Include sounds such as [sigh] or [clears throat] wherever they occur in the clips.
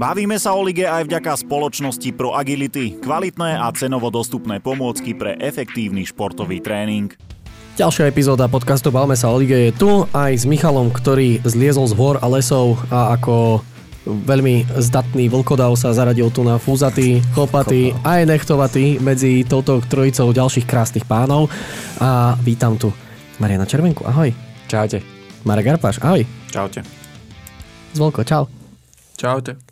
Bavíme sa o lige aj vďaka spoločnosti Pro Agility, kvalitné a cenovo dostupné pomôcky pre efektívny športový tréning. Ďalšia epizóda podcastu Balme sa o lige je tu aj s Michalom, ktorý zliezol z hôr a lesov a ako veľmi zdatný vlkodav sa zaradil tu na fúzatý, chlopatý a aj nechtovatý medzi touto trojicou ďalších krásnych pánov. A vítam tu Mariana Červenku, ahoj. Čaute. Marek Arpáš, ahoj. Čaute. Zvolko, čau. Čaute.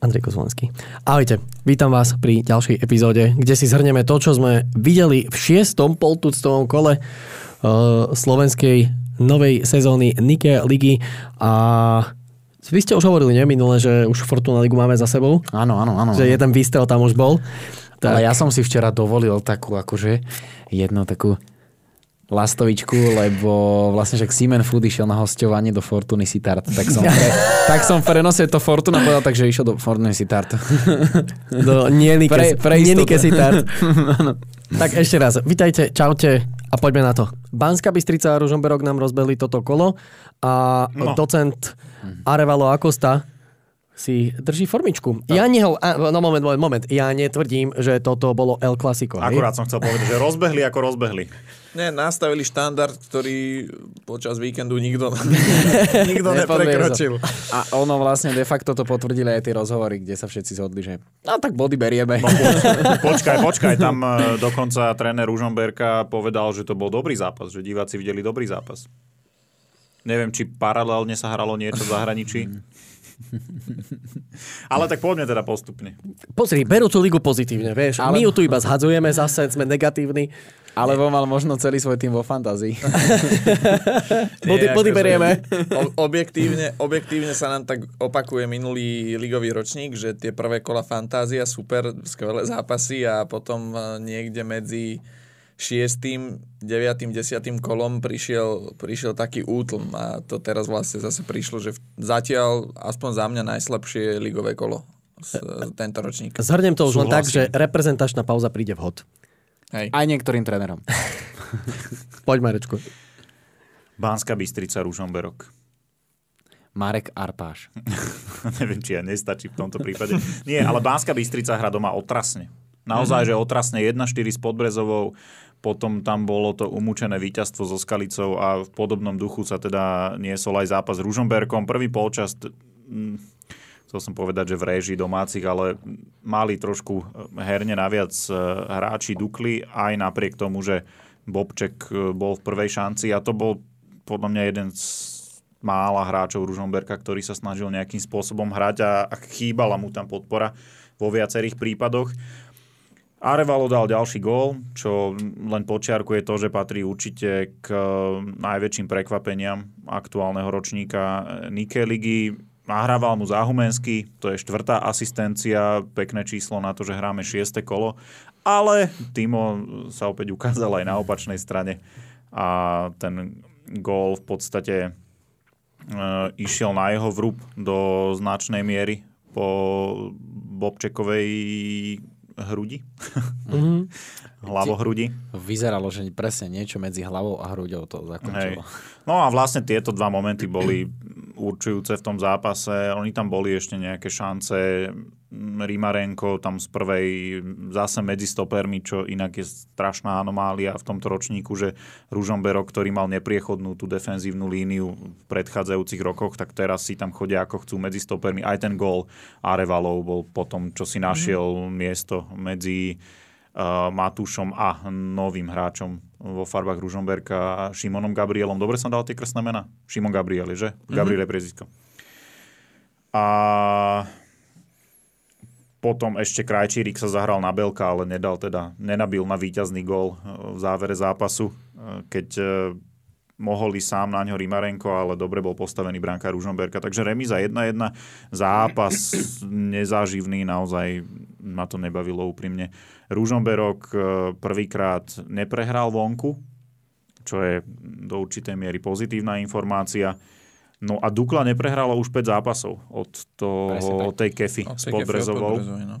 Andrej Kozvolenský. Ahojte, vítam vás pri ďalšej epizóde, kde si zhrneme to, čo sme videli v šiestom poltuctovom kole uh, slovenskej novej sezóny Nike ligy a vy ste už hovorili, nie, minule, že už Fortuna ligu máme za sebou? Áno, áno, áno. Že jeden výstrel tam už bol. Tak. Ale ja som si včera dovolil takú, akože, jednu takú lastovičku, lebo vlastne však Simon Food išiel na hostovanie do Fortuny Sitart, tak som, pre, [laughs] tak som prenosil to Fortuna povedal, takže išiel do Fortuny Sitart. [laughs] Do Nienike, Pre- pre Nienike. Sitart. [laughs] tak ešte raz, vitajte, čaute a poďme na to. Banská Bystrica a Ružomberok nám rozbehli toto kolo a no. Docent Arevalo Acosta si drží formičku. Ja neho, a, no moment, moment, moment. Ja netvrdím, že toto bolo El Clasico. Akurát som chcel povedať, že rozbehli ako rozbehli. Ne, nastavili štandard, ktorý počas víkendu nikto, [laughs] nikto neprekročil. A ono vlastne de facto to potvrdili aj tie rozhovory, kde sa všetci zhodli, že no tak body berieme. No, po, [laughs] počkaj, počkaj, tam e, dokonca tréner Ružomberka povedal, že to bol dobrý zápas, že diváci videli dobrý zápas. Neviem, či paralelne sa hralo niečo v zahraničí. [laughs] Ale tak poďme teda postupne. Pozri, berú tú ligu pozitívne, vieš. Ale- My ju tu iba zhadzujeme zase, sme negatívni. Alebo mal možno celý svoj tým vo fantázii. [laughs] Body, body berieme. Objektívne, objektívne sa nám tak opakuje minulý ligový ročník, že tie prvé kola fantázia, super, skvelé zápasy a potom eh, niekde medzi šiestým, deviatým, desiatým kolom prišiel, prišiel taký útlm a to teraz vlastne zase prišlo, že zatiaľ aspoň za mňa najslabšie ligové kolo s, tento ročník. Zhrnem to už len tak, že reprezentačná pauza príde vhod. Hej. Aj niektorým trénerom. [laughs] Poď, Marečku. Banská Bystrica, Ružomberok. Marek Arpáš. [laughs] Neviem, či ja nestačí v tomto prípade. Nie, ale Banská Bystrica hra doma otrasne. Naozaj, že otrasne 1-4 s Podbrezovou, potom tam bolo to umúčené víťazstvo so Skalicou a v podobnom duchu sa teda niesol aj zápas s Ružomberkom. Prvý polčas, mm, chcel som povedať, že v réžii domácich, ale mali trošku eh, herne naviac eh, hráči dukli, aj napriek tomu, že Bobček eh, bol v prvej šanci a to bol podľa mňa jeden z mála hráčov Ružomberka, ktorý sa snažil nejakým spôsobom hrať a, a chýbala mu tam podpora vo viacerých prípadoch. Arevalo dal ďalší gól, čo len počiarkuje to, že patrí určite k eh, najväčším prekvapeniam aktuálneho ročníka eh, Nike ligy. Nahrával mu Záhumenský, to je štvrtá asistencia, pekné číslo na to, že hráme šieste kolo, ale Timo sa opäť ukázal aj na opačnej strane a ten gól v podstate e, išiel na jeho vrúb do značnej miery po Bobčekovej hrudi. [laughs] Hlavohrudi. Vyzeralo, že presne niečo medzi hlavou a hruďou to Hej. zakončilo. No a vlastne tieto dva momenty boli [clears throat] určujúce v tom zápase. Oni tam boli ešte nejaké šance. Rimarenko tam z prvej zase medzi stopermi, čo inak je strašná anomália v tomto ročníku, že Ružomberok, ktorý mal nepriechodnú tú defenzívnu líniu v predchádzajúcich rokoch, tak teraz si tam chodia ako chcú medzi stopermi. Aj ten gól Arevalov bol potom, čo si našiel miesto medzi uh, Matúšom a novým hráčom vo farbách Ružomberka a Šimonom Gabrielom. Dobre som dal tie krstné mena? Šimon Gabriel, že? Mm-hmm. Gabriel je priezvisko. A potom ešte Krajčírik sa zahral na Belka, ale nedal teda, nenabil na víťazný gól eh, v závere zápasu, eh, keď eh, mohol ísť sám na ňo Rimarenko, ale dobre bol postavený bránka Ružomberka. Takže remíza 1-1, zápas nezáživný, naozaj ma to nebavilo úprimne. Ružomberok eh, prvýkrát neprehral vonku, čo je do určitej miery pozitívna informácia. No a Dukla neprehrala už 5 zápasov od toho, tej kefy Od s tej kefy od Podbrezovou. Podbrezovej, no.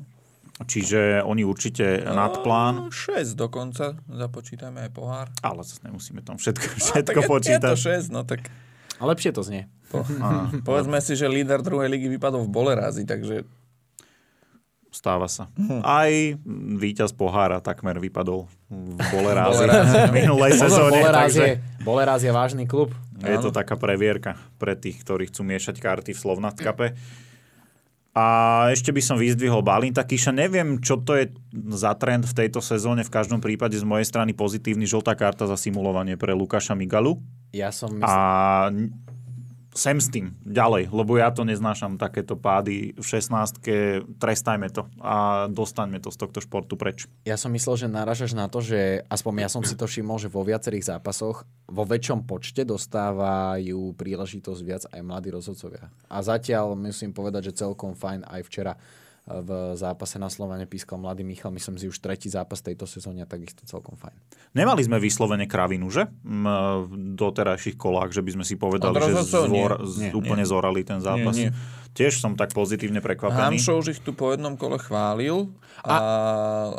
Čiže oni určite nad plán, 6 dokonca, započítame aj pohár. ale zase nemusíme tam všetko, No, všetko tak je, počítať. Je to 6, no tak A lepšie to znie. Po, [laughs] povedzme si, že líder druhej ligy vypadol v Bolerázi, takže Stáva sa. Aj víťaz pohára takmer vypadol v [laughs] Bolerázi [laughs] minulej sezóne. Boleráz, takže je, Boleráz je vážny klub. je to taká previerka pre tých, ktorí chcú miešať karty v Slovnatkape. A ešte by som vyzdvihol Balinta Kiša. Neviem, čo to je za trend v tejto sezóne. V každom prípade z mojej strany pozitívny žltá karta za simulovanie pre Lukáša Migalu. Ja som A myslel, sem s tým ďalej, lebo ja to neznášam takéto pády v 16 trestajme to a dostaňme to z tohto športu preč. ja som myslel, že naražaš na to, že aspoň ja som si to všimol, že vo viacerých zápasoch vo väčšom počte dostávajú príležitosť viac aj mladí rozhodcovia. A zatiaľ musím povedať, že celkom fajn aj včera v zápase na Slovane pískal mladý Michal, myslím si už tretí zápas tejto sezóne, a takisto celkom fajn. Nemali sme vyslovene kravinu, že? V doterajších kolách, že by sme si povedali, že nie. zvor, z, Nie, úplne zorali ten zápas. nie. Tiež som tak pozitívne prekvapený. Hamšo už ich tu po jednom kole chválil a,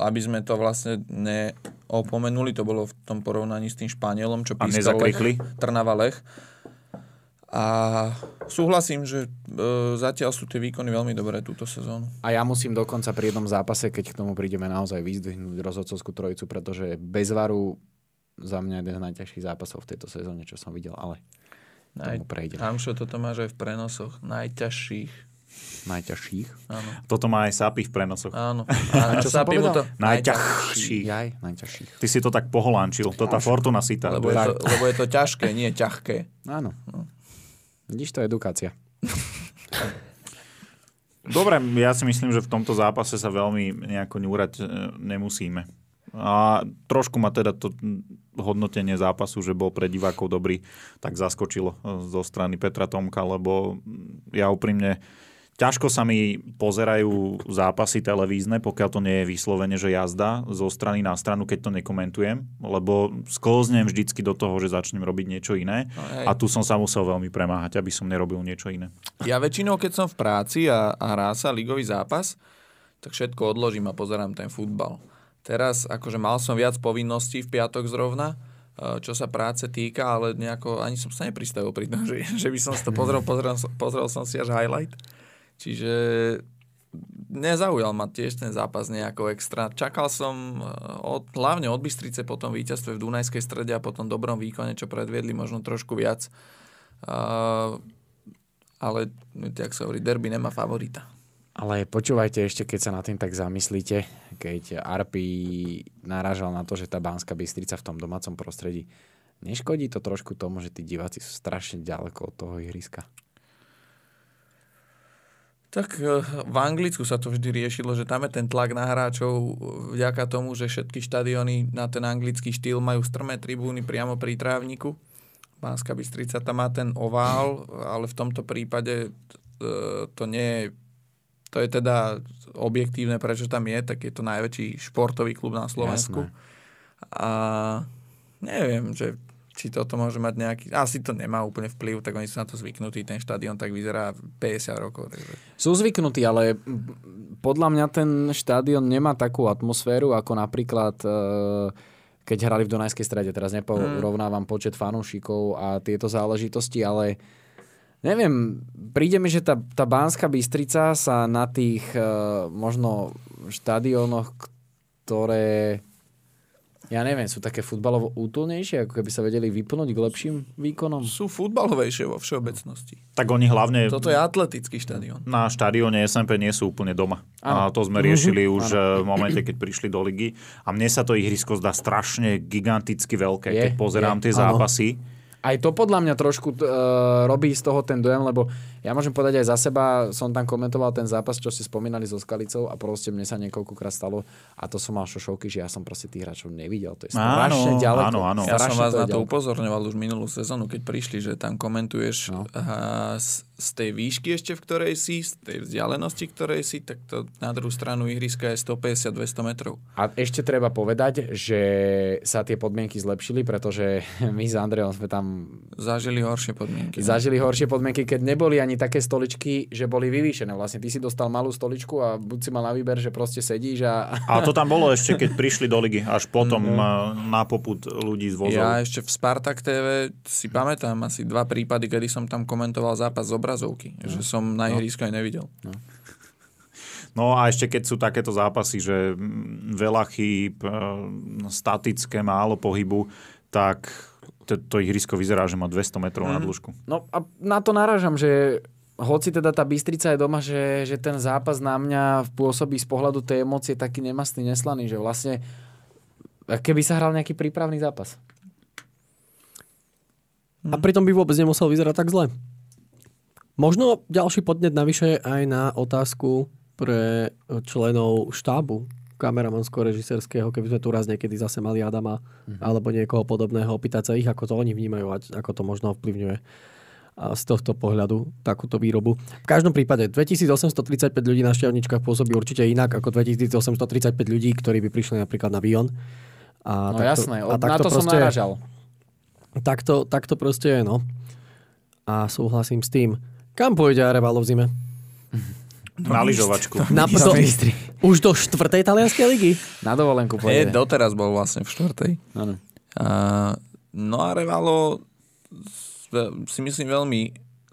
aby sme to vlastne neopomenuli, to bolo v tom porovnaní s tým Španielom, čo A pískal? Lech, Trnava Lech. A súhlasím, že e, zatiaľ sú tie výkony veľmi dobré túto sezónu. A ja musím dokonca pri jednom zápase, keď k tomu prídeme naozaj vyzdvihnúť rozhodcovskú trojicu, pretože bez varu za mňa jeden z najťažších zápasov v tejto sezóne, čo som videl, ale Naj... tomu prejdeme. Hamšo, toto máš aj v prenosoch. Najťažších. Najťažších. Áno. Toto má aj Sapi v prenosoch. Áno. [laughs] A čo Sapi mu to... Najťažší. Jaj, najťažších. Ty si to tak poholánčil. To tá Fortuna Sita. Lebo je, to, lebo je to ťažké, nie ťažké. Áno. Vidíš, to edukácia. [laughs] Dobre, ja si myslím, že v tomto zápase sa veľmi nejako ňúrať e, nemusíme. A trošku ma teda to hodnotenie zápasu, že bol pre divákov dobrý, tak zaskočilo e, zo strany Petra Tomka, lebo ja úprimne ťažko sa mi pozerajú zápasy televízne, pokiaľ to nie je vyslovene, že jazda zo strany na stranu, keď to nekomentujem, lebo sklznem vždycky do toho, že začnem robiť niečo iné. No, hej. A tu som sa musel veľmi premáhať, aby som nerobil niečo iné. Ja väčšinou, keď som v práci a, a hrá sa ligový zápas, tak všetko odložím a pozerám ten futbal. Teraz akože mal som viac povinností v piatok zrovna, e, čo sa práce týka, ale nejako ani som sa nepristavil pri tom, že, že by som to pozrel, pozrel, pozrel som si až highlight. Čiže nezaujal ma tiež ten zápas nejako extra. Čakal som e, od, hlavne od Bystrice po tom víťazstve v Dunajskej strede a po tom dobrom výkone, čo predviedli možno trošku viac. Uh, ale, jak sa hovorí, derby nemá favorita. Ale počúvajte ešte, keď sa na tým tak zamyslíte, keď Arpi narážal na to, že tá Banská Bystrica v tom domácom prostredí neškodí to trošku tomu, že tí diváci sú strašne ďaleko od toho ihriska. Tak eh, v Anglicku sa to vždy riešilo, že tam je ten tlak na hráčov eh, vďaka tomu, že všetky štadióny na ten anglický štýl majú strmé tribúny priamo pri trávniku. Banská Bystrica tam má ten ovál, ale v tomto prípade eh, to nie je to je teda objektívne, prečo tam je, tak je to najväčší športový klub na Slovensku. Jasné. A neviem, že či toto môže mať nejaký... Asi to nemá úplne vplyv, tak oni sú na to zvyknutí. Ten štadión tak vyzerá 50 rokov. Takže... Sú zvyknutí, ale mm, podľa mňa ten štádion nemá takú atmosféru, ako napríklad e, keď hrali v Dunajskej strede. Teraz neporovnávam počet fanúšikov a tieto záležitosti, ale neviem, príde mi, že tá, tá Bánska Bystrica sa na tých e, možno štadiónoch, ktoré ja neviem, sú také futbalovo útulnejšie, ako keby sa vedeli vypnúť k lepším výkonom. Sú futbalovejšie vo všeobecnosti. Tak oni hlavne Toto je atletický štadión. na štadióne SMP nie sú úplne doma. Áno. A to sme riešili už eh, v momente, keď prišli do ligy. A mne sa to ihrisko zdá strašne giganticky veľké, Je, keď pozerám je, tie zápasy. Aj to podľa mňa trošku uh, robí z toho ten dojem, lebo ja môžem povedať aj za seba, som tam komentoval ten zápas, čo ste spomínali so Skalicou a proste mne sa niekoľkokrát stalo a to som mal šošovky, že ja som proste tých hráčov nevidel. To je strašne Áno, ďaleko. áno, áno. Ja som vás je na to ďaleko. upozorňoval už minulú sezónu, keď prišli, že tam komentuješ No. no. s, z tej výšky ešte, v ktorej si, z tej vzdialenosti, ktorej si, tak to na druhú stranu ihriska je 150-200 metrov. A ešte treba povedať, že sa tie podmienky zlepšili, pretože [laughs] my s Andreom sme tam Zažili horšie podmienky. zažili horšie podmienky, keď neboli ani také stoličky, že boli vyvýšené. Vlastne ty si dostal malú stoličku a buď si mal na výber, že proste sedíš a... [laughs] A to tam bolo ešte, keď prišli do ligy, až potom mm-hmm. na poput ľudí z vozov. Ja ešte v Spartak TV si pamätám asi dva prípady, kedy som tam komentoval zápas z obrazovky, no. že som na ihrisku aj nevidel. No. No a ešte keď sú takéto zápasy, že mm, veľa chýb, e, statické, málo pohybu, tak to, to ihrisko vyzerá, že má 200 metrov mm. na dĺžku. No a na to narážam, že hoci teda tá Bystrica je doma, že, že ten zápas na mňa pôsobí z pohľadu tej emócie taký nemastný, neslaný, že vlastne keby sa hral nejaký prípravný zápas. A pritom by vôbec nemusel vyzerať tak zle. Možno ďalší podnet navyše aj na otázku pre členov štábu kameramansko-režisérskeho, keby sme tu raz niekedy zase mali Adama mm-hmm. alebo niekoho podobného, opýtať sa ich, ako to oni vnímajú a ako to možno ovplyvňuje z tohto pohľadu takúto výrobu. V každom prípade 2835 ľudí na šťavničkách pôsobí určite inak ako 2835 ľudí, ktorí by prišli napríklad na Bion. A no takto, jasné, a takto na to proste, som naražal. Takto, takto proste je, no. A súhlasím s tým. Kam pôjde Arevalo v zime? Na lyžovačku. Na, do, už do štvrtej talianskej ligy? Na dovolenku pôjde. Nie, doteraz bol vlastne v štvrtej. Ano. No a Revalo si myslím veľmi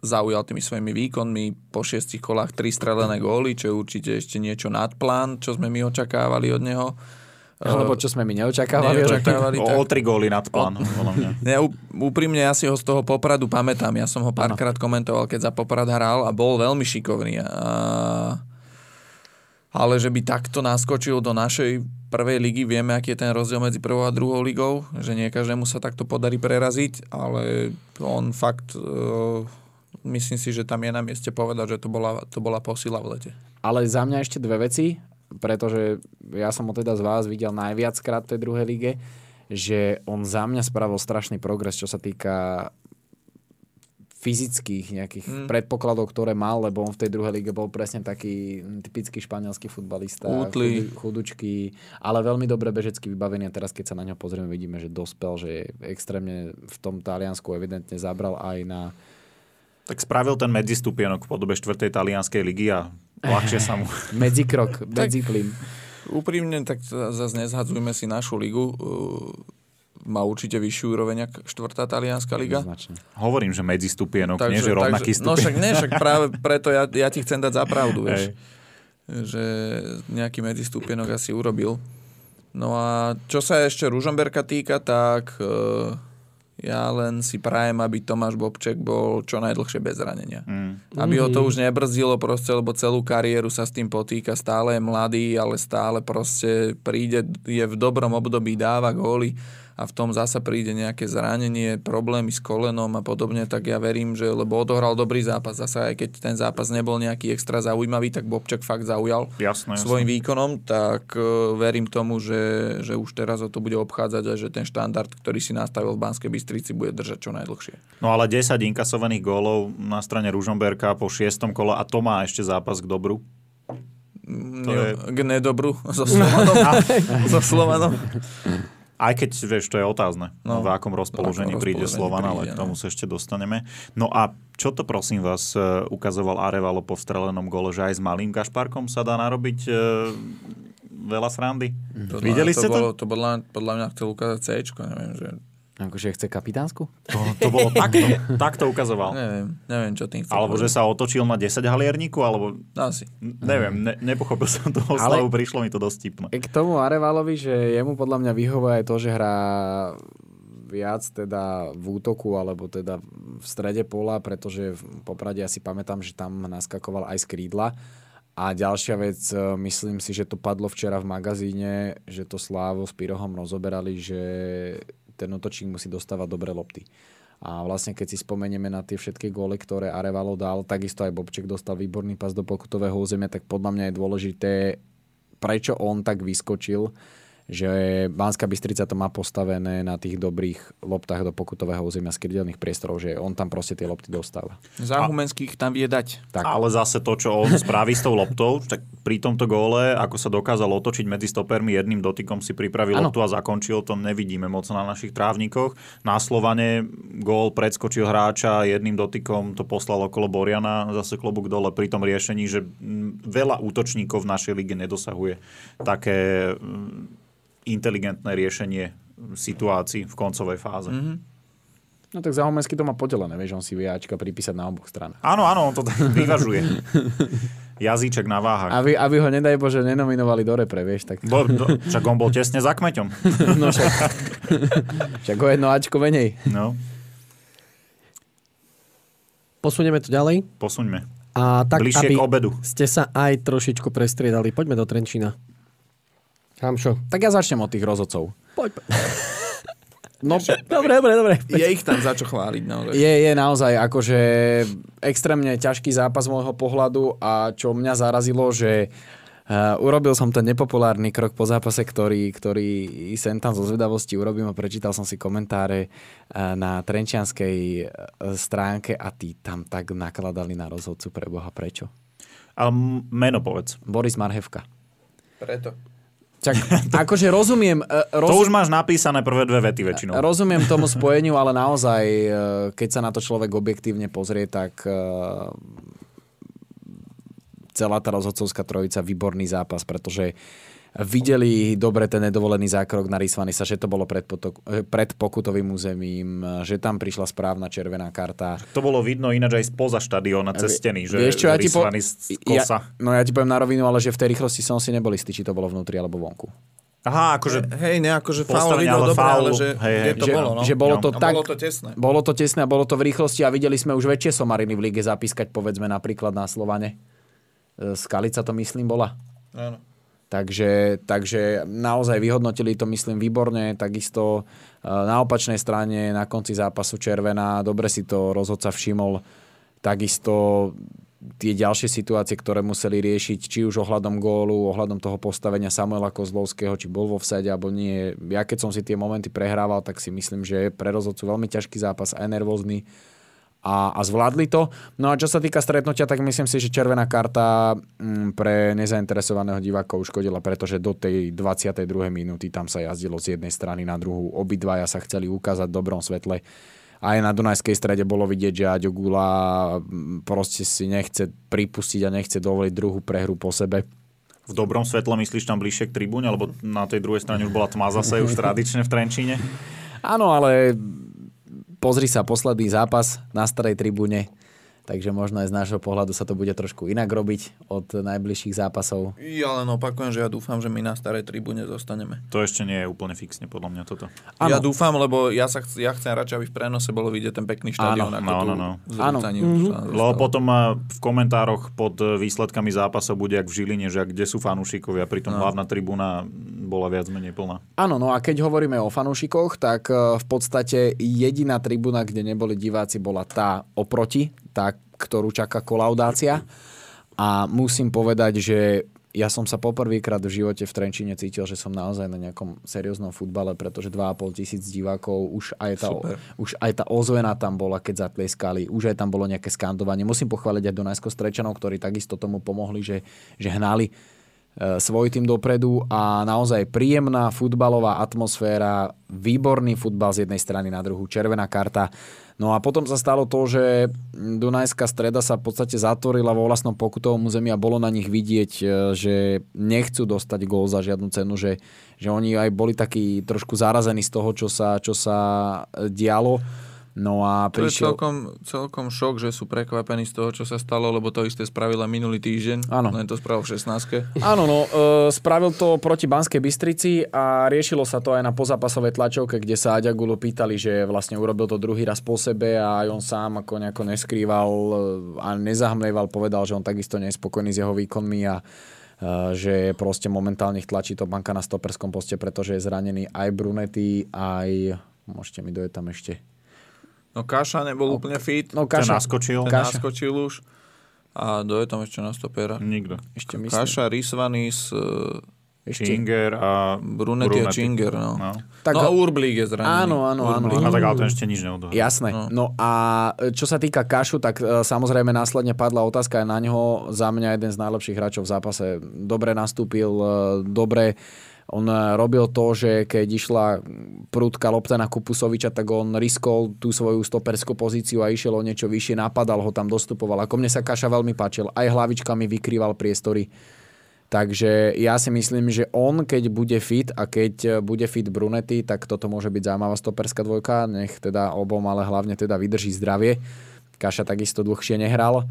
zaujal tými svojimi výkonmi. Po šiestich kolách tri strelené góly, čo je určite ešte niečo nad plán, čo sme my očakávali od neho. Alebo čo sme my neočakávali. neočakávali o, o tri góly nad plán. Ja, úprimne, ja si ho z toho Popradu pamätám. Ja som ho párkrát komentoval, keď za Poprad hral a bol veľmi šikovný. A... Ale že by takto naskočil do našej prvej ligy, vieme, aký je ten rozdiel medzi prvou a druhou ligou, že nie každému sa takto podarí preraziť, ale on fakt, uh, myslím si, že tam je na mieste povedať, že to bola, to bola posila v lete. Ale za mňa ešte dve veci pretože ja som ho teda z vás videl najviackrát v tej druhej lige, že on za mňa spravil strašný progres, čo sa týka fyzických nejakých mm. predpokladov, ktoré mal, lebo on v tej druhej lige bol presne taký typický španielský futbalista. Útly. Chudučký, ale veľmi dobre bežecky vybavený a teraz keď sa na ňo pozrieme, vidíme, že dospel, že je extrémne v tom Taliansku evidentne zabral aj na tak spravil ten medzistupienok v podobe 4. talianskej ligy a ľahšie sa mu... [laughs] Medzikrok, medziplyn. Úprimne, tak zase nezhadzujme si našu ligu. Má určite vyššiu úroveň ako 4. talianská liga. Značne. Hovorím, že medzistupienok, takže, nie že rovnaký takže, No však, nie, však práve [laughs] preto ja, ja ti chcem dať za pravdu, vieš. Že nejaký medzistupienok asi urobil. No a čo sa ešte Ružomberka týka, tak... Uh, ja len si prajem, aby Tomáš Bobček bol čo najdlhšie bez zranenia. Mm. Aby ho to už nebrzdilo proste, lebo celú kariéru sa s tým potýka. Stále je mladý, ale stále proste príde, je v dobrom období, dáva góly a v tom zasa príde nejaké zranenie, problémy s kolenom a podobne, tak ja verím, že lebo odohral dobrý zápas, zasa aj keď ten zápas nebol nejaký extra zaujímavý, tak Bobček fakt zaujal jasné, svojim jasné. výkonom, tak uh, verím tomu, že, že už teraz o to bude obchádzať a že ten štandard, ktorý si nastavil v Banskej Bystrici, bude držať čo najdlhšie. No ale 10 inkasovaných gólov na strane Ružomberka po šiestom kole a to má ešte zápas k dobru. To je... K nedobru [laughs] so Slovanom. [laughs] so Slovanom. Aj keď, vieš, to je otázne, no, v akom rozpoložení príde Slovan, ale k tomu no. sa ešte dostaneme. No a čo to prosím vás e, ukazoval Arevalo po vstrelenom gole, že aj s malým Gašparkom sa dá narobiť e, veľa srandy? To, Videli to ste to? Bolo, to podľa, podľa mňa chcel ukázať C, neviem, že Akože chce kapitánsku? To, to bolo takto. [laughs] takto ukazoval. Neviem, neviem, čo tým chce. Alebo povedať. že sa otočil na 10 halierníku, alebo... Asi. Neviem, ne, nepochopil som toho Ale... slavu, prišlo mi to dosť tipno. K tomu Arevalovi, že jemu podľa mňa vyhovuje aj to, že hrá viac teda v útoku alebo teda v strede pola, pretože v Poprade ja si pamätám, že tam naskakoval aj z krídla. A ďalšia vec, myslím si, že to padlo včera v magazíne, že to Slávo s Pirohom rozoberali, že ten útočník musí dostávať dobré lopty. A vlastne keď si spomenieme na tie všetky góly, ktoré Arevalo dal, takisto aj Bobček dostal výborný pas do pokutového územia, tak podľa mňa je dôležité, prečo on tak vyskočil, že Banská Bystrica to má postavené na tých dobrých loptách do pokutového územia z krydelných priestorov, že on tam proste tie lopty dostáva. Záhumenských tam vie dať. Tak. Ale zase to, čo on spraví s tou loptou, tak pri tomto góle, ako sa dokázal otočiť medzi stopermi, jedným dotykom si pripravil Áno. loptu a zakončil, to nevidíme moc na našich trávnikoch. Na Slovane gól predskočil hráča, jedným dotykom to poslal okolo Boriana, zase klobúk dole pri tom riešení, že veľa útočníkov v našej lige nedosahuje také inteligentné riešenie situácií v koncovej fáze. Mm-hmm. No tak Zahomensky to má podelené, vieš, on si vie Ačka pripísať na oboch stranách. Áno, áno, on to tak [laughs] vyvažuje. Jazyček na váhach. Aby, aby ho, nedaj Bože, nenominovali do repre, vieš, tak... Bo, do, však on bol tesne za kmeťom. [laughs] No však, však o jedno Ačko menej. No, Posunieme to ďalej. posuňme. A tak, Bližšie aby k obedu. ste sa aj trošičku prestriedali. Poďme do Trenčína. Hamšo. Tak ja začnem od tých rozhodcov. Poď. No, Dobre, dobre, dobre. Je ich tam za čo chváliť naozaj. je, je naozaj akože extrémne ťažký zápas z môjho pohľadu a čo mňa zarazilo, že Uh, urobil som ten nepopulárny krok po zápase, ktorý, ktorý sem tam zo zvedavosti urobím a prečítal som si komentáre uh, na trenčianskej uh, stránke a tí tam tak nakladali na rozhodcu pre Boha. Prečo? A m- meno povedz. Boris Marhevka. Preto. Čak, [laughs] akože rozumiem, uh, To rozum, už máš napísané prvé dve vety väčšinou. rozumiem tomu spojeniu, ale naozaj, uh, keď sa na to človek objektívne pozrie, tak celá tá rozhodcovská trojica výborný zápas, pretože videli dobre ten nedovolený zákrok na Rysvanisa, že to bolo pred, potok, eh, pred pokutovým územím, že tam prišla správna červená karta. To bolo vidno ináč aj spoza štadióna cez steny, že Vieš čo, ja ti, po... z ja, kosa. no ja ti poviem na rovinu, ale že v tej rýchlosti som si nebol istý, či to bolo vnútri alebo vonku. Aha, akože Hej, nejako, že faul videl ale dobre, faul, ale že hej, hej, kde to že, bolo, no. že bolo to tak... bolo to tesné. Bolo to tesné a bolo to v rýchlosti a videli sme už väčšie somariny v lige zapískať, povedzme napríklad na Slovane. Skalica to myslím bola. Áno. Takže, takže naozaj vyhodnotili to, myslím, výborne. Takisto e, na opačnej strane na konci zápasu červená, dobre si to rozhodca všimol. Takisto tie ďalšie situácie, ktoré museli riešiť, či už ohľadom gólu, ohľadom toho postavenia Samuela Kozlovského, či bol vo vsade alebo nie. Ja keď som si tie momenty prehrával, tak si myslím, že je pre rozhodcu veľmi ťažký zápas, aj nervózny a, a zvládli to. No a čo sa týka stretnutia, tak myslím si, že červená karta mm, pre nezainteresovaného diváka uškodila, pretože do tej 22. minúty tam sa jazdilo z jednej strany na druhú. Obidvaja sa chceli ukázať v dobrom svetle. Aj na Dunajskej strede bolo vidieť, že Aďo Gula mm, proste si nechce pripustiť a nechce dovoliť druhú prehru po sebe. v dobrom svetle myslíš tam bližšie k tribúne, alebo na tej druhej strane už bola tma zase už tradične v Trenčíne? Áno, ale pozri sa, posledný zápas na starej tribúne, takže možno aj z nášho pohľadu sa to bude trošku inak robiť od najbližších zápasov. Ja len opakujem, že ja dúfam, že my na starej tribúne zostaneme. To ešte nie je úplne fixne podľa mňa toto. Áno. Ja dúfam, lebo ja, sa chc- ja chcem radšej, aby v prenose bolo vidieť ten pekný štadión, ako no, no, no. Áno. Mhm. Lebo potom v komentároch pod e, výsledkami zápasov bude jak v Žiline, že ak kde sú fanúšikovia, pritom no. hlavná tribúna bola viac menej plná. Áno, no a keď hovoríme o fanúšikoch, tak e, v podstate jediná tribúna, kde neboli diváci, bola tá oproti, tá, ktorú čaká kolaudácia. A musím povedať, že ja som sa poprvýkrát v živote v Trenčine cítil, že som naozaj na nejakom serióznom futbale, pretože 2,5 tisíc divákov, už aj, tá, Super. už aj tá ozvena tam bola, keď zatlieskali, už aj tam bolo nejaké skandovanie. Musím pochváliť aj Dunajsko Strečanov, ktorí takisto tomu pomohli, že, že hnali svoj tým dopredu a naozaj príjemná futbalová atmosféra, výborný futbal z jednej strany na druhú, červená karta. No a potom sa stalo to, že Dunajská streda sa v podstate zatvorila vo vlastnom pokutovom území a bolo na nich vidieť, e, že nechcú dostať gól za žiadnu cenu, že, že oni aj boli takí trošku zarazení z toho, čo sa, čo sa e, dialo. No a To je prišiel... celkom, celkom šok, že sú prekvapení z toho, čo sa stalo, lebo to isté spravila minulý týždeň. Áno. Len to spravil v 16. Áno, no, e, spravil to proti Banskej Bystrici a riešilo sa to aj na pozápasovej tlačovke, kde sa Aďagulu pýtali, že vlastne urobil to druhý raz po sebe a aj on sám ako nejako neskrýval e, a nezahmlieval, povedal, že on takisto nie je spokojný s jeho výkonmi a e, že proste momentálne tlačí to banka na stoperskom poste, pretože je zranený aj Brunetti, aj... Môžete mi dojeť tam ešte. No Kaša nebol úplne fit. No, Ten Kaša, naskočil? Ten Kaša. naskočil už. A kto je tam ešte na stopera? Nikto. ešte myslím. Kaša, Rysvanis, e, Činger a Brunetti a Činger, no. no. Tak, no a Urblík je zranený. Áno, áno, áno. A tak ale ten ešte nič neodohral. Jasné. No. a čo sa týka Kašu, tak e, samozrejme následne padla otázka aj na ňoho. Za mňa jeden z najlepších hráčov v zápase. Dobre nastúpil, e, dobre on e, robil to, že keď išla prúdka lopta na Kupusoviča, tak on riskol tú svoju stoperskú pozíciu a išiel o niečo vyššie, napadal ho tam, dostupoval. Ako mne sa Kaša veľmi páčil. Aj hlavičkami vykrýval priestory. Takže ja si myslím, že on, keď bude fit a keď bude fit Brunetti, tak toto môže byť zaujímavá stoperská dvojka. Nech teda obom, ale hlavne teda vydrží zdravie. Kaša takisto dlhšie nehral.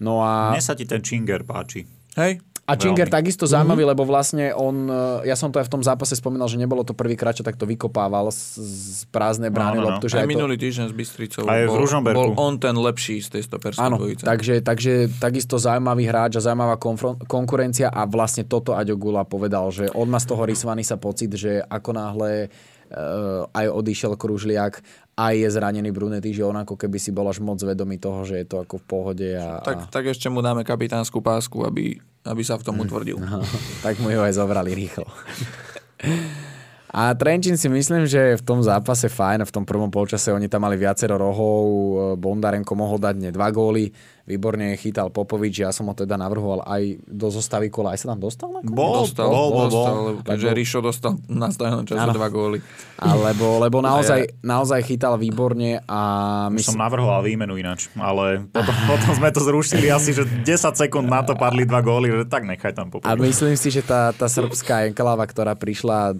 No a... Mne sa ti ten Činger páči. Hej, A Činger takisto zaujímavý, lebo vlastne on, e, ja som to aj v tom zápase spomínal, že nebolo to prvýkrát, čo takto vykopával z, z prázdnej brány No, no, no. loptu. Že aj aj to, minulý týždeň s Bystricou Aj v bol, bol on ten lepší z tej stoperskej Áno, dvojice. takže, takže takisto zaujímavý hráč a zaujímavá konfron- konkurencia a vlastne toto Aďo Gula povedal, že on má z toho rysovaný sa pocit, že ako náhle uh, aj odišiel Kružliak, aj je zranený Brunetti, že on ako keby si bol až moc vedomý toho, že je to ako v pohode. A, tak, tak ešte mu dáme kapitánsku pásku, aby, aby sa v tom utvrdil. a, tak mu ju aj zobrali rýchlo. [laughs] A Trenčín si myslím, že v tom zápase fajn, v tom prvom polčase oni tam mali viacero rohov, Bondarenko mohol dať ne dva góly, výborne chytal Popovič, ja som ho teda navrhoval aj do zostavy kola, aj sa tam dostal? nakoniec? Bol, Dostal, bol, bol, dostal, bol. lebo keďže Rišo dostal na stajnom čase dva góly. Alebo, lebo naozaj, naozaj chytal výborne a my Som si, navrhoval výmenu ináč, ale potom, [laughs] potom sme to zrušili asi, že 10 sekúnd na to padli dva góly, že tak nechaj tam a popoviť. myslím si, že tá, tá srbská enklava, ktorá prišla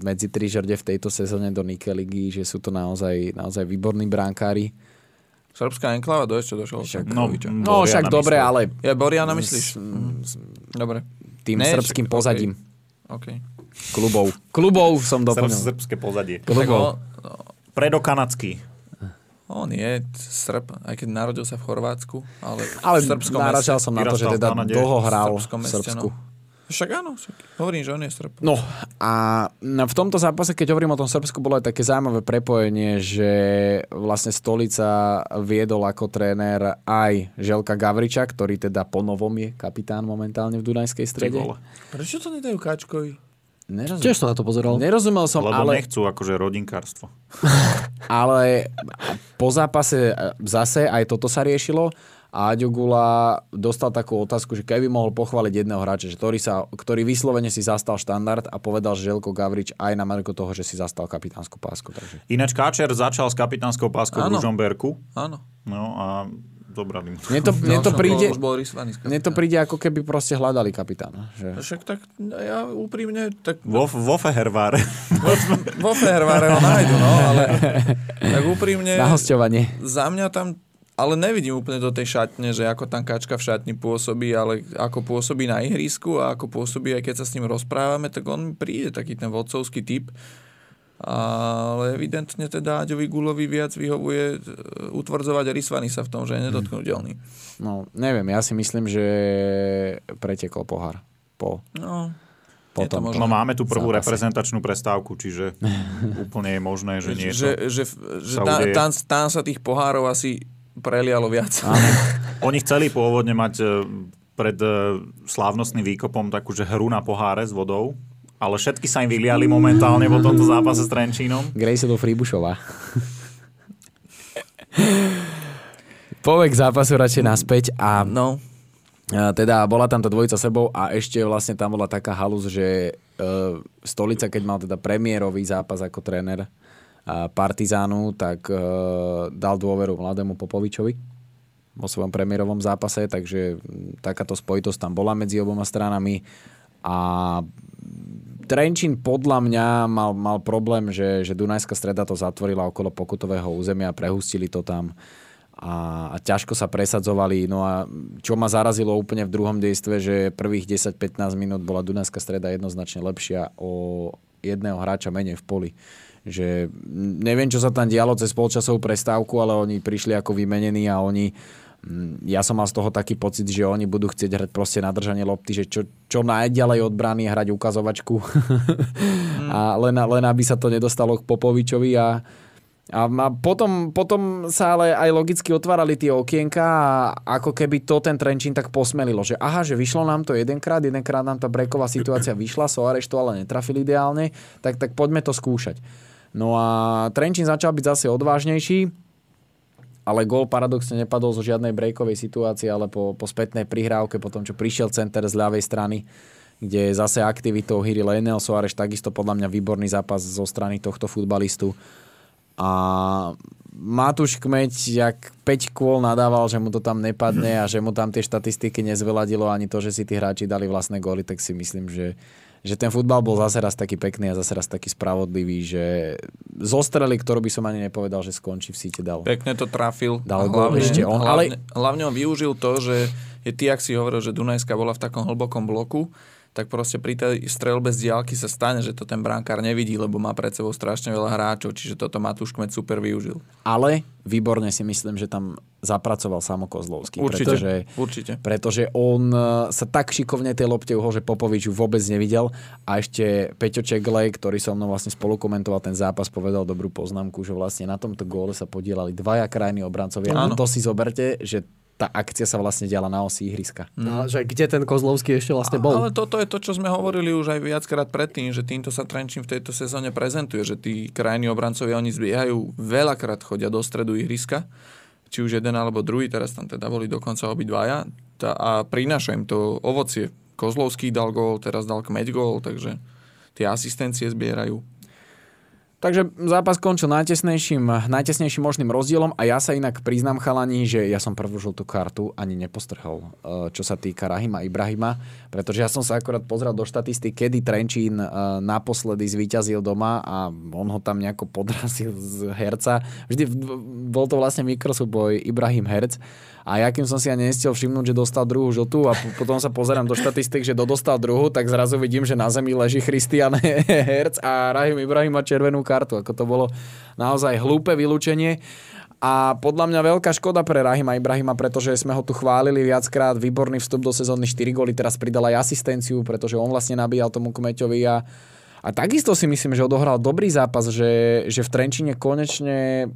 medzi tri žrde v tejto sezóne do Nike ligy, že sú to naozaj, naozaj výborní bránkári. Srbská enklava, do ešte došiel. Však, No, No však dobre, ale Ja Boriana myslíš? Mhm. Dobre. tým Ne, srbským však- pozadím OK. klubov. Klubov som doplnil. srbské pozadie. Klubov. on, no, Predokanadský. on je Srb, aj keď narodil sa v Chorvátsku, ale, Ale v Srbskom naražal meste. som na to, že teda dlho hral v v Srbskom meste, Srbsku. no. Však áno, však hovorím, že on je Srb. No a na- v tomto zápase, keď hovorím o tom Srbsku, bolo aj také zaujímavé prepojenie, že vlastne Stolica viedol ako tréner aj Želka Gavriča, ktorý teda po novom je kapitán momentálne v Dunajskej strede. Prečo to nedajú Káčkovi? Nerozum- Tiež som na to pozeral. Nerozumel som, Lebo ale, nechcú akože rodinkárstvo. [laughs] ale po zápase zase aj toto sa riešilo a Aďo Gula dostal takú otázku, že keby mohol pochváliť jedného hráča, že ktorý, sa, ktorý vyslovene si zastal štandard a povedal, že Želko Gavrič aj na marko toho, že si zastal kapitánsku pásku. Takže. Ináč Káčer začal s kapitánskou páskou v Áno. Ružomberku. Áno. No a zobrali mu. Mne to, mne to príde... Mne to príde ako keby proste hľadali kapitána. Že... Však tak ja úprimne, tak Vo, vo Feherváre. vo Feherváre ho nájdu, no, ale [laughs] tak úprimne Na hostovanie. za mňa tam ale nevidím úplne do tej šatne, že ako tam kačka v šatni pôsobí, ale ako pôsobí na ihrisku a ako pôsobí aj keď sa s ním rozprávame, tak on mi príde taký ten vodcovský typ. Ale evidentne teda Aďovi Gulovi viac vyhovuje e, utvrdzovať a rysvaný sa v tom, že je nedotknutelný. No, neviem, ja si myslím, že pretekol pohár. Po, No, po Je to tom. možné. No máme tu prvú Zápase. reprezentačnú prestávku, čiže [laughs] úplne je možné, že niečo. že, že, že sa tá, udeje. tam, tam sa tých pohárov asi prelialo viac. Oni chceli pôvodne mať e, pred e, slávnostným výkopom takú, že hru na poháre s vodou, ale všetky sa im vyliali momentálne po tomto zápase s Trenčínom. Gracie do Fribušova. Povek zápasu radšej naspäť a No, teda bola tam tá dvojica sebou a ešte vlastne tam bola taká halus, že uh, Stolica, keď mal teda premiérový zápas ako tréner Partizánu, tak uh, dal dôveru mladému Popovičovi vo svojom premiérovom zápase, takže mm, takáto spojitosť tam bola medzi oboma stranami a Trenčín podľa mňa mal, mal problém, že, že Dunajská streda to zatvorila okolo pokutového územia, prehustili to tam a, a ťažko sa presadzovali. No a čo ma zarazilo úplne v druhom dejstve, že prvých 10-15 minút bola Dunajská streda jednoznačne lepšia o jedného hráča menej v poli. Že neviem, čo sa tam dialo cez polčasovú prestávku, ale oni prišli ako vymenení a oni mm, ja som mal z toho taký pocit, že oni budú chcieť hrať proste na držanie lopty, že čo, čo najďalej od brány hrať ukazovačku [laughs] a len, len aby sa to nedostalo k Popovičovi a A ma- potom, potom sa ale aj logicky otvárali tie okienka a ako keby to ten Trenčín tak posmelilo, že aha, že vyšlo nám to jedenkrát, jedenkrát nám tá breková situácia vyšla, Soares to ale netrafil ideálne, tak, tak poďme to skúšať. No a Trenčín začal byť zase odvážnejší, ale gól paradoxne nepadol zo žiadnej breakovej situácie, ale po, po spätnej prihrávke, po tom, čo prišiel center z ľavej strany, kde zase aktivitou hýri Lenel Soares, takisto podľa mňa výborný zápas zo strany tohto futbalistu. A Matúš Kmeď, jak 5 kôl nadával, že mu to tam nepadne a že mu tam tie štatistiky nezveladilo ani to, že si tí hráči dali vlastné góly, tak si myslím, že, že ten futbal bol zase raz taký pekný a zase raz taký spravodlivý, že zo strely, ktorú by som ani nepovedal, že skončí v síte dal. Pekne to trafil. Dal gól ešte on, ale- hlavne, hlavne on využil to, že je ty, ak si hovoril, že Dunajska bola v takom hlbokom bloku, tak proste pri tej strelbe z diálky sa stane, že to ten brankár nevidí, lebo má pred sebou strašne veľa hráčov, čiže toto Matúš Kmet super využil. Ale výborne si myslím, že tam zapracoval Samo Kozlovský. Určite, Pretože, určite. pretože on e, sa tak šikovne tej lopte uhol, že Popovič ju vôbec nevidel a ešte Peťo Čeglej, ktorý so mnou vlastne spolukomentoval ten zápas, povedal dobrú poznámku, že vlastne na tomto góle sa podielali dvaja krajní obrancovia. A Áno. to si zoberte, že tá akcia sa vlastne diala na osi ihriska. No, že kde ten Kozlovský ešte vlastne bol. Ale toto je to, čo sme hovorili už aj viackrát predtým, že týmto sa Trenčín v tejto sezóne prezentuje, že tí krajní obrancovia, oni zbiehajú, veľakrát chodia do stredu ihriska, či už jeden alebo druhý, teraz tam teda boli dokonca obidvaja a prináša im to ovocie. Kozlovský dal gól, teraz dal Kmeď gól, takže tie asistencie zbierajú. Takže zápas skončil najtesnejším, najtesnejším možným rozdielom a ja sa inak priznám chalani, že ja som prvú žltú kartu ani nepostrhol, eh, čo sa týka Rahima Ibrahima, pretože ja som sa akorát pozrel do štatistik, kedy Trenčín eh, naposledy zvíťazil doma a on ho tam nejako podrazil z herca. Vždy bol to vlastne mikrosúboj Ibrahim Herc a ja kým som si ani nestiel všimnúť, že dostal druhú žltú a po- potom sa pozerám do štatistik, že dodostal druhú, tak zrazu vidím, že na zemi leží Christian [laughs] Herc a Rahim Ibrahim má červenú kartu. Ako to bolo naozaj hlúpe vylúčenie. A podľa mňa veľká škoda pre Rahima Ibrahima, pretože sme ho tu chválili viackrát, výborný vstup do sezóny 4 góly, teraz pridal aj asistenciu, pretože on vlastne nabíjal tomu Kmeťovi a, a takisto si myslím, že odohral dobrý zápas, že, že v Trenčine konečne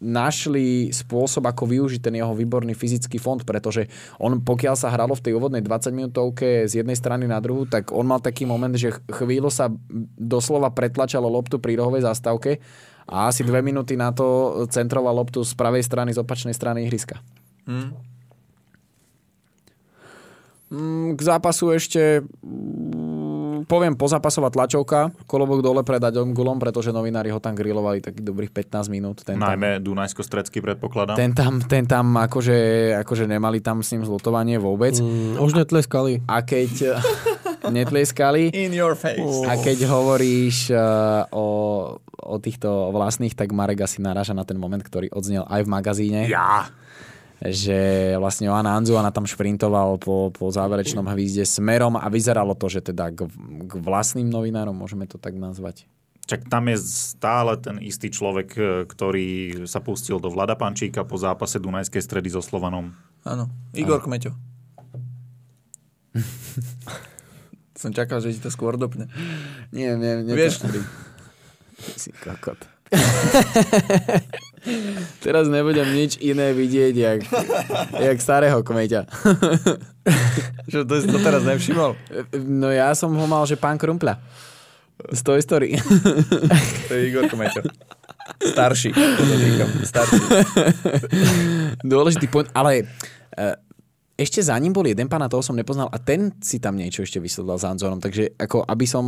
našli spôsob, ako využiť ten jeho výborný fyzický fond, pretože on, pokiaľ sa hralo v tej úvodnej 20 minútovke z jednej strany na druhú, tak on mal taký moment, že ch- chvíľu sa doslova pretlačalo loptu pri rohovej zastávke a asi dve minúty na to centroval loptu z pravej strany, z opačnej strany ihriska. Hm? Mm, K zápasu ešte mm, poviem pozápasová tlačovka, kolobok dole pred Gulom, pretože novinári ho tam grilovali takých dobrých 15 minút. Ten tam, Najmä Dunajsko-Stredsky predpokladám. ten tam, ten tam akože, akože nemali tam s ním zlutovanie vôbec. Mm, už netleskali. A keď [laughs] netlieskali, In your face. a keď hovoríš uh, o, o týchto vlastných, tak Marek asi naráža na ten moment, ktorý odznel aj v magazíne. Ja. Že vlastne Joana Anzuana tam šprintoval po, po záverečnom hvízde smerom a vyzeralo to, že teda k, k vlastným novinárom, môžeme to tak nazvať. Čak tam je stále ten istý človek, e, ktorý sa pustil do Vlada Pančíka po zápase Dunajskej stredy so Slovanom. Áno, Igor Kmeťo. [laughs] Som čakal, že ti to skôr dopne. Nie, nie, nie. Vieš- Si kokot. [laughs] Teraz nebudem nič iné vidieť, jak, jak starého kmeťa. Že to si to teraz nevšimol? No ja som ho mal, že pán Krumpľa. Z Toy Story. To je Igor Kmeťo. Starší. Starší. Dôležitý point, ale e, ešte za ním bol jeden pán, a toho som nepoznal, a ten si tam niečo ešte vysledal s Anzorom, takže ako aby som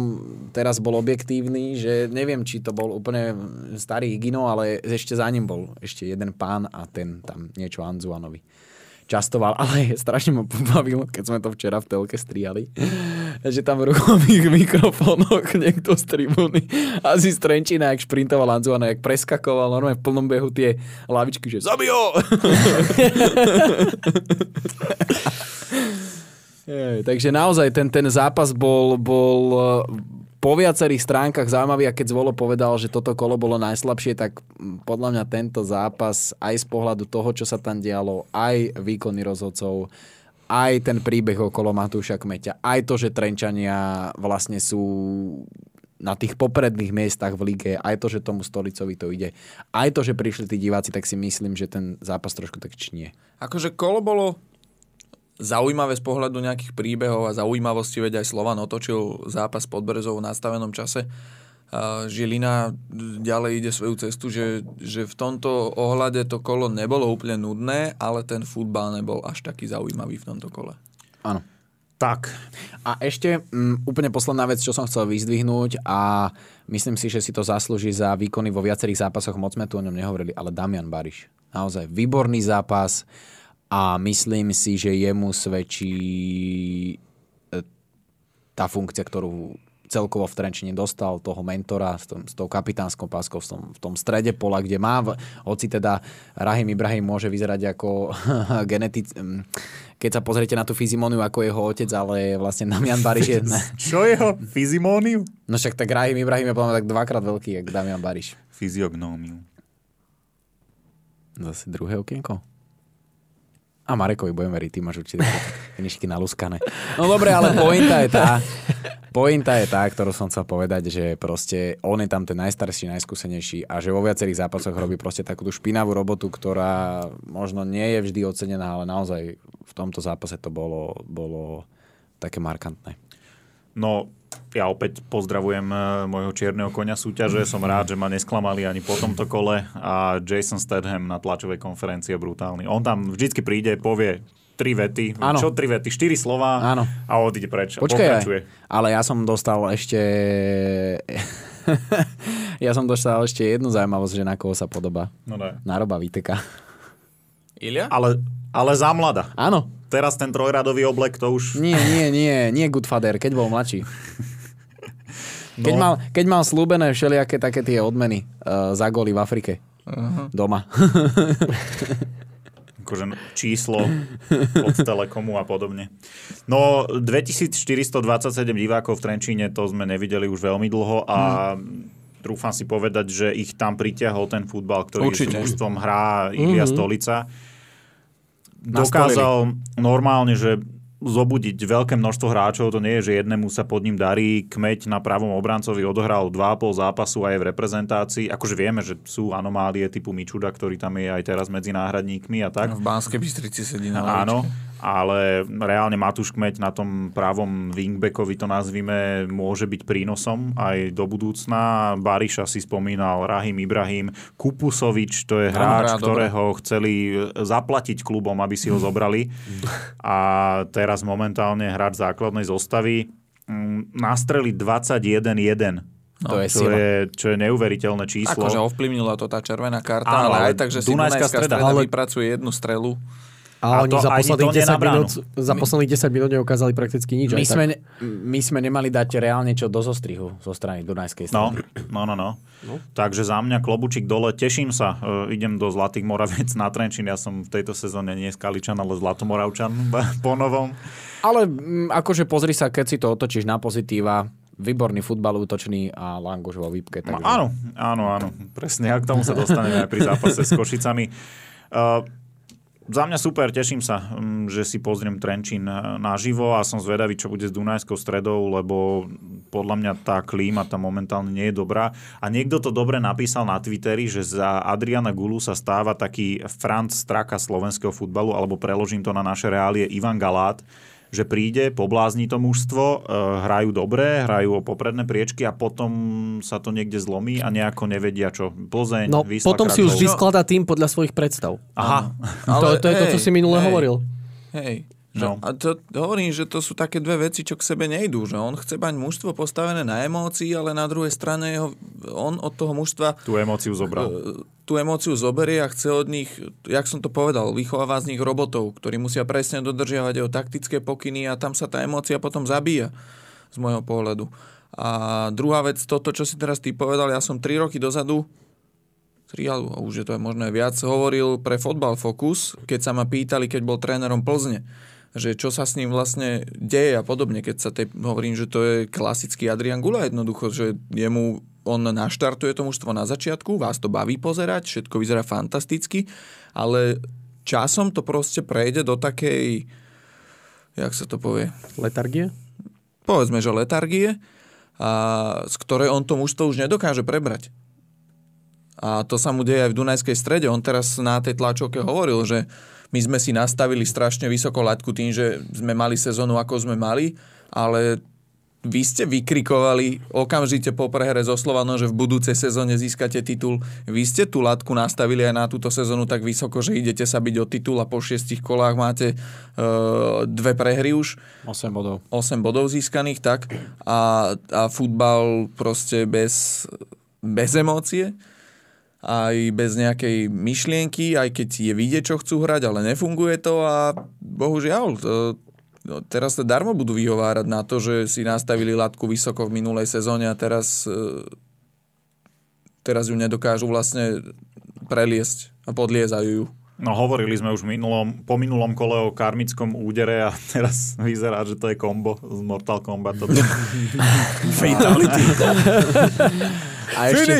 teraz bol objektívny, že neviem, či to bol úplne starý Gino, ale ešte za ním bol ešte jeden pán a ten tam niečo Anzuanovi častoval, ale [laughs] strašne ma pobavilo, keď sme to včera v telke striali, že tam v ruchových [laughs] mikrofónoch niekto z tribúny asi z Trenčína, jak šprintoval Anzuana, jak preskakoval normálne v plnom behu tie lavičky, že zabijo! [laughs] Jej, takže naozaj ten, ten zápas bol, bol po viacerých stránkach zaujímavý a keď Zvolo povedal, že toto kolo bolo najslabšie, tak mm, podľa mňa tento zápas aj z pohľadu toho, čo sa tam dialo, aj výkony rozhodcov, aj ten príbeh okolo Matúša Kmeťa, aj to, že Trenčania vlastne sú na tých popredných miestach v lige, aj to, že tomu Stolicovi to ide, aj to, že prišli tí diváci, tak si myslím, že ten zápas trošku tak činie. Akože kolo bolo zaujímavé z pohľadu nejakých príbehov a zaujímavosti, veď aj Slovan otočil zápas pod Brezou v nastavenom čase. Žilina ďalej ide svoju cestu, že, že v tomto ohľade to kolo nebolo úplne nudné, ale ten futbal nebol až taký zaujímavý v tomto kole. Áno. Tak. A ešte m, úplne posledná vec, čo som chcel vyzdvihnúť a myslím si, že si to zaslúži za výkony vo viacerých zápasoch, moc sme tu o ňom nehovorili, ale Damian Bariš. Naozaj výborný zápas a myslím si, že jemu svedčí e, tá funkcia, ktorú celkovo v Trenčine dostal toho mentora s, tom, s tou kapitánskou páskou v tom, v tom strede pola, kde má, hoci teda Rahim Ibrahim môže vyzerať ako [laughs] genetic... Keď sa pozriete na tú fyzimóniu ako jeho otec, ale vlastne Damian Bariš je... [laughs] Čo jeho? Fyzimóniu? No však tak Rahim Ibrahim je podľa tak dvakrát veľký, jak Damian Bariš. Fyziognómiu. Zase druhé okienko? A Marekovi budem veriť, ty máš určite [laughs] knižky nalúskané. No dobre, ale pointa je tá, pointa je tá, ktorú som chcel povedať, že proste on je tam ten najstarší, najskúsenejší a že vo viacerých zápasoch robí proste takú tú špinavú robotu, ktorá možno nie je vždy ocenená, ale naozaj v tomto zápase to bolo, bolo také markantné. No, ja opäť pozdravujem e, môjho čierneho konia súťaže. Som rád, že ma nesklamali ani po tomto kole. A Jason Statham na tlačovej konferencii je brutálny. On tam vždycky príde, povie tri vety. Áno. Čo tri vety? Štyri slova Áno. a odíde preč. Počkaj, pokračuje. ale ja som dostal ešte... [laughs] ja som dostal ešte jednu zaujímavosť, že na koho sa podobá. No daj. Na Roba Viteka. Ilia? Ale, ale za mlada. Áno. Teraz ten trojradový oblek, to už... Nie, nie, nie, nie Goodfather, keď bol mladší. [laughs] Keď, No. mal, keď mal slúbené všelijaké také tie odmeny uh, za góly v Afrike. Uh-huh. Doma. [laughs] akože číslo od Telekomu a podobne. No, 2427 divákov v Trenčíne, to sme nevideli už veľmi dlho a trúfam si povedať, že ich tam pritiahol ten futbal, ktorý Určite. s mužstvom hrá Ilia Stolica. Dokázal normálne, že zobudiť veľké množstvo hráčov, to nie je, že jednému sa pod ním darí, Kmeď na pravom obrancovi odohral 2,5 zápasu aj v reprezentácii. Akože vieme, že sú anomálie typu Mičuda, ktorý tam je aj teraz medzi náhradníkmi a tak. V Banskej Bystrici sedí na Áno, lavičke. ale reálne Matúš Kmeď na tom pravom wingbackovi to nazvime môže byť prínosom aj do budúcna. Bariša si spomínal, Rahim Ibrahim, Kupusovič, to je Áno, hráč, ktorého chceli zaplatiť klubom, aby si ho zobrali. [laughs] A teraz momentálne hráč základnej zostavy mm, nastreli 21-1. To je čo sila. je, čo je neuveriteľné číslo. Akože ovplyvnila to tá červená karta, Áno, ale ale aj tak, že si Dunajská Dunajská streda. streda, Ale- vypracuje jednu strelu. A, A oni to za posledných, to nie na 10 bránu. minút, za posledných 10 minút neukázali prakticky nič. My sme, ne, my sme nemali dať reálne čo do zostrihu zo strany Dunajskej No, strany. no, no, no. no. Takže za mňa klobučík dole, teším sa. E, idem do Zlatých Moraviec na Trenčín. Ja som v tejto sezóne nie Skaličan, ale Zlatomoravčan [laughs] po novom. Ale mm, akože pozri sa, keď si to otočíš na pozitíva, výborný futbal útočný a Langoš vo výpke. No, Takže... áno, áno, áno. Presne, a k tomu sa dostaneme aj pri zápase s Košicami. Uh, [laughs] za mňa super, teším sa, mm, že si pozriem Trenčín naživo a som zvedavý, čo bude s Dunajskou stredou, lebo podľa mňa tá klíma tam momentálne nie je dobrá. A niekto to dobre napísal na Twitteri, že za Adriana Gulu sa stáva taký Franz Straka slovenského futbalu, alebo preložím to na naše reálie Ivan Galát, že príde, poblázni to mužstvo, e, hrajú dobre, hrajú o popredné priečky a potom sa to niekde zlomí a nejako nevedia čo. Plzeň, No, Wisla, potom si už Krakov. vyskladá tým podľa svojich predstav. Aha, To, to je to, čo si minule hovoril. Hej. No. A to hovorím, že to sú také dve veci, čo k sebe nejdú. Že on chce mať mužstvo postavené na emócii, ale na druhej strane jeho, on od toho mužstva tú emóciu zobral. e, tú emóciu zoberie a chce od nich, jak som to povedal, vychováva z nich robotov, ktorí musia presne dodržiavať jeho taktické pokyny a tam sa tá emócia potom zabíja z môjho pohľadu. A druhá vec, toto, čo si teraz ty povedal, ja som 3 roky dozadu 3 alebo už je to aj možno aj viac, hovoril pre Fotbal Focus, keď sa ma pýtali, keď bol trénerom Plzne, že čo sa s ním vlastne deje a podobne, keď sa tej, hovorím, že to je klasický Adrian Gula jednoducho, že jemu on naštartuje to mužstvo na začiatku, vás to baví pozerať, všetko vyzerá fantasticky, ale časom to proste prejde do takej, jak sa to povie, Letargie? povedzme, že letargie a z ktorej on to mužstvo už nedokáže prebrať. A to sa mu deje aj v Dunajskej strede. On teraz na tej tlačovke hovoril, že my sme si nastavili strašne vysoko laťku tým, že sme mali sezónu, ako sme mali, ale vy ste vykrikovali okamžite po prehre so Slovanom, že v budúcej sezóne získate titul. Vy ste tú latku nastavili aj na túto sezónu tak vysoko, že idete sa byť o titul a po šiestich kolách máte uh, dve prehry už. 8 bodov. 8 bodov získaných, tak. A, a futbal proste bez, bez emócie aj bez nejakej myšlienky, aj keď je vidieť, čo chcú hrať, ale nefunguje to a bohužiaľ, to, no, teraz to darmo budú vyhovárať na to, že si nastavili latku vysoko v minulej sezóne a teraz, e, teraz ju nedokážu vlastne preliesť a podliezajú ju. No hovorili sme už minulom, po minulom kole o karmickom údere a [laughs] teraz vyzerá, že to je kombo z Mortal Kombat. [laughs] Fatality. A ešte,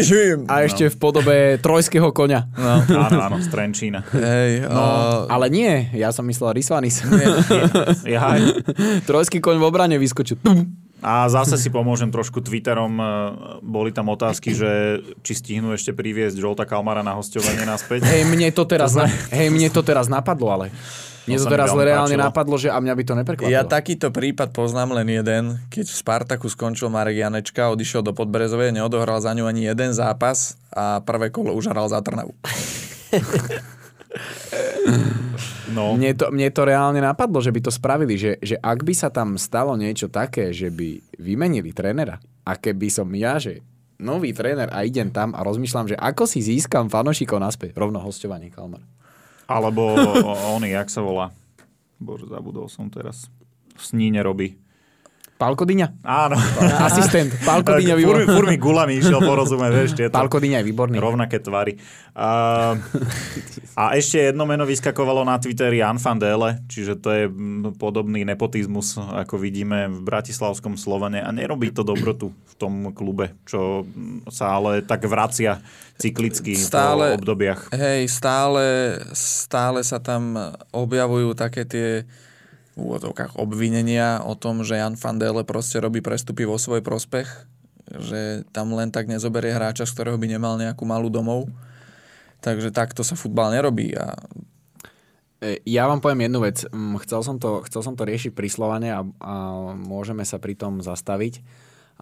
a ešte v podobe trojského konia. No. Áno, áno, z Trenčína. Hej, No, a- ale nie, ja som myslel Rysvanis. Jaj. [laughs] Trojský koň v obrane vyskočil. Tum. A zase si pomôžem trošku Twitterom. e, Boli tam otázky, že či stihnú ešte priviesť Žolta Kalmara na hostovanie naspäť. Hej, mne to teraz, na, hej, mne to teraz napadlo, ale. Mne To to teraz reálne páčilo. napadlo, že a mňa by to neprekvapilo. Ja takýto prípad poznám len jeden. Keď v Spartaku skončil Marek Janečka, odišiel do Podbrezovej, neodohral za ňu ani jeden zápas a prvé kolo už hral za Trnavu. [laughs] No, Mne to, mne to reálne napadlo, že by to spravili, že, že ak by sa tam stalo niečo také, že by vymenili trénera a keby som ja, že nový tréner a idem tam a rozmýšľam, že ako si získam fanošikov naspäť, rovno hostovanie Kalmar. alebo oný, jak sa volá. Bože, zabudol som teraz. V Sníne robí. Pálko Dyňa? Áno. [laughs] Asistent. Pálko Dyňa fur, výborný. fur mi gulami išiel porozumieť, vieš, [laughs] tieto Pálko Dyňa je výborný. rovnaké tvary. A, a ešte jedno meno vyskakovalo na Twitteri Jan van Dele, čiže to je podobný nepotizmus, ako vidíme v Bratislavskom Slovene a nerobí to dobrotu v tom klube, čo sa ale tak vracia cyklicky Stále- v obdobiach. Hej, stále, stále sa tam objavujú také tie v úvodzovkách obvinenia o tom, že Jan van Dele proste robí prestupy vo svoj prospech, že tam len tak nezoberie hráča, z ktorého by nemal nejakú malú domov. Takže takto sa futbal nerobí a E, Ja vám poviem jednu vec. Mm, Chcel som to, chcel som to riešiť pri a, a môžeme sa pri tom zastaviť.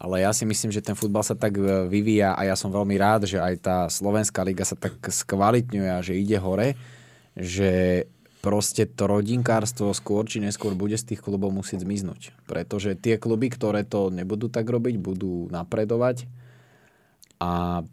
Ale ja si myslím, že ten futbal sa tak e, vyvíja a ja som veľmi rád, že aj tá slovenská liga sa tak skvalitňuje a že ide hore, že proste to rodinkárstvo skôr či neskôr bude z tých klubov musieť zmiznúť. Pretože tie kluby, ktoré to nebudú tak robiť, budú napredovať a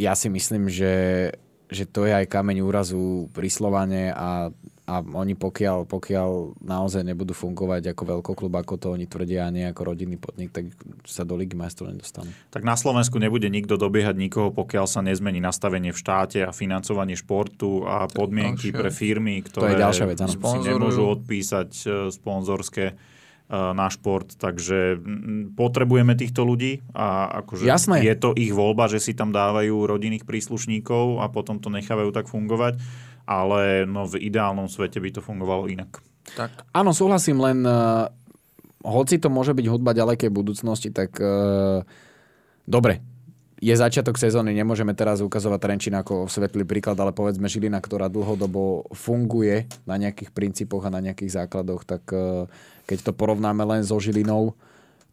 ja si myslím, že, že to je aj kameň úrazu pri Slovane a, a oni pokiaľ, pokiaľ naozaj nebudú fungovať ako veľkoklub, ako to oni tvrdia, a nie ako rodinný podnik, tak sa do Ligy majstrov nedostanú. Tak na Slovensku nebude nikto dobiehať nikoho, pokiaľ sa nezmení nastavenie v štáte a financovanie športu a podmienky pre firmy, ktoré ďalšia vec, áno. si nemôžu odpísať e, sponzorské e, na šport, takže potrebujeme týchto ľudí a akože Jasné. je to ich voľba, že si tam dávajú rodinných príslušníkov a potom to nechávajú tak fungovať, ale no v ideálnom svete by to fungovalo inak. tak. Áno, súhlasím, len uh, hoci to môže byť hudba ďalekej budúcnosti, tak uh, dobre, je začiatok sezóny, nemôžeme teraz ukazovať Trenčín ako svetlý príklad, ale povedzme Žilina, ktorá dlhodobo funguje na nejakých princípoch a na nejakých základoch, tak uh, keď to porovnáme len so Žilinou,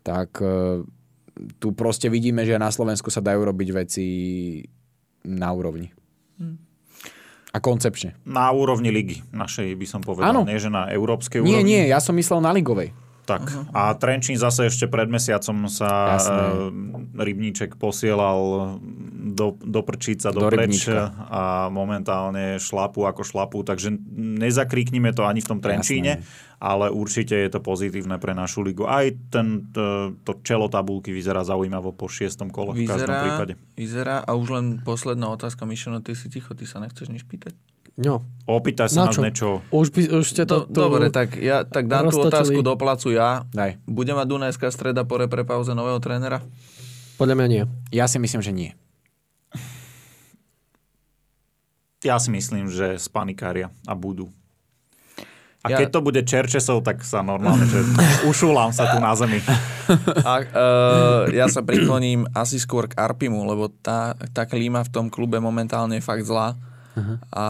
tak uh, tu proste vidíme, že na Slovensku sa dajú robiť veci na úrovni. A koncepčne. Na úrovni ligy našej by som povedal, Áno. nie že na európskej Nie, úrovni. nie, ja som myslel na ligovej. Tak. A Trenčín zase ešte pred mesiacom sa Jasné. e, Rybníček posielal do, do Prčíca, do, Do Preč a momentálne šlapu ako šlapu, takže nezakríknime to ani v tom Trenčíne, ale určite je to pozitívne pre našu ligu. Aj ten, to, to čelo tabulky vyzerá zaujímavo po šiestom kole v každom Vyzerá, prípade. vyzerá a už len posledná otázka, Mišo, no ty si ticho, ty sa nechceš nič pýtať? No, Opýtaj sa Na nás čo? niečo. už, by, už ste to... Do, dobre, tak ja tak dám tú roztočili. otázku do placu ja. Daj. Bude mať Dunajská streda po repre pauze nového trénera? Podľa mňa nie. Ja si myslím, že nie. Ja si myslím, že spanikária a budú. A Ja- keď to bude Čerčesov, tak sa normálne, že [laughs] ušulám sa tu na zemi. A, uh, ja sa prikloním asi skôr k Arpimu, lebo tá, tá klíma v tom klube momentálne je fakt zlá. A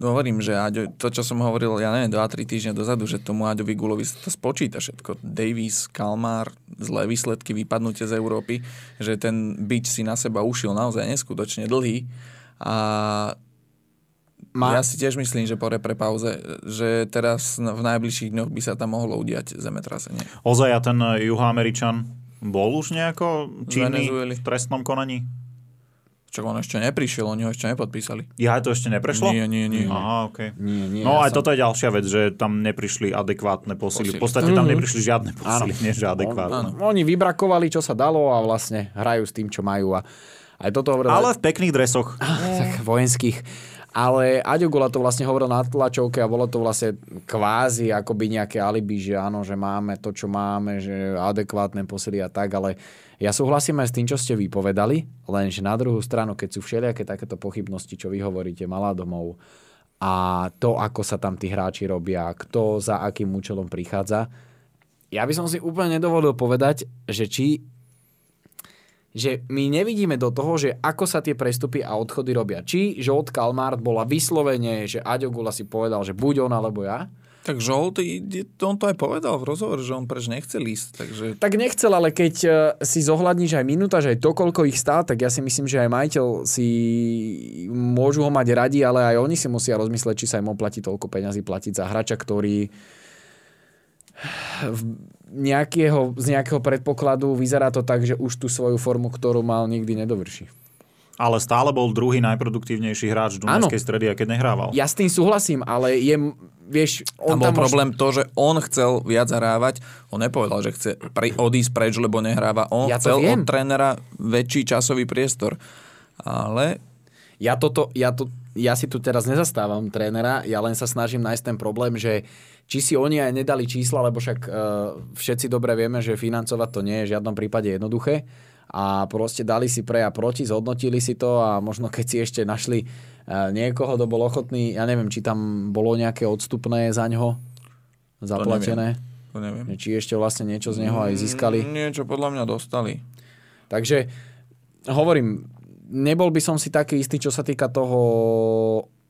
hovorím, že Aďo, to, čo som hovoril, ja neviem, 2-3 týždne dozadu, že tomu Aďovi Gulovi sa to spočíta všetko. Davis, Kalmár, zlé výsledky, vypadnutie z Európy, že ten bič si na seba ušil naozaj neskutočne dlhý. A Má- ja si tiež myslím, že po repre pauze, že teraz v najbližších dňoch by sa tam mohlo udiať zemetrasenie. Ozaj, a ten juhoameričan bol už nejako činný v trestnom konaní? Čo on ešte neprišiel, oni ho ešte nepodpísali. Ja to ešte neprešlo? Nie, nie, nie. Aha, okay. Nie, nie, No ja aj som- toto je ďalšia vec, že tam neprišli adekvátne posily. Posily. V podstate tam neprišli žiadne posily, nie že adekvátne. On, oni vybrakovali, čo sa dalo a vlastne hrajú s tým, čo majú. A aj toto hovoril... Ale v pekných dresoch. [laughs] tak vojenských. Ale Aďo Gula to vlastne hovoril na tlačovke a bolo to vlastne kvázi akoby nejaké alibi, že áno, že máme to, čo máme, že adekvátne posily a tak, ale ja súhlasím aj s tým, čo ste vypovedali, lenže na druhú stranu, keď sú všelijaké takéto pochybnosti, čo vy hovoríte, malá domov a to, ako sa tam tí hráči robia, kto za akým účelom prichádza, ja by som si úplne nedovolil povedať, že či že my nevidíme do toho, že ako sa tie prestupy a odchody robia. Či Žolt Kalmár bola vyslovene, že Aďo Gula si povedal, že buď on alebo ja. Tak Žolt, on to aj povedal v rozhovore, že on preč nechce ísť, takže Tak nechcel, ale keď e, si zohľadníš aj minúta, že aj to, koľko ich stál, tak ja si myslím, že aj majiteľ si môžu ho mať radi, ale aj oni si musia rozmysleť, či sa im oplatí toľko peňazí platiť za hráča, ktorý v nejakého, z nejakého predpokladu vyzerá to tak, že už tú svoju formu, ktorú mal, nikdy nedovrší. Ale stále bol druhý najproduktívnejší hráč Dunajskej stredy, aj keď nehrával. Ja s tým súhlasím, ale je, vieš, on tam bol tam problém to, že on chcel viac zahrávať. On nepovedal, že chce pri, odísť preč, lebo nehráva. On Ja chcel viem. od trénera väčší časový priestor. Ale Ja, toto, ja, to, ja si tu teraz nezastávam trénera, ja len sa snažím nájsť ten problém, že či si oni aj nedali čísla, lebo však uh, všetci dobre vieme, že financovať to nie je v žiadnom prípade jednoduché a proste dali si pre a proti, zhodnotili si to a možno keď si ešte našli uh, niekoho, kto bol ochotný, ja neviem, či tam bolo nejaké odstupné za ňo zaplatené, to neviem. či ešte vlastne niečo z neho aj získali. Mm, Niečo podľa mňa dostali. Takže hovorím, nebol by som si taký istý, čo sa týka toho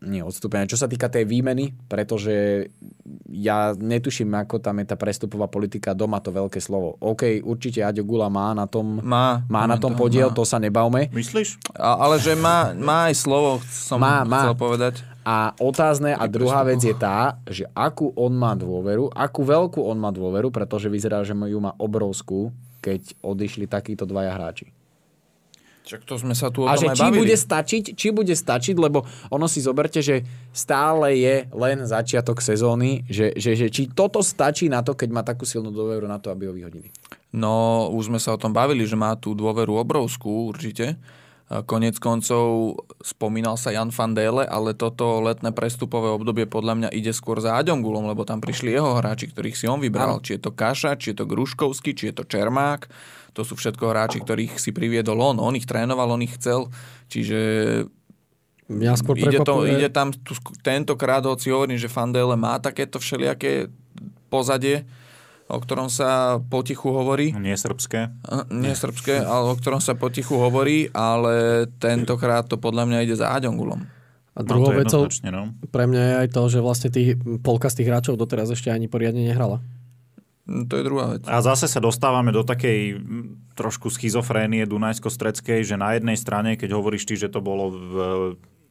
nie odstúpenia, čo sa týka tej výmeny, pretože ja netuším, ako tam je tá prestupová politika doma, to veľké slovo. OK, určite Aďo Gula má na tom, Má. má na tom Má. podiel, to sa nebavme. Myslíš? A, ale že má, má aj slovo, som Má, má. chcel povedať. A otázne a druhá vec je tá, že akú on má dôveru, akú veľkú on má dôveru, pretože vyzerá, že ju má obrovskú, keď odišli takíto dvaja hráči. Čak to sme sa tu o A tom že aj či bavili. bude stačiť, či bude stačiť, lebo ono si zoberte, že stále je len začiatok sezóny, že, že, že či toto stačí na to, keď má takú silnú dôveru na to, aby ho vyhodili. No, už sme sa o tom bavili, že má tú dôveru obrovskú určite. A Konec koncov spomínal sa Jan van Dele, ale toto letné prestupové obdobie podľa mňa ide skôr za Aďom Gulom, lebo tam prišli jeho hráči, ktorých si on vybral. Či je to Kaša, či je to Gruškovský, či je to Čermák. To sú všetko hráči, ktorých si priviedol on. On ich trénoval, on ich chcel. Čiže Mňa skôr ide, to, ide tam tu, tentokrát, hoci hovorím, že Fandele má takéto všelijaké pozadie, o ktorom sa potichu hovorí. Nie srbské. Nie srbské, ale o ktorom sa potichu hovorí, ale tentokrát to podľa mňa ide za Aďongulom. A No druhou to vecou no. pre mňa je aj to, že vlastne tých, polka z tých hráčov doteraz ešte ani poriadne nehrala. No, to je druhá vec. A zase sa dostávame do takej mm, trošku schizofrénie Dunajsko-Stredskej, že na jednej strane, keď hovoríš ty, že to bolo v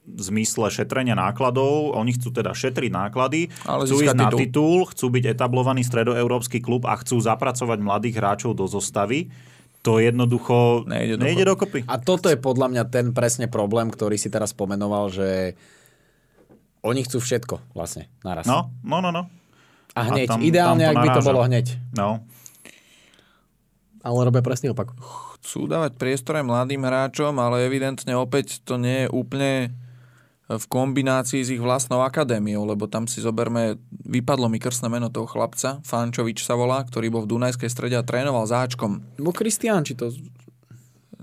v zmysle šetrenia nákladov, oni chcú teda šetriť náklady, Ale chcú ísť na titul. titul, chcú byť etablovaný stredoeurópsky klub a chcú zapracovať mladých hráčov do zostavy. To jednoducho Nejde nejde, dokopy. A toto je podľa mňa ten presne problém, ktorý si teraz pomenoval, že oni chcú všetko vlastne naraz. No, no, no, no. A hneď. tam- Ideálne, tam to ak by to bolo hneď. No, Ale robia presný opak. Chcú dávať priestor aj mladým hráčom, ale evidentne opäť to nie je úplne v kombinácii s ich vlastnou akadémiou, lebo tam si zoberme, vypadlo mi krstné meno toho chlapca, Fančovič sa volá, ktorý bol v Dunajskej strede a trénoval záčkom. Bo Kristián, či to...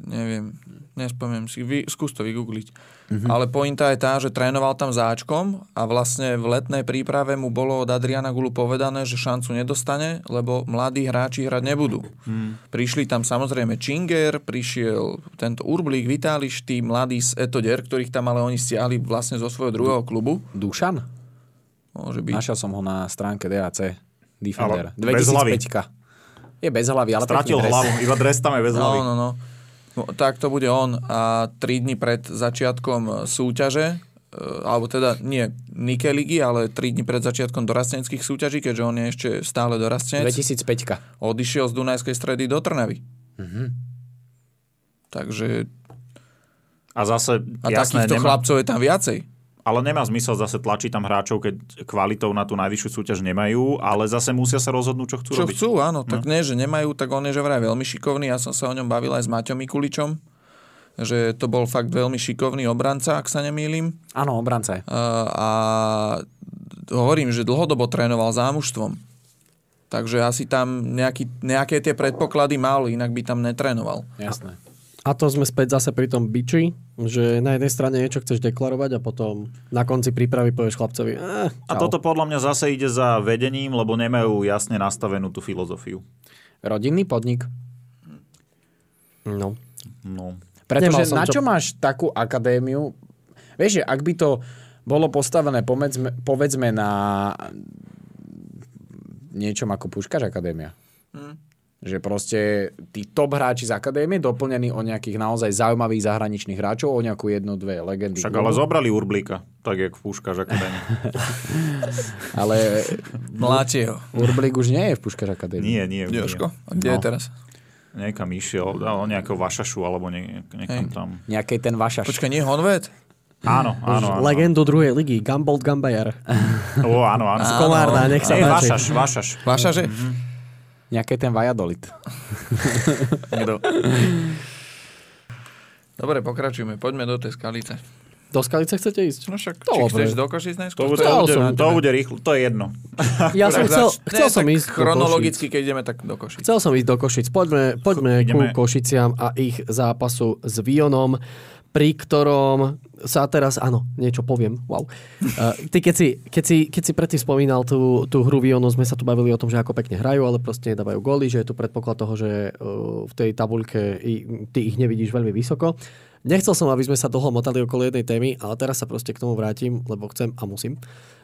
Neviem, nespomiem si, vy, skús to vygoogliť. Mm-hmm. Ale pointa je tá, že trénoval tam záčkom a vlastne v letnej príprave mu bolo od Adriana Gulu povedané, že šancu nedostane, lebo mladí hráči hrať nebudú. Mm. Prišli tam samozrejme Činger, prišiel tento Urblík, Vitáliš, tí mladí z Etoder, ktorých tam ale oni stiahli vlastne zo svojho druhého klubu. Dušan? Môže byť. Našiel som ho na stránke DAC. Defender. Ale bez hlavy. 2005. Je bez hlavy, ale Stratil hlavu, iba dres tam je bez hlavy. No, no, no. No. Tak to bude on. A 3 dní pred začiatkom súťaže, e, alebo teda nie Nike ligy, ale 3 dní pred začiatkom dorasteneckých súťaží, keďže on je ešte stále dorastenec, 2005. odišiel z Dunajskej stredy do Trnavy. Mhm. Takže A zase, a jasné, takýchto nemá, chlapcov je tam viacej. Ale nemá zmysel zase tlačiť tam hráčov, keď kvalitou na tú najvyššiu súťaž nemajú, ale zase musia sa rozhodnúť, čo chcú Čo robiť. chcú, áno. Tak nie, že nemajú, tak on je že vraj veľmi šikovný. Ja som sa o ňom bavil aj s Maťom Mikuličom, že to bol fakt veľmi šikovný obranca, ak sa nemýlim. Áno, obranca je. A, a hovorím, že dlhodobo trénoval zámužstvom. Takže asi tam nejaký, nejaké tie predpoklady mal, inak by tam netrénoval. Jasné. A to sme späť zase pri tom biči, že na jednej strane niečo chceš deklarovať a potom na konci prípravy povieš chlapcovi eh, A toto podľa mňa zase ide za vedením, lebo nemajú jasne nastavenú tú filozofiu. Rodinný podnik. No. No. Pretože na čo- čo máš takú akadémiu? Vieš, že ak by to bolo postavené povedzme, povedzme na niečom ako Puškaš akadémia. Že proste tí top hráči z akadémie doplnení o nejakých naozaj zaujímavých zahraničných hráčov, o nejakú jednu, dve legendy. Však klubu. ale zobrali Urblíka, tak jak v Púškaš akadémii. [laughs] ale Mláte ho. Urblík už nie je v Puškaš akadémii. Nie, nie. nie. Joško, a kde No. je teraz? Niekam išiel, dal nejakého Vašašu alebo nie, niekam Hej. tam. Nejakej ten Vašaš. Počkaj, nie Honvet? Áno, áno, áno. Legendu druhej ligy, Gumbold Gambajar. Ó, áno, áno. Z Komárna, nech sa Ej, páči. Vašaš, Vašaš. Vaša, že? Nejakej ten Vajadolid. Kto? Dobre, pokračujeme. Poďme do tej skalice. Do Skalice chcete ísť? No však, Dobre. či chceš do Košic To najskôr? bude, to, Chcel bude, to bude rýchlo, to je jedno. [laughs] Ja som chcel, chcel ne, som ísť Chronologicky, keď ideme, tak do Košic. Chcel som ísť do Košic. Poďme, poďme Ideme. ku Košiciam a ich zápasu s Vionom, pri ktorom sa teraz, áno, niečo poviem, wow. Uh, ty keď si, keď si, keď si predtým spomínal tú, tú hru Vionu, sme sa tu bavili o tom, že ako pekne hrajú, ale proste nedávajú góly, že je tu predpoklad toho, že uh, v tej tabuľke i, ty ich nevidíš veľmi vysoko. Nechcel som, aby sme sa dlho motali okolo jednej témy, ale teraz sa proste k tomu vrátim, lebo chcem a musím. Uh,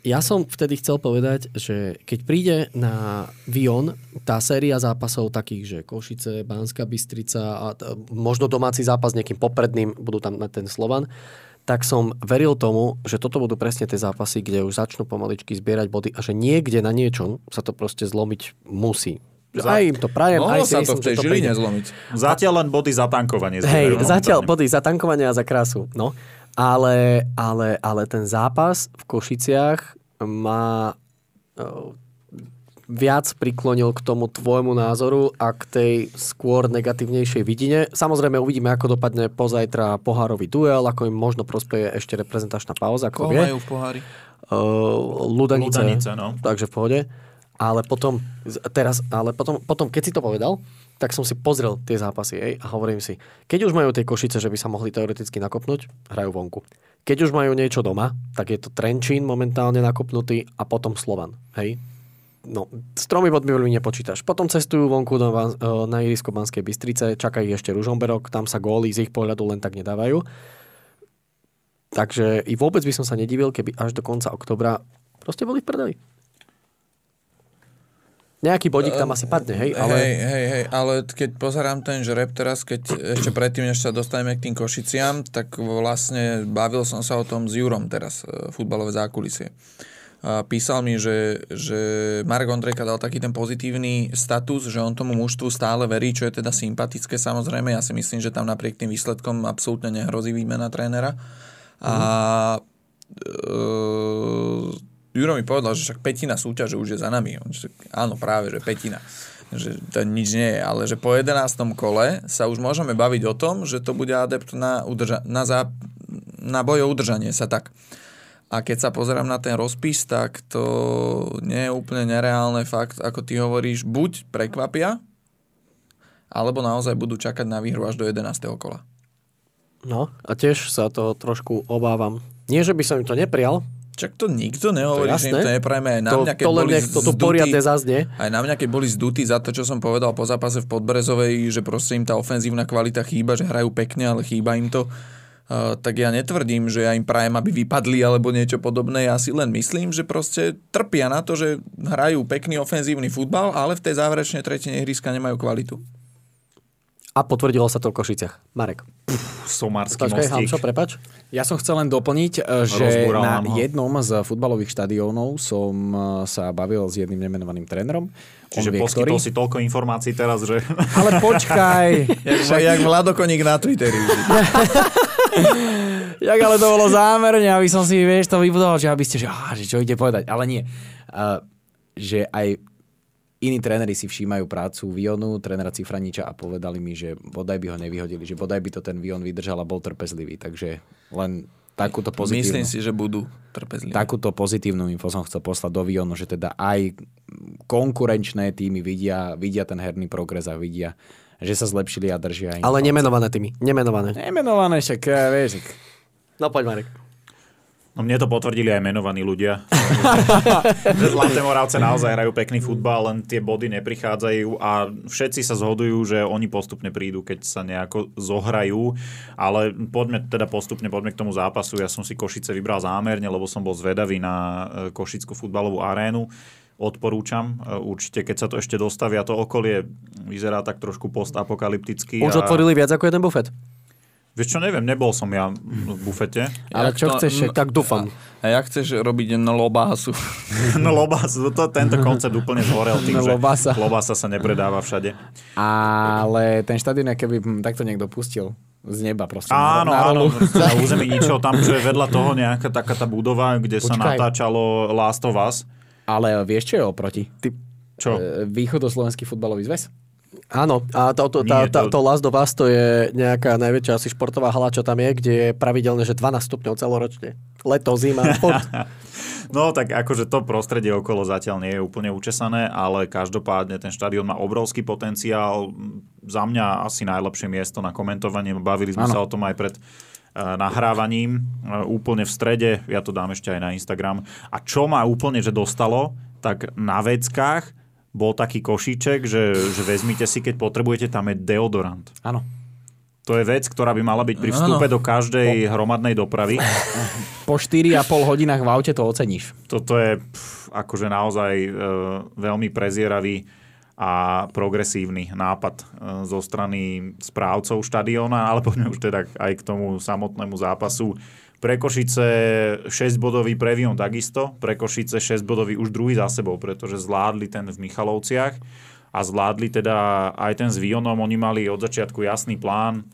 ja som vtedy chcel povedať, že keď príde na Vion tá séria zápasov takých, že Košice, Banská Bystrica a možno domáci zápas s niekým popredným, budú tam mať ten Slovan, tak som veril tomu, že toto budú presne tie zápasy, kde už začnú pomaličky zbierať body a že niekde na niečom sa to proste zlomiť musí. Aj im to prajem, Mohlo aj sa to v tej Žiline zlomiť. Zatiaľ len body za tankovanie. Hej, zatiaľ body za tankovanie a za krásu. No. Ale, ale, ale ten zápas v Košiciach ma eh, viac priklonil k tomu tvojmu názoru a k tej skôr negatívnejšej vidine. Samozrejme uvidíme, ako dopadne pozajtra pohárový duel, ako im možno prospeje ešte reprezentačná pauza, Koho ako vie. majú v pohári? Uh, Ludanice. Ludanice, no. Takže v pohode. Ale potom, teraz, ale potom, potom, keď si to povedal, tak som si pozrel tie zápasy hej, a hovorím si, keď už majú tie košice, že by sa mohli teoreticky nakopnúť, hrajú vonku. Keď už majú niečo doma, tak je to Trenčín momentálne nakopnutý a potom Slovan. Hej? No, s tromi bodmi veľmi nepočítaš. Potom cestujú vonku eh, na irisko Banskej Bystrice, čaká ešte Ružomberok, tam sa góly z ich pohľadu len tak nedávajú. Takže i vôbec by som sa nedivil, keby až do konca oktobra proste boli v prdeli. Nejaký bodík tam asi padne, hej, ale... Hej, hej, hej, ale keď pozerám ten žreb teraz, keď ešte predtým, než sa dostaneme k tým Košiciam, tak vlastne bavil som sa o tom s Jurom teraz, e, futbalové zákulisie. A písal mi, že, že Marek Ondrejka dal taký ten pozitívny status, že on tomu mužstvu stále verí, čo je teda sympatické samozrejme. Ja si myslím, že tam napriek tým výsledkom absolútne nehrozí výmena trénera. A e, Juro mi povedal, že však petina súťaže už je za nami. On, že, áno, práve, že petina. Že to nič nie je, ale že po 11. kole sa už môžeme baviť o tom, že to bude adept na, udrža- na, zá- na boj o udržanie sa tak. A keď sa pozerám na ten rozpis, tak to nie je úplne nereálne fakt, ako ty hovoríš, buď prekvapia, alebo naozaj budú čakať na výhru až do 11. kola. No a tiež sa to trošku obávam. Nie, že by som im to neprijal, Čak to nikto nehovorí, To že im to neprajeme. Aj na to, mňa, keď to boli to zdutí- poriadne zaznie. Aj na mňa, keď boli zdutí za to, čo som povedal po zápase v Podbrezovej, že proste im tá ofenzívna kvalita chýba, že hrajú pekne, ale chýba im to, uh, tak ja netvrdím, že ja im prajem, aby vypadli alebo niečo podobné. Ja si len myslím, že proste trpia na to, že hrajú pekný ofenzívny futbal, ale v tej záverečnej tretine ihriska nemajú kvalitu. A potvrdilo sa to v Košiciach. Marek. Somarský Počkaj, mostík. Hamšo, prepač. Ja som chcel len doplniť, e, že Rozbúral na ho. jednom z futbalových štadiónov som e, sa bavil s jedným nemenovaným trénerom. Čiže vie, poskytol ktorý. si toľko informácií teraz, že... Ale počkaj, [laughs] Jak, jak Vlado Koník na Twitteri. [laughs] jak ale to bolo zámerne, aby som si, vieš, to vybudoval, že aby ste, že, á, že čo ide povedať. Ale nie. Uh, že aj iní tréneri si všímajú prácu Vionu, trénera Cifraniča a povedali mi, že bodaj by ho nevyhodili, že bodaj by to ten Vion vydržal a bol trpezlivý. Takže len takúto pozitívnu, Myslím si, že budú trpezliví. takúto pozitívnu info som chcel poslať do Vionu, že teda aj konkurenčné týmy vidia, vidia ten herný progres a vidia, že sa zlepšili a držia. Ale nemenované tými. Nemenované. Nemenované, však vieš, No poď, Marek. No mne to potvrdili aj menovaní ľudia. [laughs] že Zlaté Moravce naozaj hrajú pekný futbal, len tie body neprichádzajú a všetci sa zhodujú, že oni postupne prídu, keď sa nejako zohrajú. Ale poďme teda postupne, poďme k tomu zápasu. Ja som si Košice vybral zámerne, lebo som bol zvedavý na e, Košickú futbalovú arénu. Odporúčam. E, Určite, keď sa to ešte dostavia, to okolie vyzerá tak trošku postapokalypticky. Už a... otvorili viac ako jeden bufet. Vieš čo, neviem, nebol som ja v bufete. Ale čo chceš, Tak dúfam. A jak chceš robiť lobásu? [laughs] No lobás, to, tento koncept úplne zhorel tým, No, že lobasa. lobasa sa nepredáva všade. Ale ten štadión, keby takto niekto pustil z neba proste. Áno, na áno, na území [laughs] ničo, tam čo je vedľa toho nejaká taká tá budova, kde sa Počkaj. natáčalo Last of Us. Ale vieš, čo je oproti? Ty, Čo? E, Východoslovenský futbalový zväz? Áno, a to, to, tá, to- to Last of Us to je nejaká najväčšia asi športová hala, čo tam je, kde je pravidelne, že 12 stupňov celoročne. Leto, zima, [laughs] furt. No tak akože to prostredie okolo zatiaľ nie je úplne učesané, ale každopádne ten štadión má obrovský potenciál. Za mňa asi najlepšie miesto na komentovanie. Bavili sme Áno. sa o tom aj pred eh, nahrávaním. Eh, Úplne v strede, ja to dám ešte aj na Instagram. A čo ma úplne že dostalo, tak na veckách bol taký košíček, že, že vezmite si, keď potrebujete, tam je deodorant. Áno. To je vec, ktorá by mala byť pri vstupe do každej hromadnej dopravy. Po 4,5 hodinách v aute to oceníš. Toto je pf, akože naozaj e, veľmi prezieravý a progresívny nápad e, zo strany správcov štadióna, ale poďme [laughs] už teda aj k tomu samotnému zápasu. Pre Košice 6-bodový previon takisto, pre Košice 6-bodový už druhý za sebou, pretože zvládli ten v Michalovciach a zvládli teda aj ten s Vionom. Oni mali od začiatku jasný plán,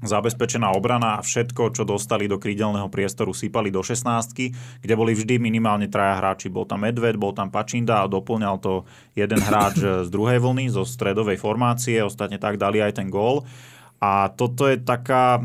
zabezpečená obrana a všetko, čo dostali do krídelného priestoru, sypali do 16 kde boli vždy minimálne traja hráči. Bol tam Medved, bol tam Pačinda a doplňal to jeden hráč z druhej vlny, zo stredovej formácie, ostatne tak dali aj ten gól. A toto je taká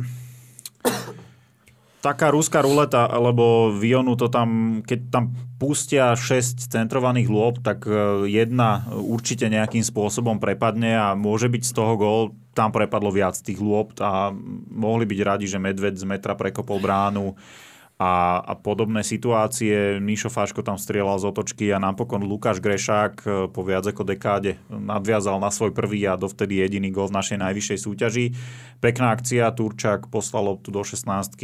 taká ruská ruleta, lebo Vionu to tam, keď tam pustia 6 centrovaných lôb, tak e, jedna určite nejakým spôsobom prepadne a môže byť z toho gól. Tam prepadlo viac tých lôb a mohli byť radi, že Medved z metra prekopol bránu a, a podobné situácie. Míšo Fáško tam strieľal z otočky a napokon Lukáš Grešák e, po viac ako dekáde nadviazal na svoj prvý a dovtedy jediný gol v našej najvyššej súťaži. Pekná akcia, Turčák poslal loptu do 16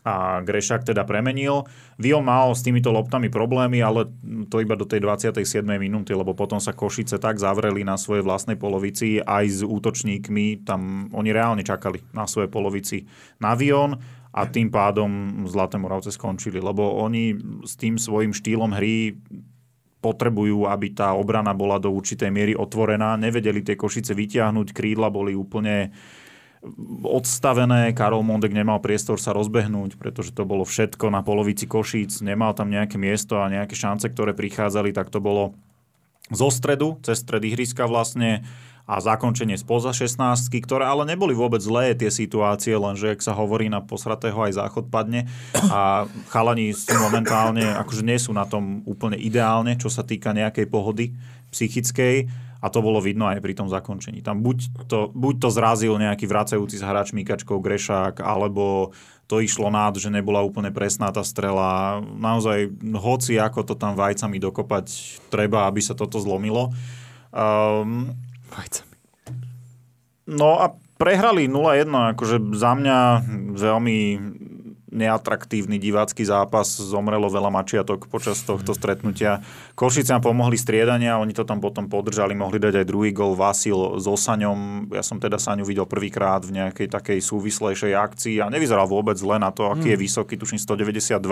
a Grešák teda premenil. Vion mal s týmito loptami problémy, ale to iba do tej 27. minúty, lebo potom sa Košice tak zavreli na svojej vlastnej polovici aj s útočníkmi, tam oni reálne čakali na svojej polovici na Vion a tým pádom Zlaté Moravce skončili, lebo oni s tým svojim štýlom hry potrebujú, aby tá obrana bola do určitej miery otvorená. Nevedeli tie Košice vyťahnuť, krídla boli úplne odstavené, Karol Mondek nemal priestor sa rozbehnúť, pretože to bolo všetko na polovici Košíc, nemal tam nejaké miesto a nejaké šance, ktoré prichádzali, tak to bolo zo stredu, cez stred ihriska vlastne a zakončenie spoza 16, ktoré ale neboli vôbec zlé tie situácie, lenže ak sa hovorí na posratého aj záchod padne a chalani sú momentálne, akože nie sú na tom úplne ideálne, čo sa týka nejakej pohody psychickej A to bolo vidno aj pri tom zakončení. Tam buď to, buď to zrazil nejaký vracajúci s hráčmi kačkou Grešák, alebo to išlo nád, že nebola úplne presná tá strela. Naozaj, hoci ako to tam vajcami dokopať treba, aby sa toto zlomilo. Um, Vajcami. no a prehrali 0-1, akože za mňa veľmi neatraktívny divácky zápas, zomrelo veľa mačiatok počas tohto stretnutia. Košice nám pomohli striedania, oni to tam potom podržali, mohli dať aj druhý gol Vasil so Saňom. Ja som teda Saňu videl prvýkrát v nejakej takej súvislejšej akcii a nevyzeral vôbec zle na to, aký je vysoký, tuším 192,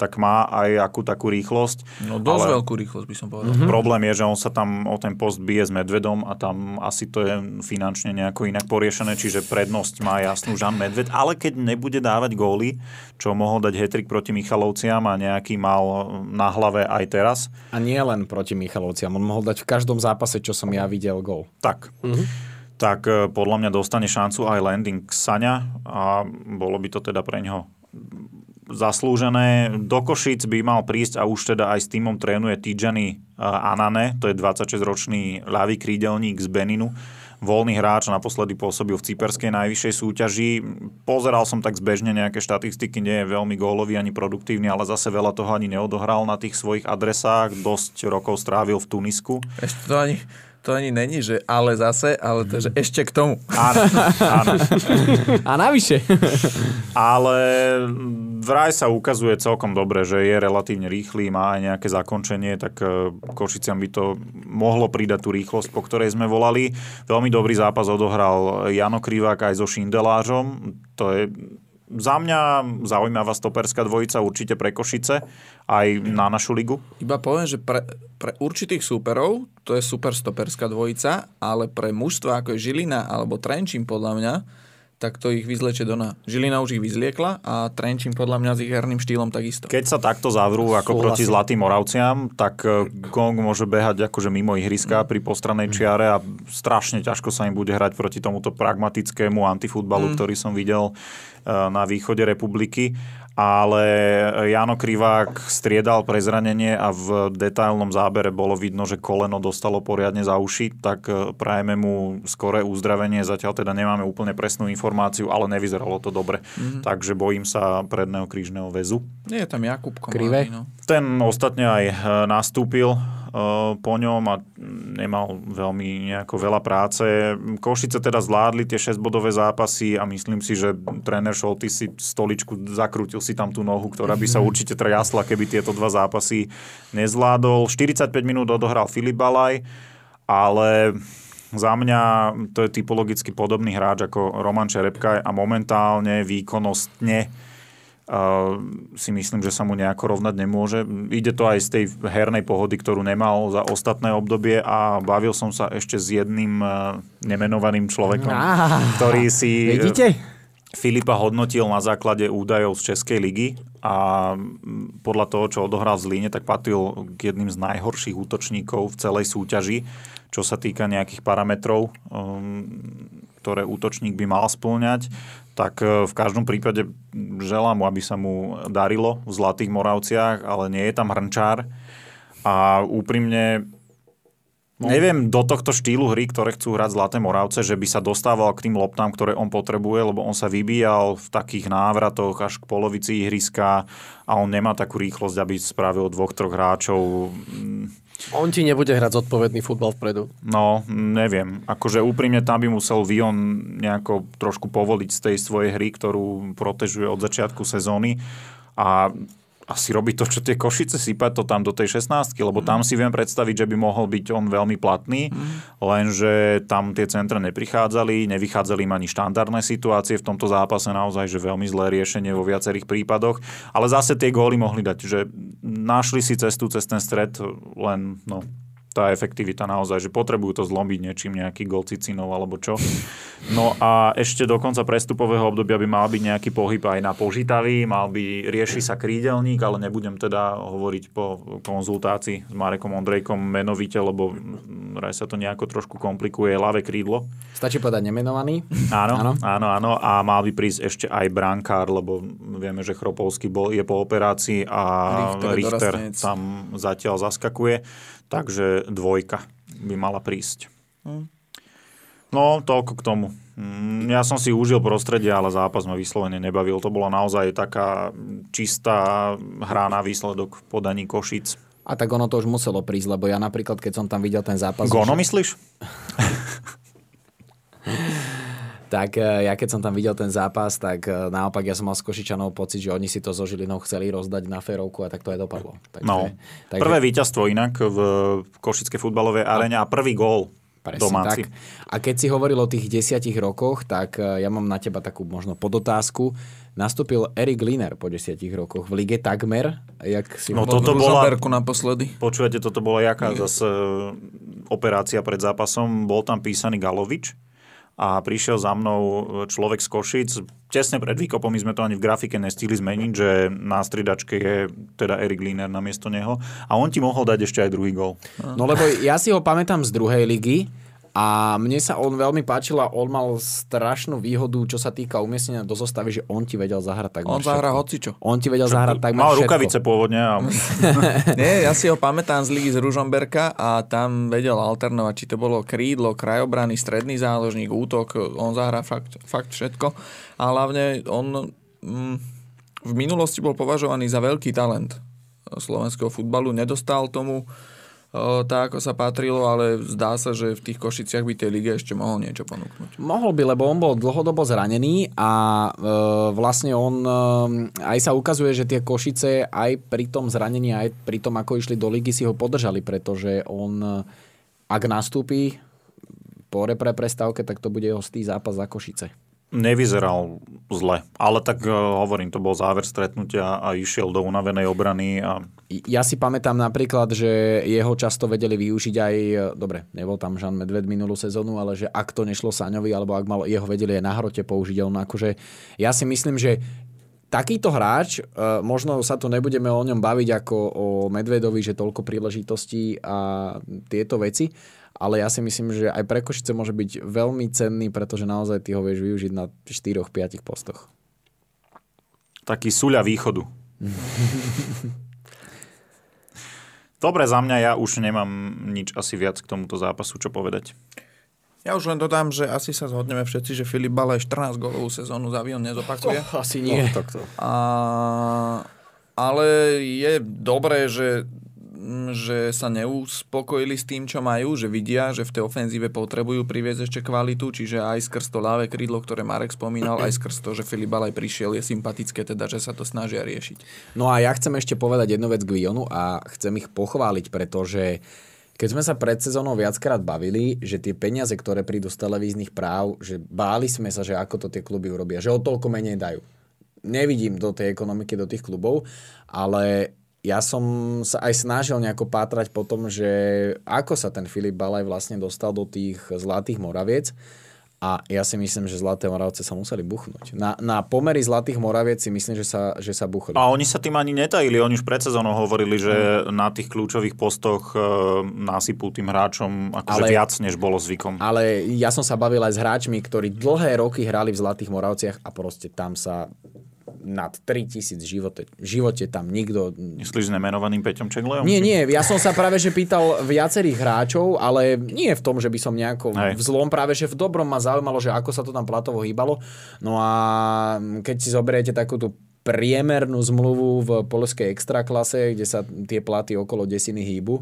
tak má aj akú takú rýchlosť. No dosť Ale- veľkú rýchlosť by som povedal. Mm-hmm. Problém je, že on sa tam o ten post bije s Medvedom a tam asi to je finančne nejako inak poriešené, čiže prednosť má jasnú Žan Medved, ale keď nebude dávať góly, čo mohol dať hetrik proti Michalovciam a nejaký mal na hlave aj teraz, A nie len proti Michalovciam. On mohol dať v každom zápase, čo som ja videl, gol. tak, tak e, podľa mňa dostane šancu aj landing Saňa a bolo by to teda pre ňoho zaslúžené. Do Košic by mal prísť a už teda aj s týmom trénuje Tijani Anane, to je 26-ročný ľavý krídelník z Beninu. Voľný hráč, naposledy pôsobil v cyperskej najvyššej súťaži. Pozeral som tak zbežne nejaké štatistiky, nie je veľmi gólový ani produktívny, ale zase veľa toho ani neodohral na tých svojich adresách. Dosť rokov strávil v Tunisku. Ešte to ani, to ani není, že ale zase, ale to, že ešte k tomu. Áno, áno. A navyše. Ale vraj sa ukazuje celkom dobre, že je relatívne rýchly, má aj nejaké zakončenie, tak e, Košiciam by to mohlo pridať tú rýchlosť, po ktorej sme volali. Veľmi dobrý zápas odohral Jano Krivák aj so Šindelážom. To je za mňa zaujímavá stoperská dvojica určite pre Košice, aj na našu ligu. Iba poviem, že pre, pre určitých súperov to je super stoperská dvojica, ale pre mužstva ako je Žilina alebo Trenčín podľa mňa, tak to ich vyzlečie do na. Žilina už ich vyzliekla a Trenčín podľa mňa s ich herným štýlom takisto. Keď sa takto zavrú ako Súhlasím. proti Zlatým Moravciam, tak e, Gong môže behať akože mimo ihriska pri postranej čiare a strašne ťažko sa im bude hrať proti tomuto pragmatickému antifutbalu, ktorý som videl e, na východe republiky. Ale Jano Krivák striedal pre zranenie a v detailnom zábere bolo vidno, že koleno dostalo poriadne za uši, tak e, prajeme mu skoré uzdravenie. Zatiaľ teda nemáme úplne presnú informáciu, ale nevyzeralo to dobre. Takže bojím sa predného krížneho väzu. Nie je tam Jakub? Komárny, no. Ten ostatne aj e, nastúpil po ňom a nemal veľmi nejako veľa práce. Košice teda zvládli tie 6-bodové zápasy a myslím si, že tréner Šolty si stoličku zakrútil si tam tú nohu, ktorá by sa určite triasla, keby tieto dva zápasy nezvládol. 45 minút odohral Filip Balaj, ale za mňa to je typologicky podobný hráč ako Roman Čerepka a momentálne výkonnostne si myslím, že sa mu nejako rovnať nemôže. Ide to aj z tej hernej pohody, ktorú nemal za ostatné obdobie a bavil som sa ešte s jedným uh, nemenovaným človekom, Á, ktorý si uh, Vidíte? Filipa hodnotil na základe údajov z Českej ligy a podľa toho, čo odohral v Zlíne, tak patril k jedným z najhorších útočníkov v celej súťaži, čo sa týka nejakých parametrov, um, ktoré útočník by mal spĺňať. Tak e, v každom prípade želám mu, aby sa mu darilo v Zlatých Moravciach, ale nie je tam hrnčár. A úprimne Neviem do tohto štýlu hry, ktoré chcú hrať Zlaté Moravce, že by sa dostával k tým loptám, ktoré on potrebuje, lebo on sa vybíjal v takých návratoch až k polovici ihriska a on nemá takú rýchlosť, aby spravil dvoch, troch hráčov. On ti nebude hrať zodpovedný futbal vpredu. No, neviem. Akože úprimne tam by musel Vion nejako trošku povoliť z tej svojej hry, ktorú protežuje od začiatku sezóny a asi robí to, čo tie Košice, sypať to tam do tej 16 lebo tam si viem predstaviť, že by mohol byť on veľmi platný, lenže tam tie centra neprichádzali, nevychádzali im ani štandardné situácie v tomto zápase, naozaj, že veľmi zlé riešenie vo viacerých prípadoch, ale zase tie góly mohli dať, že našli si cestu cez ten stred, len no, tá efektivita naozaj, že potrebujú to zlomiť niečím, nejaký gol Cicinov alebo čo. No a ešte do konca prestupového obdobia by mal byť nejaký pohyb aj na požitavý, mal by rieši sa krídelník, ale nebudem teda hovoriť po konzultácii s Marekom Ondrejkom menovite, lebo raj sa to nejako trošku komplikuje, ľavé krídlo. Stačí povedať nemenovaný. Áno, Áno. áno, áno. A mal by prísť ešte aj brankár, lebo vieme, že Chropovský bol, je po operácii a Richter Richter, tam zatiaľ zaskakuje. Takže dvojka. by mala prísť. No, toľko k tomu. Mm, Ja som si užil prostredie, ale zápas ma vyslovene nebavil. To bola naozaj taká čistá hra na výsledok v podaní Košic. A tak ono to už muselo prísť, lebo ja napríklad, keď som tam videl ten zápas... Gono že- myslíš? [laughs] tak e, ja keď som tam videl ten zápas, tak e, naopak ja som mal z Košičanov pocit, že oni si to so Žilinou chceli rozdať na férovku a tak to aj dopadlo. Takže, No. takže, Prvé víťazstvo inak v Košickej futbalovej arene a prvý gól Presne domáci. tak. A keď si hovoril o tých desiatich rokoch, tak e, ja mám na teba takú možno podotázku. Nastúpil Erik Liner po desiatich rokoch v lige takmer, jak si No toto bola- naposledy. Počúvate, toto bola jaká zase operácia pred zápasom. Bol tam písaný Galovič a prišiel za mnou človek z Košic. Tesne pred výkopom, my sme to ani v grafike nestihli zmeniť, že na stridačke je teda Erik Liner namiesto neho a on ti mohol dať ešte aj druhý gol. No lebo ja si ho pamätám z druhej ligy a mne sa on veľmi páčil a on mal strašnú výhodu, čo sa týka umiestnenia do zostavy, že on ti vedel zahrať tak On zahrá hocičo. On ti vedel zahrať tak Mal rukavice pôvodne a [laughs] Nie, ja si ho pamätám z ligy z Ružomberka a tam vedel alternovať, či to bolo krídlo, krajobrany, stredný záložník, útok, on zahrá fakt, fakt všetko. A hlavne on mm, v minulosti bol považovaný za veľký talent slovenského futbalu, nedostal tomu e, tak, ako sa patrilo, ale zdá sa, že v tých Košiciach by tej lige ešte mohol niečo ponúknuť. Mohol by, lebo on bol dlhodobo zranený a e, vlastne on e, aj sa ukazuje, že tie Košice aj pri tom zranení, aj pri tom, ako išli do ligy, si ho podržali, pretože on, e, ak nastúpi po repre prestávke, tak to bude hostý zápas za Košice. Nevyzeral zle. Ale tak e, hovorím, to bol záver stretnutia a išiel do unavenej obrany a Ja si pamätám napríklad, že jeho často vedeli využiť aj, e, dobre, nebol tam Žan Medved minulú sezónu, ale že ak to nešlo Saňovi, alebo ak mal, jeho vedeli aj na hrote použiť, akože, ja si myslím, že takýto hráč, e, možno sa tu nebudeme o ňom baviť ako o Medvedovi, že toľko príležitostí a tieto veci, ale ja si myslím, že aj pre Košice môže byť veľmi cenný, pretože naozaj ty ho vieš využiť na 4-5 postoch. taký súľa východu. [laughs] Dobre, za mňa ja už nemám nič asi viac k tomuto zápasu, čo povedať. Ja už len dodám, že asi sa zhodneme všetci, že Filip Balaj 14 gólovú sezónu za Vion nezopakuje. Asi nie. tak to. A, ale je dobré, že, mm, že sa neuspokojili s tým, čo majú, že vidia, že v tej ofenzíve potrebujú priviesť ešte kvalitu, čiže aj skrz to ľavé krídlo, ktoré Marek spomínal, aj skrz to, že Filip Balaj prišiel, je sympatické teda, že sa to snažia riešiť. No a ja chcem ešte povedať jednu vec k Vionu a chcem ich pochváliť, pretože keď sme sa pred sezónou viackrát bavili, že tie peniaze, ktoré prídu z televíznych práv, že báli sme sa, že ako to tie kluby urobia, že o toľko menej dajú. Nevidím do tej ekonomiky, do tých klubov, ale ja som sa aj snažil nejako pátrať po tom, že ako sa ten Filip Balaj vlastne dostal do tých Zlatých Moraviec. A ja si myslím, že Zlaté Moravce sa museli buchnúť. Na, na pomery Zlatých Moraviec si myslím, že sa, že sa buchli. A oni sa tým ani netajili, oni už pred sezónou hovorili, že na tých kľúčových postoch e, nasypú tým hráčom akože Ale- viac, než bolo zvykom. Ale ja som sa bavil aj s hráčmi, ktorí dlhé roky hrali v Zlatých Moravciach a proste tam sa nad 3000 v živote, živote tam nikto... Myslíš s nemenovaným Peťom Čeglejom? Nie, nie, ja som sa práve že pýtal viacerých hráčov, ale nie v tom, že by som nejako Hej. v zlom, práve že v dobrom ma zaujímalo, že ako sa to tam platovo hýbalo. No a keď si zoberiete takú tú priemernú zmluvu v polskej extraklase, kde sa tie platy okolo desiny hýbu,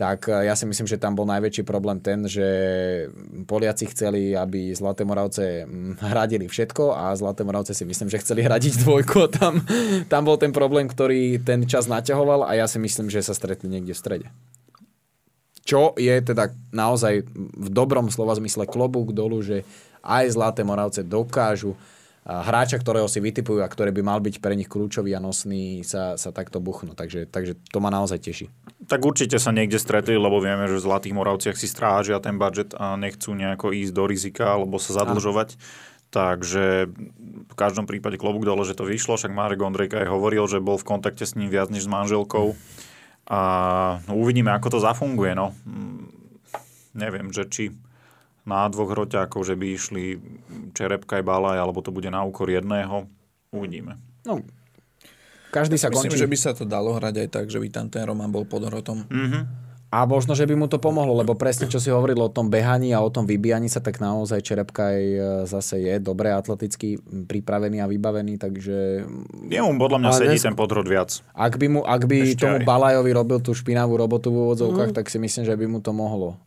tak eh, ja si myslím, že tam bol najväčší problém ten, že Poliaci chceli, aby Zlaté Moravce mm, hradili všetko a Zlaté Moravce si myslím, že chceli hradiť dvojku tam, tam bol ten problém, ktorý ten čas naťahoval a ja si myslím, že sa stretli niekde v strede. Čo je teda naozaj v dobrom slova zmysle klobúk dolu, že aj Zlaté Moravce dokážu a hráča, ktorého si vytipujú a ktorý by mal byť pre nich kľúčový a nosný, sa, sa takto buchnú. Takže, takže to ma naozaj teší. Tak určite sa niekde stretli, lebo vieme, že v Zlatých Moravciach si strážia ten budget a nechcú nejako ísť do rizika alebo sa zadlžovať. Takže v každom prípade klobúk dole, že to vyšlo, však Marek Ondrejka aj hovoril, že bol v kontakte s ním viac než s manželkou. A no, uvidíme, ako to zafunguje. No. Mm, Neviem, že či na dvoch roťákov, že by išli Čerepka aj Balaj, alebo to bude na úkor jedného. Uvidíme. No, každý sa Myslím, končí. že by sa to dalo hrať aj tak, že by tam ten Roman bol pod hrotom. Mhm. A možno, že by mu to pomohlo, lebo presne čo si hovoril o tom behaní a o tom vybíjaní sa, tak naozaj Čerepka aj e, zase je dobre atleticky pripravený a vybavený, takže... Jemu podľa mňa sedí dnes- ten podrod viac. Ak by, mu, ak by Ešte tomu aj. Balajovi robil tú špinavú robotu v úvodzovkách, mm. tak si myslím, že by mu to mohlo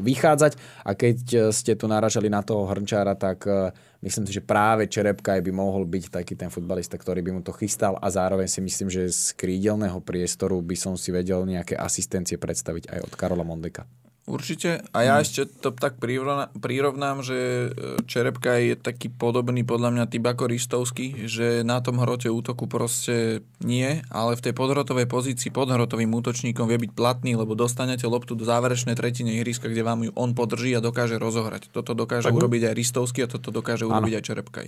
vychádzať. A keď e, ste tu naražali na toho Hrnčára, tak e, myslím si, že práve Čerepka by mohol byť taký ten futbalista, ktorý by mu to chystal a zároveň si myslím, že z krídelného priestoru by som si vedel nejaké asistencie predstaviť aj od Karola Mondeka. Určite. A ja ešte to tak prirovna- prirovnám, že e, Čerepka je taký podobný podľa mňa typ ako Ristovský, že na tom hrote útoku proste nie, ale v tej podhrotovej pozícii podhrotovým útočníkom vie byť platný, lebo dostanete loptu do záverečnej tretiny ihriska, kde vám ju on podrží a dokáže rozohrať. Toto dokáže urobiť aj Ristovský a toto dokáže urobiť aj Čerepkaj.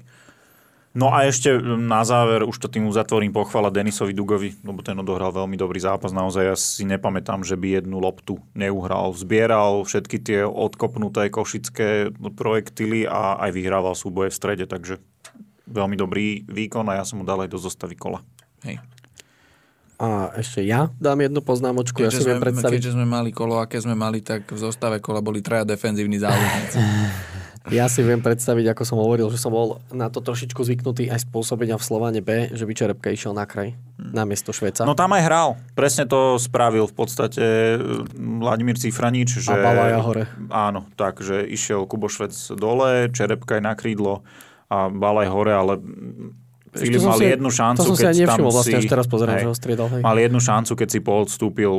No a ešte na záver, už to tým uzatvorím, pochvala Denisovi Dugovi, lebo ten odohral veľmi dobrý zápas. Naozaj ja si nepamätám, že by jednu loptu neuhral. Zbieral všetky tie odkopnuté košické projektily a aj vyhrával súboje v strede, takže veľmi dobrý výkon a ja som mu dal aj do zostavy kola. Hej. A ešte ja dám jednu poznámočku, ja si Keďže sme, predstaviť. keďže sme mali kolo, aké sme mali, tak v zostave kola boli traja defenzívni záložníci. [laughs] Ja si viem predstaviť, ako som hovoril, že som bol na to trošičku zvyknutý aj spôsobenia v Slovane B, že by Čerepka išiel na kraj, na miesto Šveca. No tam aj hral. Presne to spravil v podstate e, Vladimír Cifranič. Že, A Balaja hore. Áno, tak, že išiel Kubošvec dole, Čerepka aj na krídlo a Balaj hore, ale Filip mal si- jednu šancu, To som si keď aj nevšimol, vlastne až teraz pozerám, hej, že ho striedal. Hej. Mal jednu šancu, keď si poodstúpil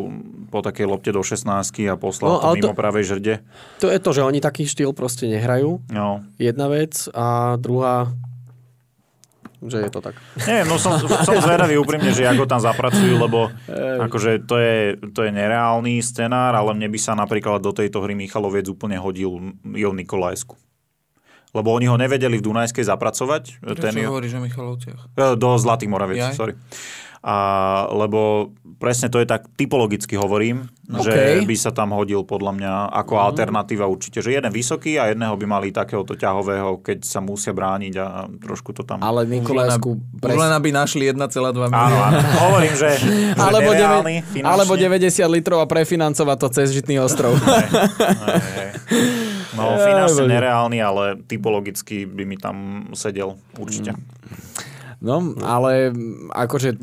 po takej lopte do 16 a poslal No, to mimo to- pravej žrde. To je to, že oni taký štýl proste nehrajú. No. Jedna vec a druhá, že je to tak. Nie, no som, [laughs] som zvedavý úprimne, že ako tam zapracujú, lebo akože to je, to je nereálny scenár, ale mne by sa napríklad do tejto hry Michaloviec úplne hodil Jo Nikolajsku. Lebo oni ho nevedeli v Dunajskej zapracovať. Prečo jo- hovoríš o Michalovciach? E, Do Zlatých Moraviec, Jaj. sorry. A, lebo presne to je tak typologicky hovorím, No, že OK. by sa tam hodil podľa mňa ako alternatíva určite, že jeden vysoký a jedného by mali takéhoto ťahového, keď sa musia brániť a trošku to tam... Ale Nikolajsku... Už len aby našli 1,2 Áno, milióna. áno. Hovorím, že, [laughs] že alebo, nereálny finančne. alebo 90 litrov a prefinancovať to cez Žitný ostrov. [laughs] Hej, hej. No, finančne nereálny, ale typologicky by mi tam sedel určite. No, ale mm, akože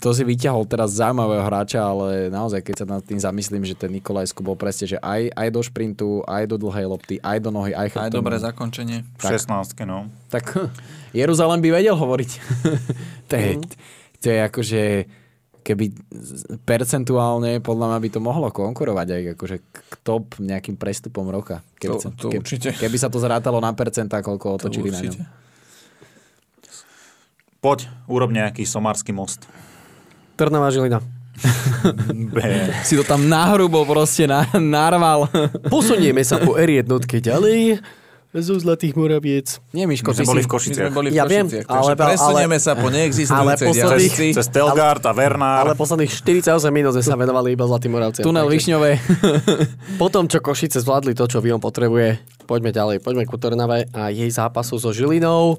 to si vyťahol teraz zaujímavého hráča, ale naozaj, keď sa nad tým zamyslím, že ten Nikolajsku bol presne, že aj, aj do šprintu, aj do dlhej lopty, aj do nohy, aj Aj chrbtom. dobré zakončenie. V 16 no. Tak Jeruzalem by vedel hovoriť. [laughs] to, je, to je akože keby percentuálne podľa mňa by to mohlo konkurovať aj akože k top nejakým prestupom roka. Keby, To- sa, to keby, určite. keby sa to zrátalo na percentá, koľko To otočili na ňom. Poď, urob nejaký somarský most. Trnavá Žilina. [laughs] B. Si to tam nahrubo proste na, narval. Posunieme sa po R1 ďalej zo Zlatých Moraviec. Nie, Miško, My sme boli v My Košiciach. sme boli v Ja viem, ale- presunieme ale- sa po neexistujúcej ale diaľnici. Cez Telgard a Vernár. Ale posledných 48 minút sme sa venovali iba Zlatým Moravciam. Tunel takže Višňové. [laughs] Potom, čo Košice zvládli to, čo Vion potrebuje, poďme ďalej. Poďme ku Trnave a jej zápasu so Žilinou.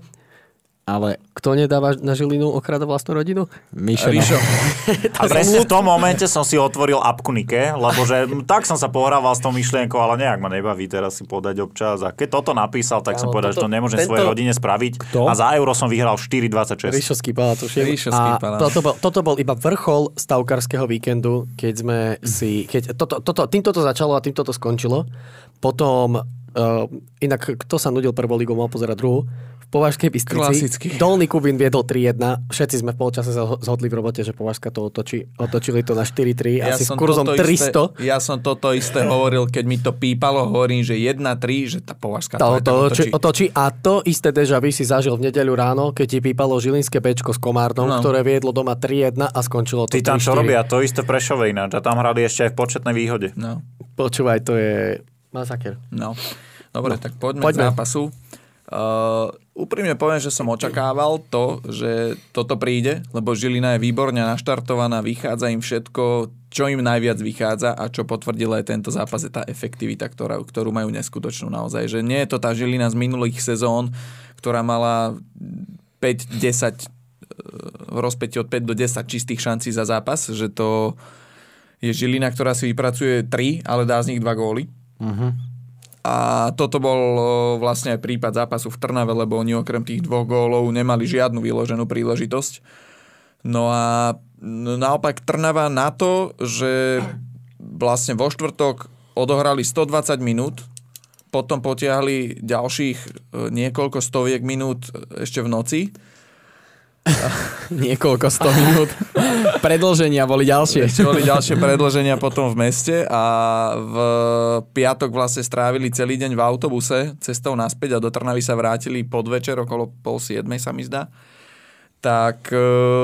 Ale Kto nedáva na Žilinu okrada vlastnú rodinu? Mišo, no. Ríšo, [laughs] A presne v tom momente som si otvoril apku Nike, lebo že tak som sa pohrával s tou myšlienkou, ale nejak ma nebaví teraz si podať občas. A keď toto napísal, tak som Áno, povedal, že to toto- nemôžem tento- svojej rodine spraviť. Kto? A za euro som vyhral 4,26. Ríšo skýpala, tuším. Ríšo a skýpala. toto bol, toto bol iba vrchol stavkarského víkendu, keď sme si... Keď, toto, toto, týmto to začalo a týmto to skončilo. Potom, uh, inak kto sa nudil prvou ligou, mal pozerať druhú. Považskej Bystrici Klasicky. Dolný Kubín viedol 3-1. Všetci sme v polčase zhodli v robote, že Považska to otočí. Otočili to na 4-3, asi s kurzom toto 300. Isté, ja som toto isté hovoril, keď mi to pípalo, hovorím, že 1-3, že tá považka To, to, to to otočí. otočí. A to isté deja vu si zažil v nedeľu ráno, keď ti pípalo Žilinské pečko s Komárnom, No. ktoré viedlo doma 3-1 a skončilo to Tí tam čo 3-4. robia, to isté Prešove ináč. A tam hrali ešte aj v početnej výhode. No, Počúvaj, to je masaker. no. Dobre, tak poďme, poďme. k zápasu. Uh, úprimne poviem, že som očakával to, že toto príde, lebo Žilina je výborne naštartovaná, vychádza im všetko, čo im najviac vychádza a čo potvrdil aj tento zápas je tá efektivita, ktorá, ktorú majú neskutočnú naozaj. Že nie je to tá Žilina z minulých sezón, ktorá mala 5-10 v rozpäti od 5 do 10 čistých šancí za zápas, že to je Žilina, ktorá si vypracuje 3, ale dá z nich 2 góly. Uh-huh. A toto bol vlastne aj prípad zápasu v Trnave, lebo oni okrem tých dvoch gólov nemali žiadnu vyloženú príležitosť. No a naopak Trnava na to, že vlastne vo štvrtok odohrali 120 minút, potom potiahli ďalších e, niekoľko stoviek minút ešte v noci [laughs] Niekoľko sto minút. Predlženia boli ďalšie. Ešte boli ďalšie predlženia potom v meste a v piatok vlastne strávili celý deň v autobuse cestou naspäť a do Trnavy sa vrátili podvečer okolo pol siedmej sa mi zdá. Tak e,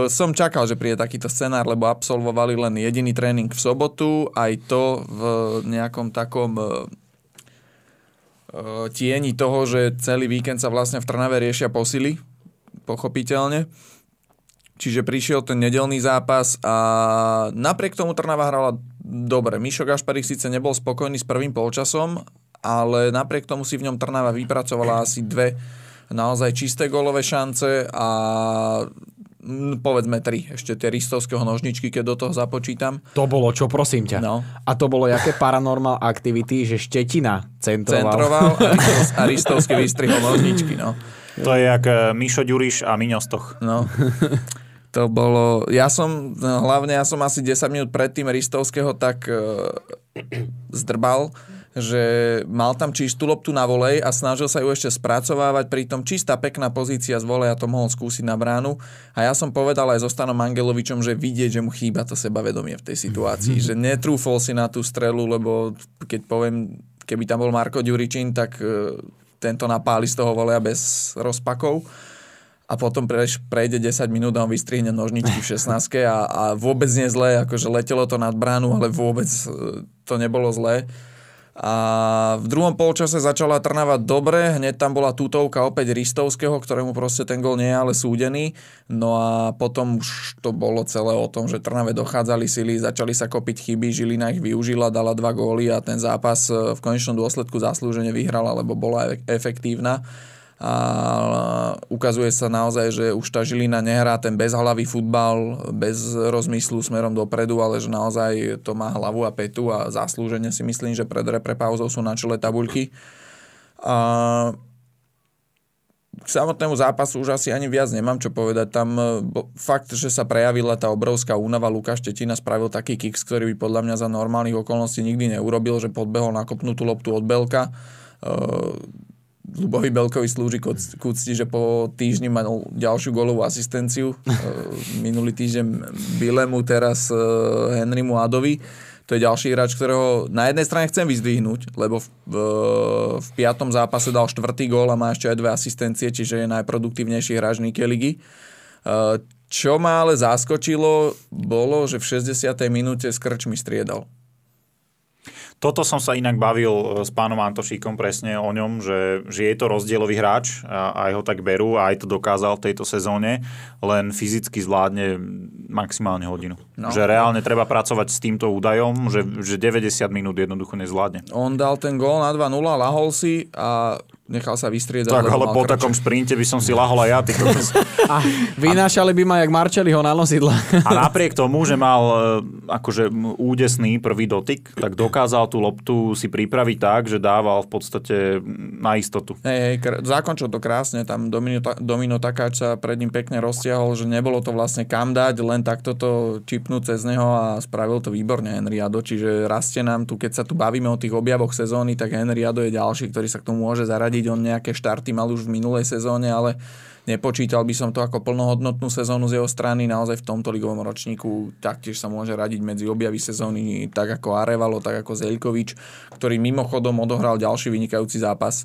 som čakal, že príde takýto scenár, lebo absolvovali len jediný tréning v sobotu, aj to v nejakom takom e, e tieni toho, že celý víkend sa vlastne v Trnave riešia posily, pochopiteľne. Čiže prišiel ten nedelný zápas a napriek tomu Trnava hrala dobre. Mišo Gašparik síce nebol spokojný s prvým polčasom, ale napriek tomu si v ňom Trnava vypracovala asi dve naozaj čisté golové šance a povedzme tri, ešte tie ristovského nožničky, keď do toho započítam. To bolo čo, prosím ťa. No. A to bolo jaké paranormal activity, že Štetina centroval. Centroval a ristovský vystrihol nožničky, no. To je jak eh, Mišo Ďuriš a Miňostoch. No. [laughs] To bolo... Ja som, hlavne ja som asi 10 minút pred tým Ristovského tak uh, zdrbal, že mal tam čistú loptu na volej a snažil sa ju ešte spracovávať, pritom čistá pekná pozícia z volej a to mohol skúsiť na bránu. A ja som povedal aj so Stanom Angelovičom, že vidieť, že mu chýba to sebavedomie v tej situácii, [laughs] že netrúfol si na tú strelu, lebo keď poviem, keby tam bol Marko Ďuričín, tak uh, tento napáli z toho voleja bez rozpakov a potom prejde 10 minút a on vystrihne nožničky v 16 a, a vôbec nie zlé, akože letelo to nad bránu, ale vôbec e, to nebolo zlé. A v druhom polčase začala Trnava dobre, hneď tam bola tutovka opäť Ristovského, ktorému proste ten gol nie je ale súdený. No a potom už to bolo celé o tom, že Trnave dochádzali sily, začali sa kopiť chyby, Žilina ich využila, dala dva góly a ten zápas e, v konečnom dôsledku zaslúžene vyhrala, lebo bola efektívna a ukazuje sa naozaj, že už tá Žilina nehrá ten bezhlavý futbal, bez rozmyslu smerom dopredu, ale že naozaj to má hlavu a petu a zaslúžene si myslím, že pred reprepauzou sú na čele tabuľky. A k samotnému zápasu už asi ani viac nemám čo povedať. Tam bo, fakt, že sa prejavila tá obrovská únava, Lukáš Štetina spravil taký kick, ktorý by podľa mňa za normálnych okolností nikdy neurobil, že podbehol na kopnutú loptu od Belka. Uh, Lubovi Belkovi slúži k úcti, že po týždni mal ďalšiu golovú asistenciu. [laughs] Minulý týždeň Bilemu, teraz e, Henrymu Adovi. To je ďalší hráč, ktorého na jednej strane chcem vyzdvihnúť, lebo v, v, v piatom zápase dal štvrtý gól a má ešte aj dve asistencie, čiže je najproduktívnejší hráč Nike ligy. E, čo ma ale zaskočilo, bolo, že v 60. minúte s krčmi striedal. Toto som sa inak bavil e, s pánom Antošíkom presne o ňom, že, že je to rozdielový hráč a aj ho tak berú a aj to dokázal v tejto sezóne, len fyzicky zvládne maximálne hodinu. No. Že reálne treba pracovať s týmto údajom, že, že 90 minút jednoducho nezvládne. On dal ten gól na 2-0, lahol si a nechal sa vystriedať. Tak, ale po takom sprinte by som si lahol aj ja. Ty [laughs] a vynášali by ma jak Marčeliho na nosidla. a napriek tomu, že mal e, akože údesný prvý dotyk, tak dokázal tú loptu si pripraviť tak, že dával v podstate na istotu. Hej, hej, kr- zakončil to krásne, tam Domino, Domino Takáč sa pred ním pekne roztiahol, že nebolo to vlastne kam dať, len takto to čipnúť cez neho a spravil to výborne Henry Ado, čiže rastie nám tu, keď sa tu bavíme o tých objavoch sezóny, tak Henry Ado je ďalší, ktorý sa k tomu môže zaradiť zaradiť. On nejaké štarty mal už v minulej sezóne, ale nepočítal by som to ako plnohodnotnú sezónu z jeho strany. Naozaj v tomto ligovom ročníku taktiež sa môže radiť medzi objavy sezóny tak ako Arevalo, tak ako Zeľkovič, ktorý mimochodom odohral ďalší vynikajúci zápas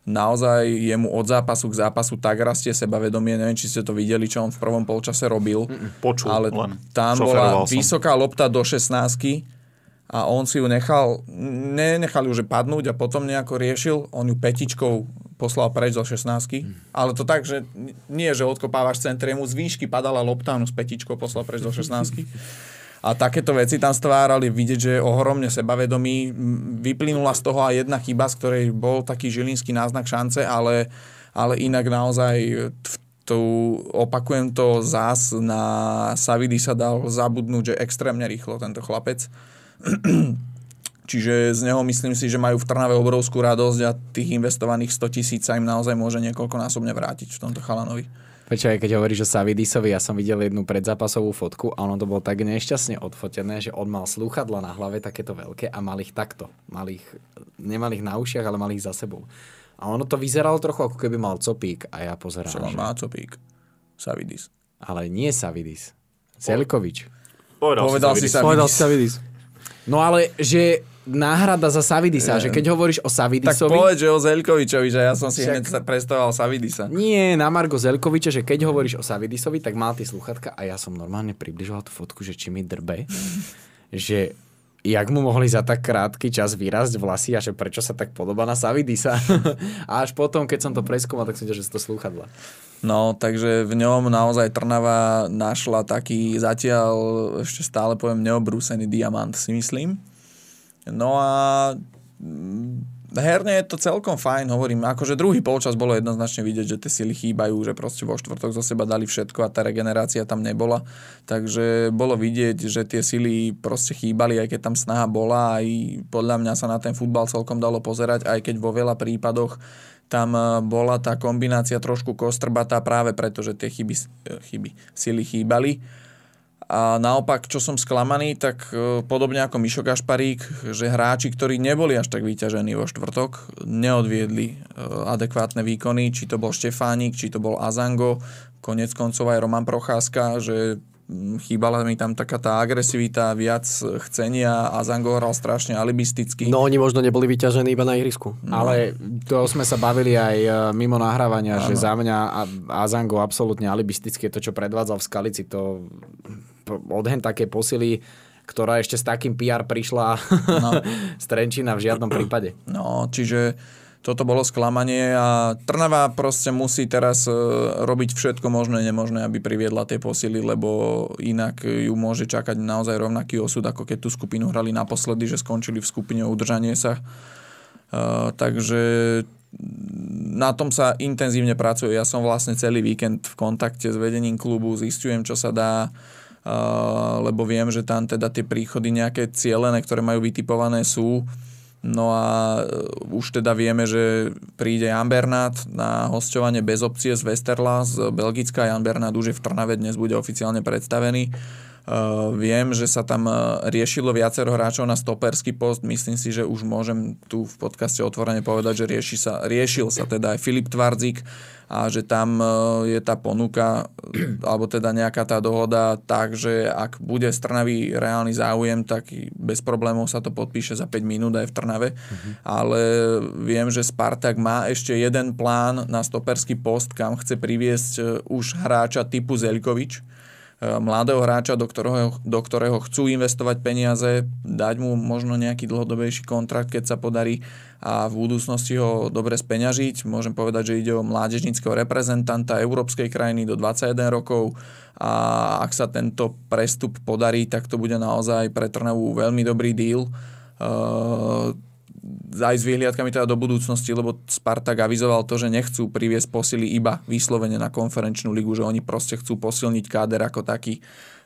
naozaj jemu od zápasu k zápasu tak rastie sebavedomie, neviem, či ste to videli, čo on v prvom polčase robil. Počul ale len. tam bola vysoká lopta do 16 a on si ju nechal, nenechal ju že padnúť a potom nejako riešil, on ju petičkou poslal preč zo 16 mm. ale to tak, že nie, že odkopávaš centre, mu z výšky padala lopta, on s petičkou poslal preč zo 16 [laughs] a takéto veci tam stvárali, vidieť, že je ohromne sebavedomý. Vyplynula z toho aj jedna chyba, z ktorej bol taký žilinský náznak šance, ale, ale inak naozaj v tu opakujem to zás, na Savidi sa dal zabudnúť, že extrémne rýchlo tento chlapec. [clears throat] Čiže z neho myslím si, že majú v Trnave obrovskú radosť a tých investovaných 100 tisíc sa im naozaj môže niekoľkonásobne vrátiť v tomto chalanovi. Prečo aj keď hovoríš o Savidisovi, ja som videl jednu predzápasovú fotku a ono to bolo tak nešťastne odfotené, že on mal slúchadla na hlave takéto veľké a mal ich takto. Mal ich, nemal ich na ušiach, ale mal ich za sebou. A ono to vyzeralo trochu ako keby mal copík a ja pozerám. Čo že... má copík? Savidis. Ale nie Savidis. Zelkovič. Povedal si Savidis. Povedal si Savidis. No ale, že náhrada za Savidisa, že keď hovoríš o Tak Savidisovi... povedz, že o Zelkovičovi, že ja som si Však- hneď predstavoval Savidisa. Nie, na Margo Zelkoviča, že keď hovoríš o Savidisovi, tak mal tie sluchatka a ja som normálne približoval tú fotku, že či mi drbe, [laughs] že jak mu mohli za tak krátky čas vyrásť vlasy a že prečo sa tak podobá na Savidisa. [laughs] a až potom, keď som to preskúmal, tak som videl, že sú to slúchadla. No, takže v ňom naozaj Trnava našla taký zatiaľ ešte stále poviem neobrúsený diamant, si myslím. No a mm, herne je to celkom fajn, hovorím, akože druhý polčas bolo jednoznačne vidieť, že tie sily chýbajú, že proste vo štvrtok zo seba dali všetko a tá regenerácia tam nebola. Takže bolo vidieť, že tie sily proste chýbali, aj keď tam snaha bola, aj podľa mňa sa na ten futbal celkom dalo pozerať, aj keď vo veľa prípadoch tam eh, bola tá kombinácia trošku kostrbatá práve preto, že tie chyby, eh, chyby sily chýbali. A naopak, čo som sklamaný, tak e, podobne ako Mišo Gašparík, že hráči, ktorí neboli až tak vyťažení vo štvrtok, neodviedli e, adekvátne výkony, či to bol Štefánik, či to bol Azango, konec koncov aj Roman Procházka, že chýbala mi tam taká tá agresivita, viac chcenia a Zango hral strašne alibisticky. No oni možno neboli vyťažení iba na ihrisku. No. Ale to sme sa bavili aj e, mimo nahrávania, že za mňa a- Azango absolútne alibisticky to, čo predvádzal v Skalici, to odhen také posily, ktorá ešte s takým PR prišla no. [laughs] z Trenčína v žiadnom prípade. No, čiže toto bolo sklamanie a Trnava proste musí teraz e, robiť všetko možné, nemožné, aby priviedla tie posily, lebo inak ju môže čakať naozaj rovnaký osud, ako keď tú skupinu hrali naposledy, že skončili v skupine udržanie sa. Uh, takže na tom sa intenzívne pracuje. Ja som vlastne celý víkend v kontakte s vedením klubu, zistujem, čo sa dá, lebo viem, že tam teda tie príchody nejaké cielené, ktoré majú vytipované sú. No a uh, už teda vieme, že príde Jan Bernát na hostovanie bez opcie z Westerla z Belgická. Jan Bernát už je v Trnave, dnes bude oficiálne predstavený. Uh, viem, že sa tam uh, riešilo viacero hráčov na stoperský post. Myslím si, že už môžem tu v podcaste otvorene povedať, že rieši sa, riešil sa teda aj Filip Tvardzik a že tam uh, je tá ponuka, alebo teda nejaká tá dohoda tak, že ak bude z Trnavy reálny záujem, tak bez problémov sa to podpíše za 5 minút aj v Trnave. Uh-huh. Ale viem, že Spartak má ešte jeden plán na stoperský post, kam chce priviesť už hráča typu Zelkovič mladého hráča, do ktorého, do ktorého chcú investovať peniaze, dať mu možno nejaký dlhodobejší kontrakt, keď sa podarí a v budúcnosti ho dobre speňažiť. Môžem povedať, že ide o mládežníckého reprezentanta európskej krajiny do 21 rokov a ak sa tento prestup podarí, tak to bude naozaj pre Trnavu veľmi dobrý deal. Uh, aj s vyhliadkami teda do budúcnosti, lebo Spartak avizoval to, že nechcú priviesť posily iba vyslovene na konferenčnú ligu, že oni proste chcú posilniť káder ako taký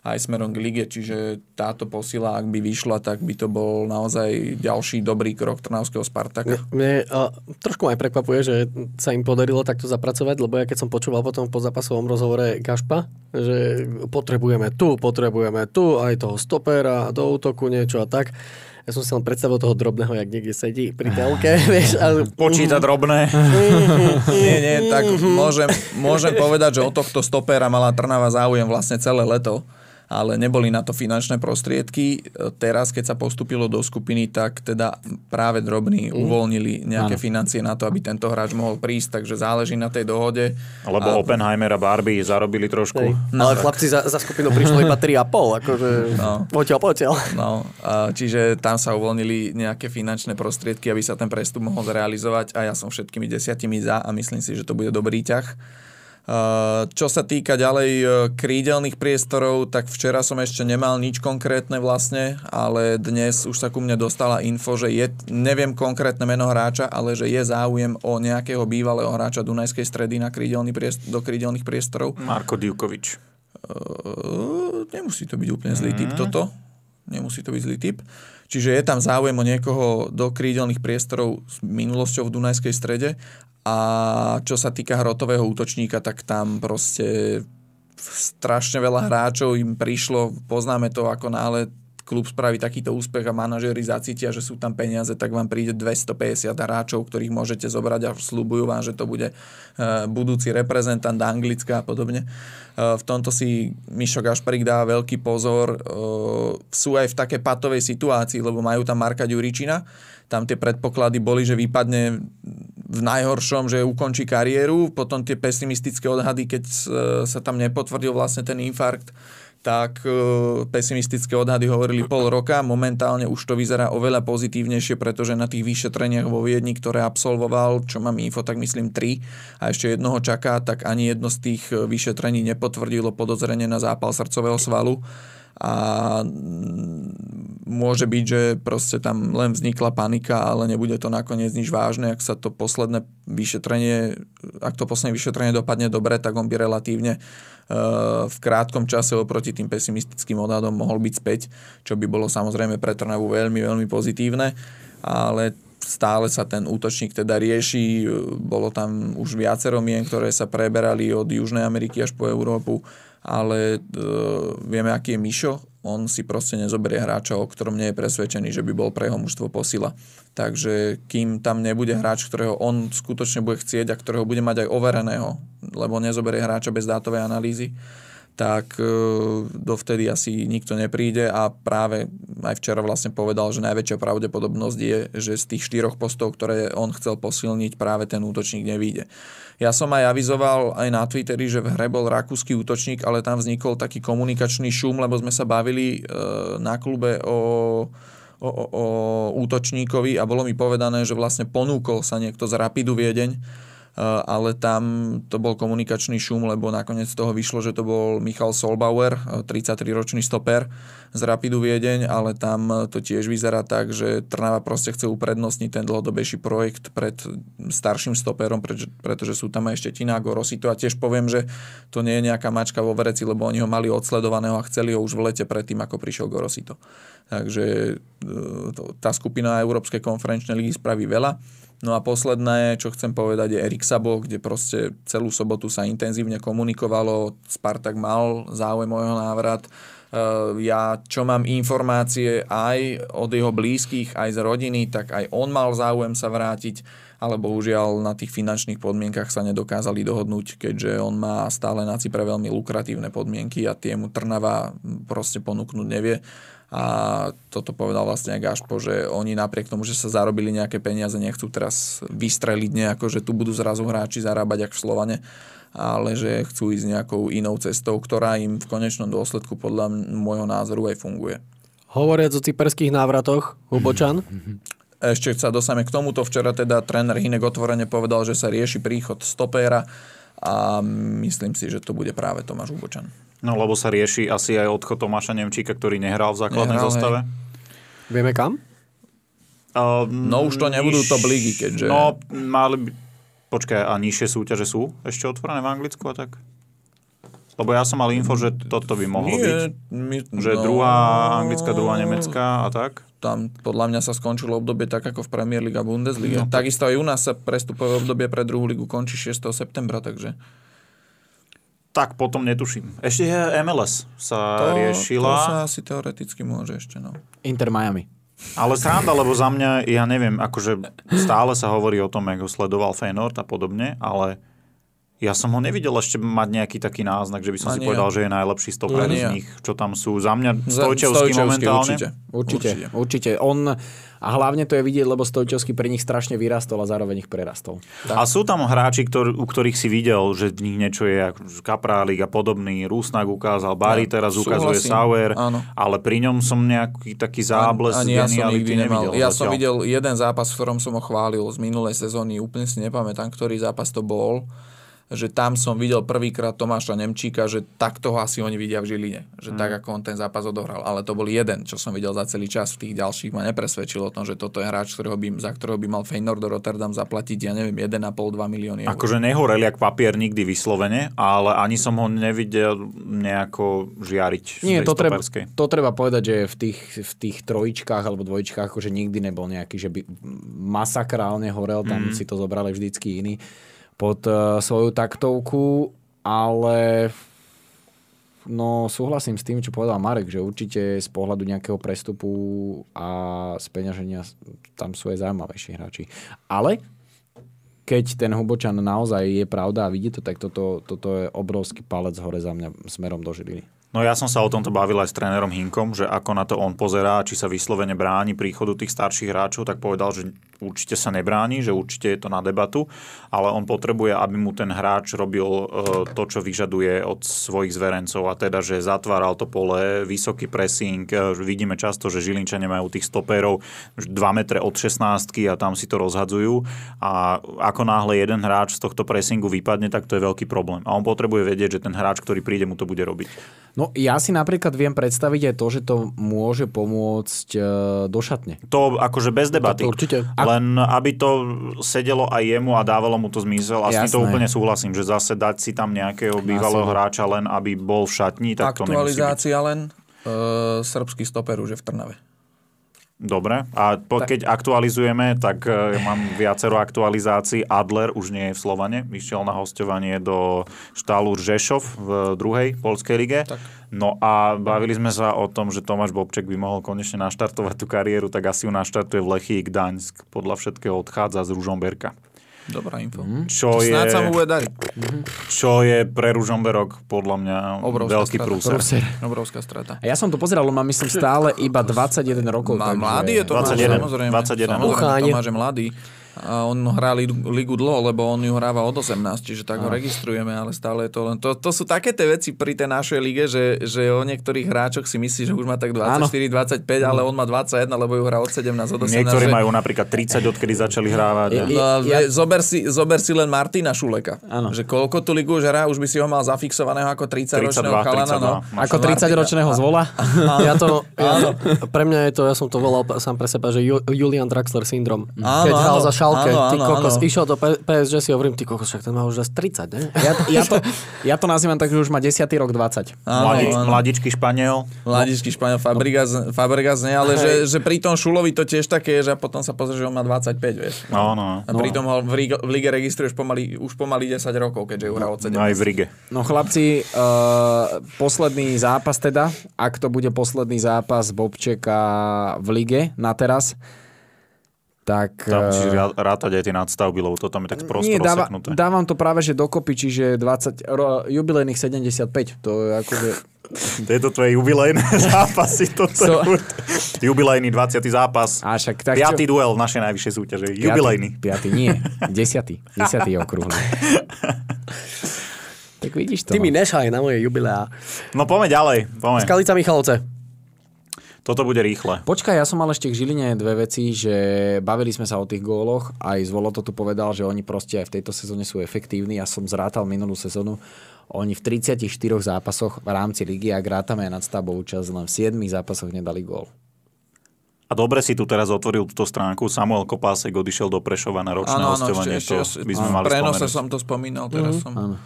aj smerom k lige, čiže táto posila, ak by vyšla, tak by to bol naozaj ďalší dobrý krok Trnavského Spartaka. Mne uh, trošku aj prekvapuje, že sa im podarilo takto zapracovať, lebo ja keď som počúval potom po zápasovom rozhovore Gašpa, že potrebujeme tu, potrebujeme tu, aj toho stopera, do útoku niečo a tak, ja som si len predstavil toho drobného, jak niekde sedí pri telke, [laughs] vieš. A... Počíta drobné. [laughs] nie, nie, tak môžem, môžem povedať, že o tohto stopera mala Trnava záujem vlastne celé leto ale neboli na to finančné prostriedky. Teraz, keď sa postupilo do skupiny, tak teda práve drobní mm. uvoľnili nejaké ano. financie na to, aby tento hráč mohol prísť, takže záleží na tej dohode. Lebo a... Oppenheimer a Barbie zarobili trošku. No, ale tak. chlapci za, za skupinu prišlo iba 3,5, akože no. poďal, poďal. No, a čiže tam sa uvoľnili nejaké finančné prostriedky, aby sa ten prestup mohol zrealizovať a ja som všetkými desiatimi za a myslím si, že to bude dobrý ťah. Uh, čo sa týka ďalej uh, krídelných priestorov, tak včera som ešte nemal nič konkrétne vlastne, ale dnes už sa ku mne dostala info, že je, neviem konkrétne meno hráča, ale že je záujem o nejakého bývalého hráča Dunajskej stredy na krídelný priest- do krídelných priestorov. Marko Divkovič. Uh, nemusí to byť úplne zlý typ toto. Nemusí to byť zlý typ. Čiže je tam záujem o niekoho do krídelných priestorov s minulosťou v Dunajskej strede a čo sa týka hrotového útočníka, tak tam proste strašne veľa hráčov im prišlo, poznáme to ako nále klub spraví takýto úspech a manažeri zacítia, že sú tam peniaze, tak vám príde 250 hráčov, ktorých môžete zobrať a slúbujú vám, že to bude e, budúci reprezentant Anglicka a podobne. E, v tomto si Mišo Gašparík dá veľký pozor. E, sú aj v také patovej situácii, lebo majú tam Marka Ďuričina. Tam tie predpoklady boli, že vypadne v najhoršom, že ukončí kariéru, potom tie pesimistické odhady, keď sa tam nepotvrdil vlastne ten infarkt, tak pesimistické odhady hovorili pol roka. Momentálne už to vyzerá oveľa pozitívnejšie, pretože na tých vyšetreniach vo Viedni, ktoré absolvoval, čo mám info, tak myslím 3 a ešte jednoho čaká, tak ani jedno z tých vyšetrení nepotvrdilo podozrenie na zápal srdcového svalu a môže byť, že proste tam len vznikla panika, ale nebude to nakoniec nič vážne. Ak sa to posledné vyšetrenie, ak to posledné vyšetrenie dopadne dobre, tak on by relatívne v krátkom čase oproti tým pesimistickým odhadom mohol byť späť, čo by bolo samozrejme pre Trnavu veľmi, veľmi pozitívne, ale stále sa ten útočník teda rieši, bolo tam už viacero mien, ktoré sa preberali od Južnej Ameriky až po Európu, ale e, vieme, aký je Mišo, on si proste nezoberie hráča, o ktorom nie je presvedčený, že by bol pre jeho mužstvo posila. Takže kým tam nebude hráč, ktorého on skutočne bude chcieť a ktorého bude mať aj overeného, lebo nezoberie hráča bez dátovej analýzy, tak e, dovtedy asi nikto nepríde a práve aj včera vlastne povedal, že najväčšia pravdepodobnosť je, že z tých štyroch postov, ktoré on chcel posilniť, práve ten útočník nevíde. Ja som aj avizoval aj na Twitteri, že v hre bol rakúsky útočník, ale tam vznikol taký komunikačný šum, lebo sme sa bavili e, na klube o, o, o, o útočníkovi a bolo mi povedané, že vlastne ponúkol sa niekto z Rapidu Viedeň ale tam to bol komunikačný šum, lebo nakoniec z toho vyšlo, že to bol Michal Solbauer, 33-ročný eh, stoper z Rapidu Viedeň, ale tam to tiež vyzerá tak, že Trnava proste chce uprednostniť ten dlhodobejší projekt pred starším stoperom, pretože sú tam aj Štetina a Gorosito a tiež poviem, že to nie je nejaká mačka vo vereci, lebo oni ho mali odsledovaného a chceli ho už v lete predtým, ako prišiel Gorosito. Takže eh, tá skupina Európskej konferenčnej ligy spraví veľa. No a posledné, čo chcem povedať, je Erik Sabo, kde proste celú sobotu sa intenzívne komunikovalo, Spartak mal záujem o jeho návrat. Eh, ja, čo mám informácie aj od jeho blízkych, aj z rodiny, tak aj on mal záujem sa vrátiť, ale bohužiaľ na tých finančných podmienkach sa nedokázali dohodnúť, keďže on má stále na Cypre veľmi lukratívne podmienky a tie mu Trnava proste ponúknuť nevie a toto povedal vlastne aj Gašpo, že oni napriek tomu, že sa zarobili nejaké peniaze, nechcú teraz vystreliť nejako, že tu budú zrazu hráči zarábať ako v Slovane, ale že chcú ísť nejakou inou cestou, ktorá im v konečnom dôsledku podľa môjho názoru aj funguje. Hovoriac o cyperských návratoch, Hubočan? Ešte sa dosáme k tomuto. Včera teda tréner Hinek otvorene povedal, že sa rieši príchod stopéra a myslím si, že to bude práve Tomáš Hubočan. No lebo sa rieši asi aj odchod Tomáša Nemčíka, ktorý nehral v základnej nehral, zostave. Hej. Vieme kam? Uh, no už to nebudú to bligy, keďže... No, mali by... Počkaj, a nižšie súťaže sú ešte otvorené v Anglicku a tak? Lebo ja som mal info, že toto by mohlo Nie, byť. My, že no, druhá anglická, druhá nemecká a tak. Tam podľa mňa sa skončilo obdobie tak ako v Premier League a Bundesliga. No, Takisto aj u nás sa prestupové obdobie pre druhú ligu končí 6. septembra, takže... Tak potom netuším. Ešte je MLS sa to, riešila. To sa asi teoreticky môže ešte, no. Inter Miami. Ale sranda, lebo za mňa, ja neviem, akože stále sa hovorí o tom, ako sledoval Feyenoord a podobne, ale ja som ho nevidel ešte mať nejaký taký náznak, že by som Ani si povedal, ja. že je najlepší stoper z nich, čo tam sú. Za mňa Stojčevský momentálne. Určite, určite, určite. určite. On, a hlavne to je vidieť, lebo Stojčevský pre nich strašne vyrastol a zároveň ich prerastol. Tak. A sú tam hráči, ktor, u ktorých si videl, že v nich niečo je, Kaprálik a podobný, Rusnak ukázal, Bari ja, teraz ukazuje Sauer, áno. ale pri ňom som nejaký taký zábles ani, ani ja som nikdy nemal. Ja zatiaľ. som videl jeden zápas, v ktorom som ho chválil z minulej sezóny, úplne si nepamätám, ktorý zápas to bol že tam som videl prvýkrát Tomáša Nemčíka, že takto ho asi oni vidia v Žiline. Že mm. tak, ako on ten zápas odohral. Ale to bol jeden, čo som videl za celý čas. V tých ďalších ma nepresvedčilo o tom, že toto je hráč, ktorého by, za ktorého by mal Feyenoord do Rotterdam zaplatiť, ja neviem, 1,5-2 milióny eur. Akože nehorel jak papier nikdy vyslovene, ale ani som ho nevidel nejako žiariť. Nie, to treba, to treba povedať, že v tých, v tých trojičkách alebo dvojičkách akože nikdy nebol nejaký, že by masakrálne horel, tam mm. si to zobrali vždycky iní pod uh, svoju taktovku, ale no súhlasím s tým, čo povedal Marek, že určite z pohľadu nejakého prestupu a z tam sú aj zaujímavejší hráči. Ale keď ten Hubočan naozaj je pravda a vidí to, tak toto, toto je obrovský palec hore za mňa smerom do Žiliny. No ja som sa o tomto bavil aj s trénerom Hinkom, že ako na to on pozerá, či sa vyslovene bráni príchodu tých starších hráčov, tak povedal, že určite sa nebráni, že určite je to na debatu, ale on potrebuje, aby mu ten hráč robil e, to, čo vyžaduje od svojich zverencov a teda, že zatváral to pole, vysoký pressing, e, vidíme často, že Žilinčania majú tých stoperov 2 metre od 16 a tam si to rozhadzujú a ako náhle jeden hráč z tohto pressingu vypadne, tak to je veľký problém. A on potrebuje vedieť, že ten hráč, ktorý príde, mu to bude robiť. No ja si napríklad viem predstaviť aj to, že to môže pomôcť e, do šatne. To akože bez debaty. To určite. Len aby to sedelo aj jemu a dávalo mu to zmysel. A s tým to úplne súhlasím, že zase dať si tam nejakého bývalého hráča len, aby bol v šatni, tak to Aktualizácia len uh, srbský stoper už je v Trnave. Dobre, a po, keď aktualizujeme, tak uh, mám viacero aktualizácií. Adler už nie je v Slovane, vyšiel na hostovanie do štálu Žešov v druhej polskej lige. Tak. No a bavili sme sa o tom, že Tomáš Bobček by mohol konečne naštartovať tú kariéru, tak asi ju naštartuje v Lechii Gdaňsk. Podľa všetkého odchádza z Ružomberka. Dobrá info. Mm. Čo je, sa mu bude dariť. Čo je pre Ružomberok podľa mňa Obrovská veľký prúser. Obrovská strata. A ja som to pozeral, on má myslím stále iba 21 rokov. Má, takže... Mladý je to 21, samozrejme. 21. Samozrejme, Tomáš je mladý a on hrá ligu dlho, lebo on ju hráva od 18, čiže tak ho registrujeme, ale stále je to len... To, to sú také tie veci pri tej našej lige, že, že o niektorých hráčoch si myslí, že už má tak 24-25, ale on má 21, lebo ju hrá od 17, od 18. Niektorí že... majú napríklad 30, odkedy začali hrávať. No, ja... zober, si, zober si len Martina Šuleka. Ano. Že koľko tú ligu už hrá, už by si ho mal zafixovaného ako 30-ročného chalana. No. Ako 30-ročného zvola? ja to, ja, pre mňa je to, ja som to volal sám pre seba, že Julian Draxler syndrom. Keď hral za Šalke, ty kokos, išiel do PSG si hovorím, ty kokos, však ten má už 30, ne? Ja, ja, to, [laughs] ja to nazývam tak, že už má 10. rok 20. Áno, Mladič, áno. Mladičký Španiel. Mladičký Španiel, Fabregas, Fabregas nie, ale že, že pri tom Šulovi to tiež také je, že potom sa pozrie, že on má 25, vieš. No, no. A pritom ho v, Lige, v lige registruješ pomaly, už pomaly 10 rokov, keďže hrá od 17. Aj v Rige. No chlapci, uh, posledný zápas teda, ak to bude posledný zápas Bobčeka v lige na teraz, tak... Tam musíš eh, rátať aj tie nadstavby, lebo to tam je tak prosto nie, dáva, rozseknuté. dávam to práve, že dokopy, čiže 20, ro, jubilejných 75, to je akože... Tieto tvoje jubilejné [laughs] zápasy, toto so, je jubilejný 20. zápas. A však, tak piatý čo? duel v našej najvyššej súťaže. Piatý, jubilejný. Piatý, nie. Desiatý. Desiatý [laughs] okrúhly. tak vidíš to. Ty no. mi nešaj na moje jubileá. No poďme ďalej. Poďme. Skalica Michalovce. Toto bude rýchle. Počkaj, ja som mal ešte k Žiline dve veci, že bavili sme sa o tých góloch, aj Zvolo to tu povedal, že oni proste aj v tejto sezóne sú efektívni. Ja som zrátal minulú sezónu, oni v 34 zápasoch v rámci ligy, ak rátame aj nadstavbou účasť, len v 7 zápasoch nedali gól. A dobre si tu teraz otvoril túto stránku. Samuel Kopásek odišiel do Prešova na ročné ano, hostovanie. Ešte, ešte, to by sme mali prenose som to spomínal, teraz mm-hmm. som...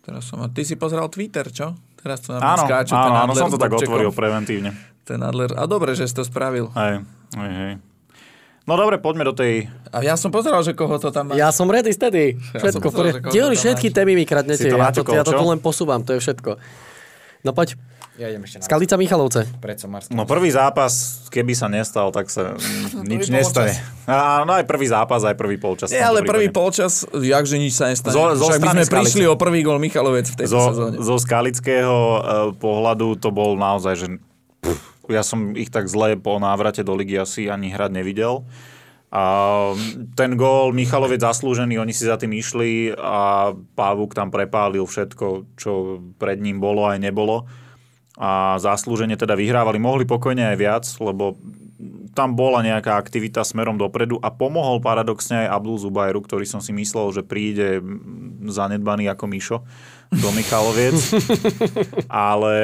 Teraz som... Ty si pozeral Twitter, čo? Teraz to áno, skáču, áno, áno, som to tak otvoril preventívne ten Adler. A dobre, že si to spravil. Hej, hej, hej. No dobre, poďme do tej... A ja som pozeral, že koho to tam má. Ja som ready steady. Všetko. Ja všetky témy mi kradnete. Ja to, ja to tu len posúvam, to je všetko. No poď. Ja idem ešte na... Skalica Michalovce. No prvý zápas, keby sa nestal, tak sa [laughs] nič nestane. A, [laughs] no aj prvý zápas, aj prvý polčas. Nie, ale prvý polčas, jakže nič sa nestane. Zo, zo Však by sme Skalice. prišli o prvý gol Michalovec v tejto zo, sezóne. Zo skalického uh, pohľadu to bol naozaj, že pff, ja som ich tak zle po návrate do ligy asi ani hrať nevidel. A ten gól Michaloviec zaslúžený, oni si za tým išli a Pávuk tam prepálil všetko, čo pred ním bolo aj nebolo. A zaslúžene teda vyhrávali. Mohli pokojne aj viac, lebo tam bola nejaká aktivita smerom dopredu a pomohol paradoxne aj Abdul Zubajru, ktorý som si myslel, že príde zanedbaný ako Mišo do Michaloviec. [laughs] Ale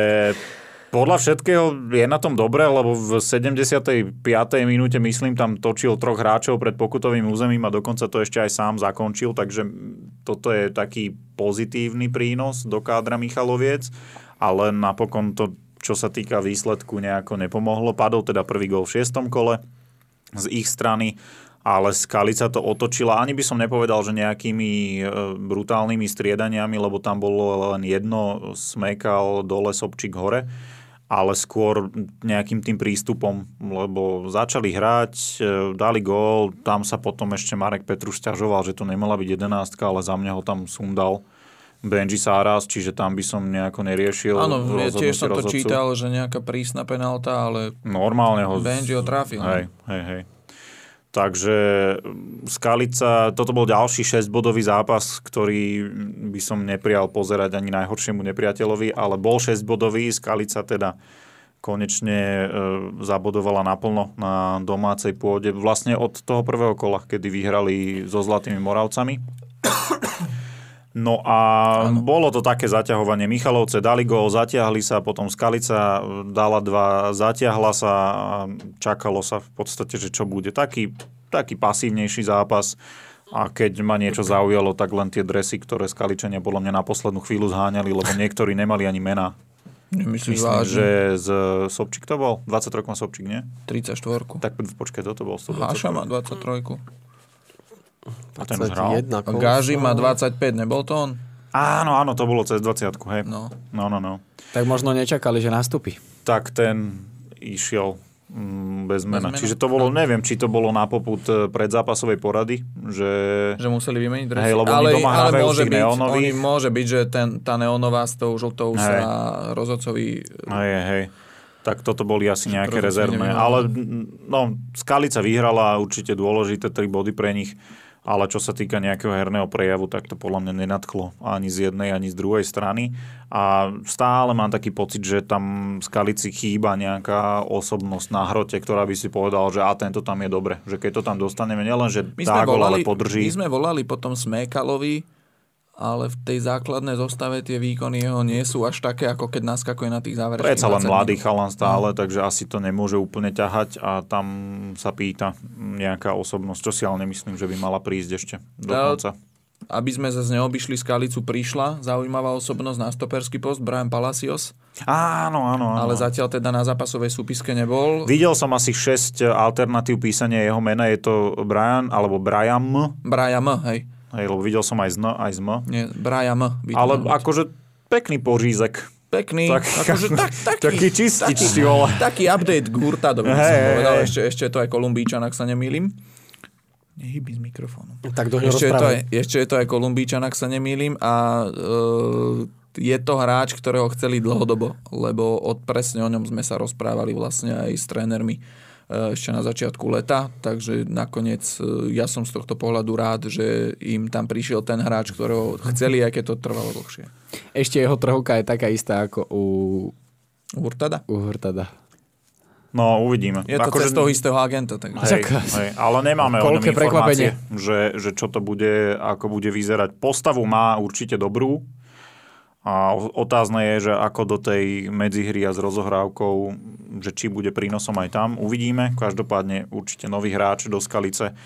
podľa všetkého je na tom dobre, lebo v 75. minúte, myslím, tam točil troch hráčov pred pokutovým územím a dokonca to ešte aj sám zakončil, takže toto je taký pozitívny prínos do kádra Michaloviec, ale napokon to, čo sa týka výsledku, nejako nepomohlo. Padol teda prvý gol v šiestom kole z ich strany ale Skalica to otočila. Ani by som nepovedal, že nejakými e, brutálnymi striedaniami, lebo tam bolo len jedno, smekal dole Sobčík hore ale skôr nejakým tým prístupom, lebo začali hrať, e, dali gól, tam sa potom ešte Marek Petruš ťažoval, že to nemala byť jedenáctka, ale za mňa ho tam sundal Benji Sáras, čiže tam by som nejako neriešil. Áno, tiež som to rozhodcu. čítal, že nejaká prísna penálta, ale normálne ho... Benji ho trafil. Hej, hej, hej. Takže Skalica, toto bol ďalší 6-bodový zápas, ktorý by som neprijal pozerať ani najhoršiemu nepriateľovi, ale bol 6-bodový, Skalica teda konečne e, zabodovala naplno na domácej pôde. Vlastne od toho prvého kola, kedy vyhrali so Zlatými Moravcami. No a ano. bolo to také zaťahovanie. Michalovce dali gól, zatiahli sa, potom Skalica dala dva, zatiahla sa a čakalo sa v podstate, že čo bude. Taký, taký pasívnejší zápas a keď ma niečo zaujalo, tak len tie dresy, ktoré Skaličania podľa mňa na poslednú chvíľu zháňali, lebo niektorí nemali ani mena. Myslím, Myslím že z Sobčík to bol? 23 má Sobčík, nie? 34. Tak počkaj, toto bol 123. Haša má 23. A ten už hral? Gáži má 25, nebol to on? Áno, áno, to bolo cez 20 hej. No. no, no, no. Tak možno nečakali, že nastúpi. Tak ten išiel mm, bez mena. Bez mena. Čiže to bolo, no. neviem, či to bolo na poput e, predzápasovej porady, že... Že museli vymeniť dresy. Hej, lebo ale, doma ale môže byť, oni, môže byť, že ten, tá neonová s tou žltou sa rozhodcovi... Hej, hej. Tak toto boli asi nejaké rezervné. Ale no, Skalica vyhrala určite dôležité tri body pre nich ale čo sa týka nejakého herného prejavu, tak to podľa mňa nenadchlo ani z jednej, ani z druhej strany. A stále mám taký pocit, že tam z Kalici chýba nejaká osobnosť na hrote, ktorá by si povedal, že a tento tam je dobre. Že keď to tam dostaneme, nielen, že dá gol, ale podrží. My sme volali potom Smekalovi, ale v tej základnej zostave tie výkony jeho nie sú až také, ako keď naskakuje na tých záverečných Predsa len mladý chalan stále, no. takže asi to nemôže úplne ťahať a tam sa pýta nejaká osobnosť, čo si ale nemyslím, že by mala prísť ešte do konca. Aby sme zase neobyšli Skalicu, prišla zaujímavá osobnosť na stoperský post, Brian Palacios. Áno, áno, áno. Ale zatiaľ teda na zápasovej súpiske nebol. Videl som asi 6 alternatív písania jeho mena, je to Brian alebo Brian. Brian, hej. Hej, lebo videl som aj z N, aj z M. Nie, Brian M. Ale akože pekný pořízek. Pekný, tak, akože tak, [laughs] taký, taký čistič, taký, vole. taký update k Hurtadovi, hey, som povedal. Hey. Ešte, ešte je to aj Kolumbíčan, ak sa nemýlim. Nehyby s mikrofónom. Tak do ešte, je to aj, ešte je to aj Kolumbíčan, ak sa nemýlim. A uh, je to hráč, ktorého chceli dlhodobo, lebo od presne o ňom sme sa rozprávali vlastne aj s trénermi E, ešte na začiatku leta, takže nakoniec e, ja som z tohto pohľadu rád, že im tam prišiel ten hráč, ktorého chceli, aj keď to trvalo dlhšie. Ešte jeho trhovka je taká istá ako u... Hurtada? U Hurtada. No, uvidíme. Je to ako, cez toho istého agenta. Tak... Hej, hej, ale nemáme o ňom informácie, že, že čo to bude, ako bude vyzerať. Postavu má určite dobrú, a otázne je, že ako do tej medzihry a s rozohrávkou, že či bude prínosom aj tam, uvidíme. Každopádne určite nový hráč do Skalice,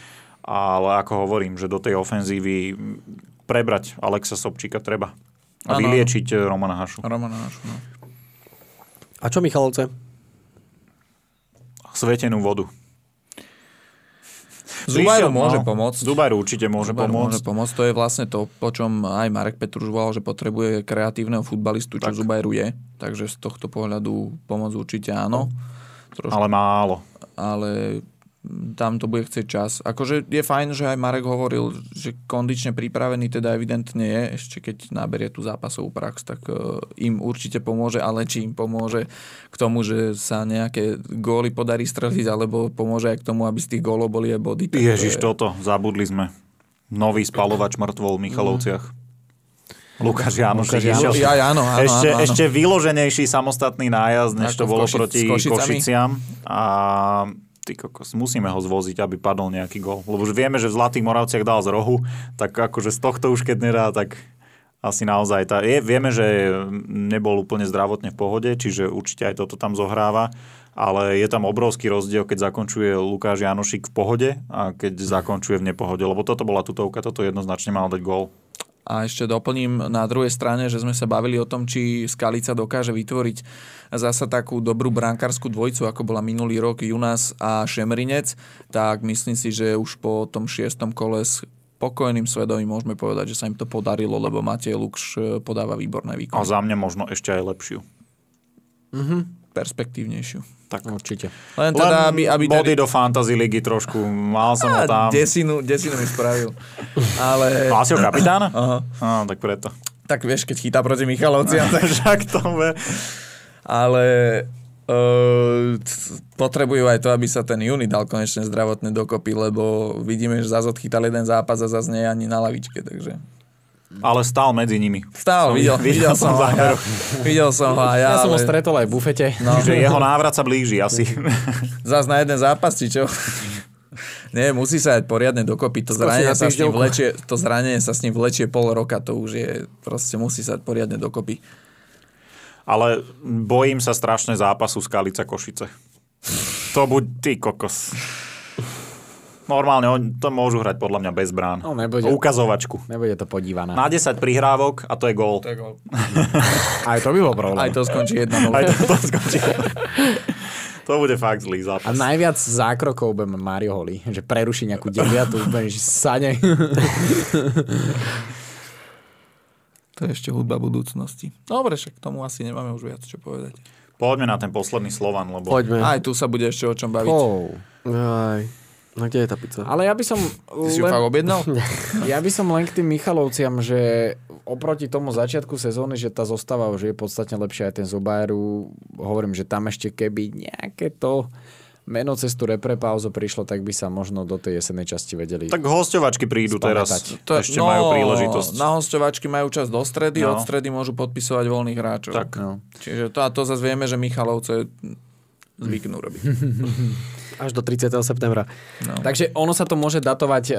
ale ako hovorím, že do tej ofenzívy prebrať Alexa Sobčíka treba. A ano. vyliečiť Romana Hašu. Romana Hašu, no. A čo Michalovce? Svetenú vodu. Zubajru môže no, pomôcť. Zubajru určite môže Zubajru pomôcť. môže pomôcť. To je vlastne to, po čom aj Marek Petruš volal, že potrebuje kreatívneho futbalistu, čo tak. Zubajru je. Takže z tohto pohľadu pomoc určite áno. Trošku, ale málo. Ale tam to bude chcieť čas. Akože je fajn, že aj Marek hovoril, že kondične pripravený teda evidentne je, ešte keď naberie tú zápasovú prax, tak uh, im určite pomôže, ale či im pomôže k tomu, že sa nejaké góly podarí streliť, alebo pomôže aj k tomu, aby z tých gólov boli aj body. Ježiš, to je... toto, zabudli sme. Nový spalovač mŕtvol v Michalovciach. Mm. Lukáš Jánoš. Lukáš Jánoš. Ja, áno, áno, ešte, áno, áno. ešte vyloženejší samostatný nájazd, než Ako to bolo Koši- proti Košiciam. A ty kokos, musíme ho zvoziť, aby padol nejaký gol. Lebo už vieme, že v Zlatých Moravciach dal z rohu, tak akože z tohto už keď nedá, tak asi naozaj tá, je, vieme, že nebol úplne zdravotne v pohode, čiže určite aj toto tam zohráva, ale je tam obrovský rozdiel, keď zakončuje Lukáš Janošik v pohode a keď zakončuje v nepohode, lebo toto bola tutovka, toto jednoznačne mal dať gól. A ešte doplním na druhej strane, že sme sa bavili o tom, či Skalica dokáže vytvoriť zasa takú dobrú brankárskú dvojicu, ako bola minulý rok Junas a Šemrinec, tak myslím si, že už po tom šiestom kole s pokojným svedomím môžeme povedať, že sa im to podarilo, lebo Matej Lukš e, podáva výborné A výkony. za mňa možno ešte aj lepšiu. Perspektívnejšiu. Tak určite. Len teda, aby, aby body do fantasy ligy trošku, mal som ho tam. desinu, desinu mi spravil. Ale [laughs] Mal si ho kapitána? Aha. Á, tak preto. tak vieš, keď chytá proti Michalovciam, [laughs] tak Však to vie. ale uh, potrebujú aj to, aby sa ten Juni dal konečne zdravotne dokopy, lebo vidíme, že zase odchytal jeden zápas a zase nie je ani na lavičke, takže... Ale stál medzi nimi. Stál, videl, videl, som ho aj ja. Videl som ho aj ja, Ja som ho ale stretol aj v bufete. No. Čiže jeho návrat sa blíži asi. [laughs] zase na jeden zápas, či čo? [laughs] Nie, musí sa dať poriadne dokopy. To zranenie, sa s ním vlečie, to zranenie sa s ním vlečie pol roka, to už je, proste musí sa poriadne dokopy. Ale bojím sa strašne zápasu Skalica Košice. To buď ty kokos. Normálne, oni to môžu hrať podľa mňa bez brán. No, nebude. Ukazovačku. Nebude to podívaná. Na 10 prihrávok a to je gól. To je gol. [laughs] Aj to by bol problém. Aj to skončí 1-0. Aj to, to skončí. [laughs] to bude fakt zlý A zápas. najviac zákrokov bude Mario Holly, že preruší nejakú deviatu, [laughs] úplne, že sane. To je ešte hudba budúcnosti. Dobre, však k tomu asi nemáme už viac čo povedať. Poďme na ten posledný Slovan, lebo Poďme. Aj tu sa bude ešte o čom baviť. Oh. Aj. No kde je tá pizza? Ale ja by som... Ty si ju fakt objednal? [laughs] Ja by som len k tým Michalovciam, že oproti tomu začiatku sezóny, že tá zostava už je podstatne lepšia aj ten Zobáru. Hovorím, že tam ešte keby nejaké to meno cez tú reprepauzu prišlo, tak by sa možno do tej jesenej časti vedeli. tak hostovačky prídu teraz. Spamätať. To, Ešte majú príležitosť. Na hostovačky majú čas do stredy, No. od stredy môžu podpisovať voľných hráčov. Tak. No. Čiže to, a to zase vieme, že Michalovce zvyknú robiť. [laughs] Až do 30. septembra. No. Takže ono sa to môže datovať, uh,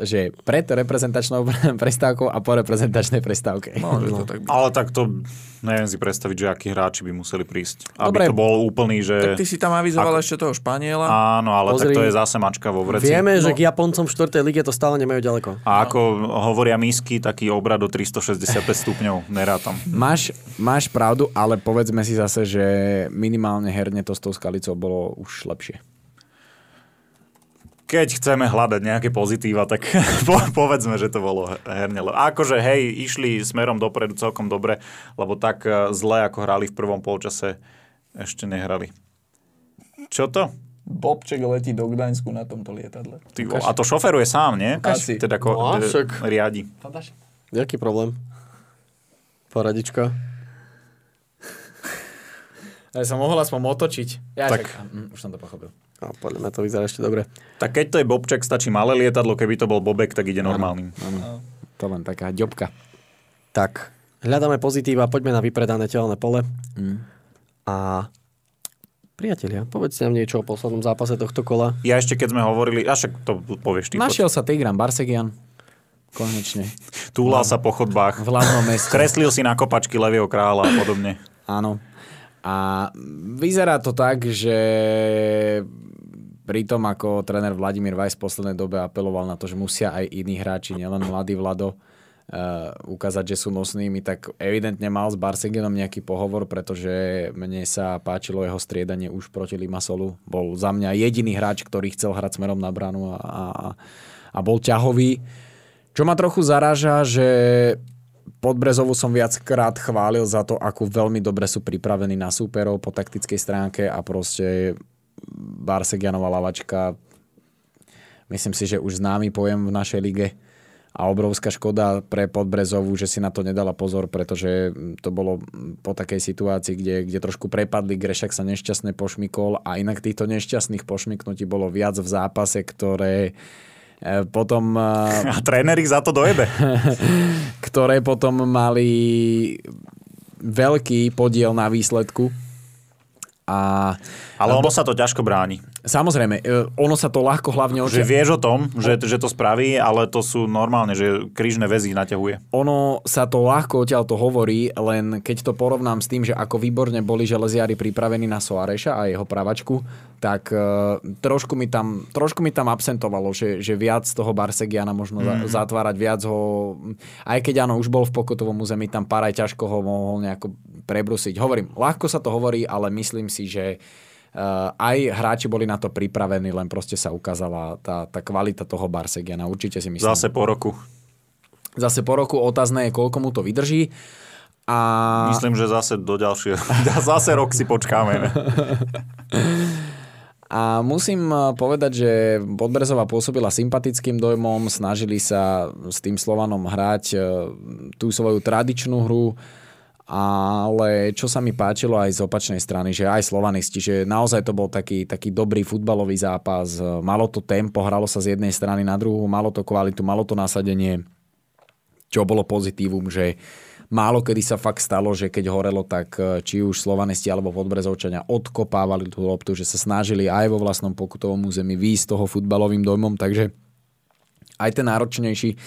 že pred reprezentačnou [laughs] prestávkou a po reprezentačnej prestávke. Môže to tak byť. Ale tak to neviem si predstaviť, že akí hráči by museli prísť. Dobre. Aby to bol úplný, že... Tak ty si tam avizoval Ako- ešte toho Španiela. Áno, ale Pozri, tak to je zase mačka vo vreci. Vieme, že No. k Japoncom v 4. lige to stále nemajú ďaleko. A ako hovoria misky, taký obrad do 365 stupňov nerátam. Máš, máš pravdu, ale povedzme si zase, že minimálne herne to s tou skalicou bolo už lepšie. Keď chceme hľadať nejaké pozitíva, tak [laughs] po, povedzme, že to bolo herne. Akože hej, išli smerom dopredu celkom dobre, lebo tak eh, zle, ako hrali v prvom polčase, ešte nehrali. Čo to? Bobček letí do Gdaňsku na tomto lietadle. Ty, a to šoferuje sám, nie? Asi. Teda ko, No d- však. riadi. Jaký problém? Poradička. Ale som mohol aspoň otočiť. Ja Tak. tak. Mm, už som to pochopil. A podľa mňa to vyzerá ešte dobre. Tak keď to je Bobček, stačí malé lietadlo, keby to bol Bobek, tak ide normálnym. Áno. To len taká ďobka. Tak, hľadáme pozitíva, poďme na vypredané telné pole. Mm. A priatelia, povedzte nám niečo o poslednom zápase tohto kola. Ja ešte keď sme hovorili, a však to povieš ty. Našiel sa Tigran Barsegian. Konečne. Túlal sa po chodbách. V hlavnom meste. Kreslil si na kopačky levého kráľa a podobne. Áno. A vyzerá to tak, že pri tom, ako tréner Vladimír Vajs v poslednej dobe apeloval na to, že musia aj iní hráči, nielen mladý Vlado, uh, ukázať, že sú nosnými, tak evidentne mal s Barsegenom nejaký pohovor, pretože mne sa páčilo jeho striedanie už proti Limasolu. Bol za mňa jediný hráč, ktorý chcel hrať smerom na bránu a, a, a bol ťahový. Čo ma trochu zaráža, že Podbrezovu som viackrát chválil za to, ako veľmi dobre sú pripravení na súperov po taktickej stránke a proste Barsegianova lavačka myslím si, že už známy pojem v našej lige a obrovská škoda pre Podbrezovu, že si na to nedala pozor, pretože to bolo po takej situácii, kde, kde trošku prepadli, Grešak sa nešťastne pošmykol a inak týchto nešťastných pošmyknutí bolo viac v zápase, ktoré potom e, [laughs] A tréner ich za to dojebe. [laughs] ktoré potom mali veľký podiel na výsledku. A Ale ono sa to ťažko bráni. Samozrejme, e, ono sa to ľahko hlavne Že očia... vieš o tom, že, že to spraví, ale to sú normálne, že krížne väzy naťahuje. Ono sa to ľahko odtiaľ to hovorí, len keď to porovnám s tým, že ako výborne boli železiari pripravení na Soareša a jeho pravačku, tak uh, trošku, mi tam, trošku mi tam absentovalo, že, že viac toho Barsegiana možno mm. zatvárať, viac ho... Aj keď áno, už bol v pokotovom území, tam Paraj ťažko ho mohol nejako prebrusiť. Hovorím, ľahko sa to hovorí, ale myslím si, že Uh, aj hráči boli na to pripravení, len proste sa ukázala tá, tá kvalita toho Barsegiana. Určite si myslím. Zase po roku. Zase po roku otázne je, koľko mu to vydrží. A... Myslím, že zase do ďalšieho. [laughs] zase rok si počkáme. A musím povedať, že Podbrezová pôsobila sympatickým dojmom, snažili sa s tým Slovanom hrať tú svoju tradičnú hru ale čo sa mi páčilo aj z opačnej strany, že aj slovanisti, že naozaj to bol taký, taký dobrý futbalový zápas, malo to tempo, hralo sa z jednej strany na druhú, malo to kvalitu, malo to nasadenie, čo bolo pozitívum, že málo kedy sa fakt stalo, že keď horelo, tak e, či už slovanisti alebo podbrezovčania odkopávali tú loptu, že sa snažili aj vo vlastnom pokutovom území výjsť toho futbalovým dojmom, takže aj ten náročnejší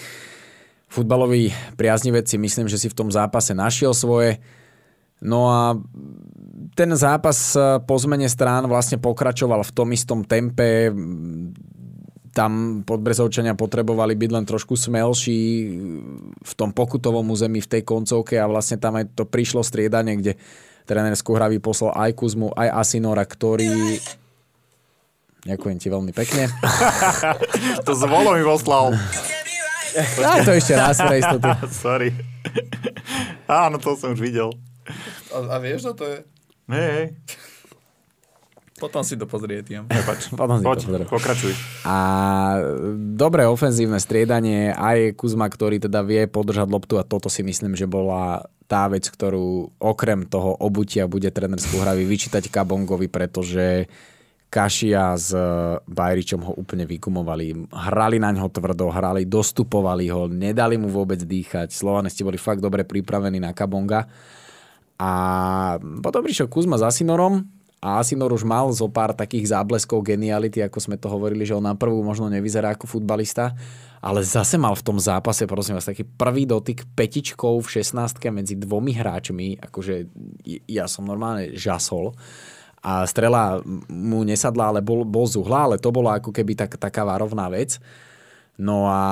futbalový priaznivec si myslím, že si v tom zápase našiel svoje. No a ten zápas po zmene strán vlastne pokračoval v tom istom tempe. Tam podbrezovčania potrebovali byť len trošku smelší v tom pokutovom území v tej koncovke a vlastne tam aj to prišlo striedanie, kde tréner Skuhravý poslal aj Kuzmu, aj Asinora, ktorý... Ďakujem ti veľmi pekne. [laughs] [laughs] to zvolo mi poslal. Daj to ešte raz pre istotu. [laughs] Sorry. Áno, to som už videl. A, a vieš, čo to je? Hej, hej. Potom si to pozrie, Tiam. Prepač. [laughs] Potom si Poď, to pozrie. pokračuj. A dobré ofenzívne striedanie, aj Kuzma, ktorý teda vie podržať loptu a toto si myslím, že bola tá vec, ktorú okrem toho obutia bude tréner Skúhravy vyčítať Kabongovi, pretože Kašia s Bajričom ho úplne vykumovali. Hrali na ňo tvrdo, hrali, dostupovali ho, nedali mu vôbec dýchať. Slovanisti boli fakt dobre pripravení na Kabonga. A potom prišiel Kuzma s Asinorom, a Asinor už mal zo pár takých zábleskov geniality, ako sme to hovorili, že on na prvú možno nevyzerá ako futbalista, ale zase mal v tom zápase, prosím vás, taký prvý dotyk petičkou v 16 medzi dvomi hráčmi, akože ja som normálne žasol a strela mu nesadla, ale bol, bol z uhla, ale to bola ako keby tak, taká varovná vec. No a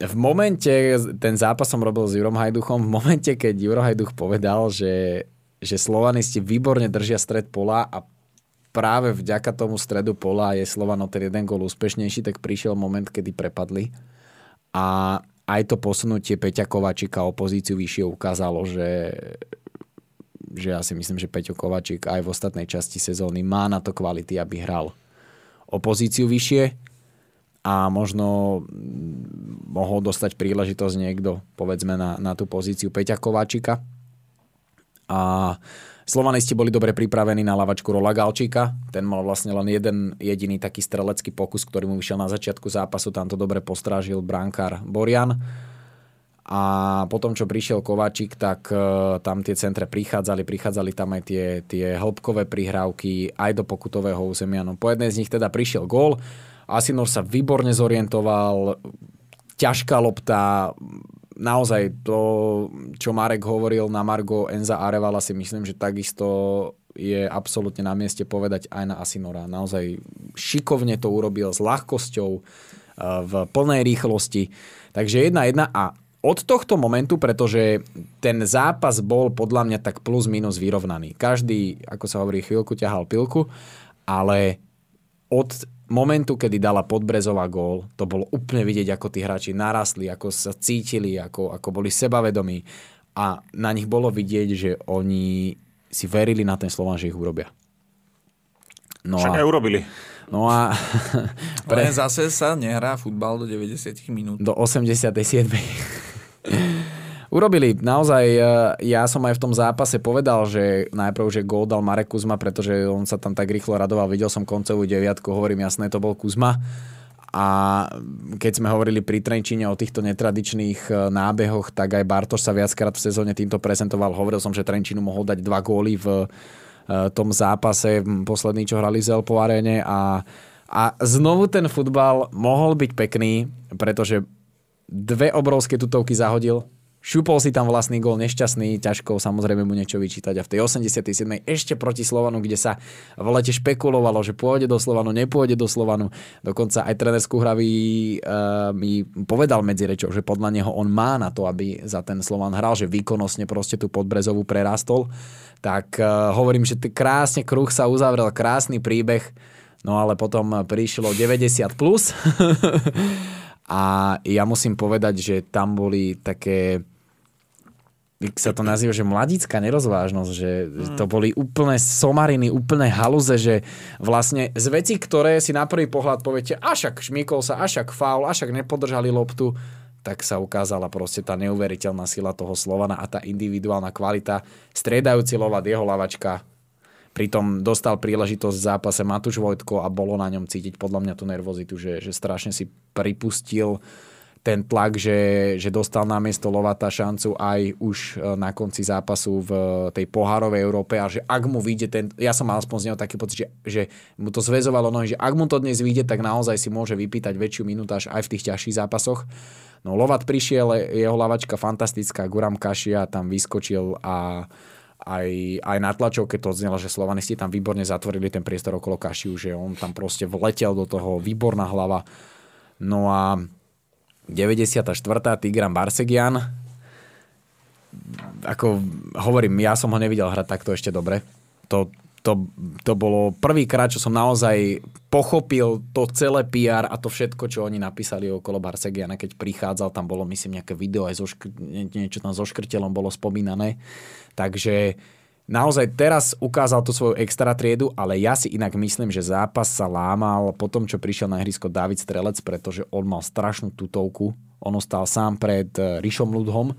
v momente, ten zápas som robil s Jurom Hajduchom, v momente, keď Juro Hajduch povedal, že že Slovanisti výborne držia stred pola a práve vďaka tomu stredu pola je Slovan o ten jeden gol úspešnejší, tak prišiel moment, kedy prepadli. A aj to posunutie Peťa Kovačika o pozíciu vyššie ukázalo, že, že ja si myslím, že Peťo Kovačik aj v ostatnej časti sezóny má na to kvality, aby hral o pozíciu vyššie a možno mohol dostať príležitosť niekto, povedzme, na, na tú pozíciu Peťa Kováčika a Slovanisti boli dobre pripravení na lavačku Rola Galčíka. Ten mal vlastne len jeden jediný taký strelecký pokus, ktorý mu vyšiel na začiatku zápasu. Tam to dobre postrážil bránkár Borian. A potom, čo prišiel Kováčik, tak uh, tam tie centre prichádzali, prichádzali tam aj tie, tie hĺbkové prihrávky aj do pokutového územia. No, po jednej z nich teda prišiel gól. Asinor sa výborne zorientoval, ťažká lopta, naozaj to, čo Marek hovoril na Margo Enza Arevala si myslím, že takisto je absolútne na mieste povedať aj na Asinora. Naozaj šikovne to urobil s ľahkosťou, eh, v plnej rýchlosti. Takže jedna jedna a od tohto momentu, pretože ten zápas bol podľa mňa tak plus minus vyrovnaný. Každý, ako sa hovorí, chvíľku ťahal pilku, ale od momentu, kedy dala Podbrezová gól, to bolo úplne vidieť, ako tí hráči narastli, ako sa cítili, ako, ako boli sebavedomí. A na nich bolo vidieť, že oni si verili na ten Slovan, že ich urobia. No Však a, aj urobili. No a... [laughs] Pre... Len zase sa nehrá futbal do 90 minút. Do 87 urobili. Naozaj, e, ja som aj v tom zápase povedal, že najprv, že gól dal Marek Kuzma, pretože on sa tam tak rýchlo radoval. Videl som koncovú deviatku, hovorím jasné, to bol Kuzma. A keď sme hovorili pri Trenčíne o týchto netradičných e, nábehoch, tak aj Bartoš sa viackrát v sezóne týmto prezentoval. Hovoril som, že Trenčínu mohol dať dva góly v, tom zápase posledný, čo hrali v Zelpo aréne a, a znovu ten futbal mohol byť pekný, pretože dve obrovské tutovky zahodil, Šupol si tam vlastný gol, nešťastný, ťažko samozrejme mu niečo vyčítať. A v tej 87. ešte proti Slovanu, kde sa v lete špekulovalo, že pôjde do Slovanu, nepôjde do Slovanu. Dokonca aj trener Skúhravý uh, mi povedal medzi rečou, že podľa neho on má na to, aby za ten Slovan hral, že výkonnostne proste tú podbrezovú prerastol. Tak uh, hovorím, že krásne kruh sa uzavrel, krásny príbeh, no ale potom prišlo 90+. Plus. [laughs] A ja musím povedať, že tam boli také sa to nazýva, že mladická nerozvážnosť, že mm. to boli úplné somariny, úplné haluze, že vlastne z veci, ktoré si na prvý pohľad poviete, ašak šmíkol sa, ašak faul, ašak nepodržali loptu, tak sa ukázala proste tá neuveriteľná sila toho Slovana a tá individuálna kvalita. Striedajúci lovat, jeho lavačka, pritom dostal príležitosť v zápase Matúš Vojtko a bolo na ňom cítiť podľa mňa tú nervozitu, že, že strašne si pripustil ten tlak, že, že dostal na miesto Lovata šancu aj už e, na konci zápasu v tej pohárovej Európe a že ak mu vyjde ten, ja som mal aspoň z neho taký pocit, že, že mu to zväzovalo nohy, že ak mu to dnes vyjde, tak naozaj si môže vypýtať väčšiu minutáž aj v tých ťažších zápasoch. No Lovat prišiel, jeho lavačka fantastická, Guram Kašia tam vyskočil a aj, aj na tlačovke to odznelo, že Slovanisti tam výborne zatvorili ten priestor okolo Kašiu, že on tam proste vletel do toho, výborná hlava. No a 94. Tigran Barsegian. Ako hovorím, ja som ho nevidel hrať takto ešte dobre. To, to, to bolo prvýkrát, čo som naozaj pochopil to celé PR a to všetko, čo oni napísali okolo Barsegiana, keď prichádzal, tam bolo myslím nejaké video, aj zo niečo tam so škrtelom bolo spomínané. Takže naozaj teraz ukázal tú svoju extra triedu, ale ja si inak myslím, že zápas sa lámal po tom, čo prišiel na ihrisko David Strelec, pretože on mal strašnú tutovku. On ostal sám pred eh, Rišom Ludhom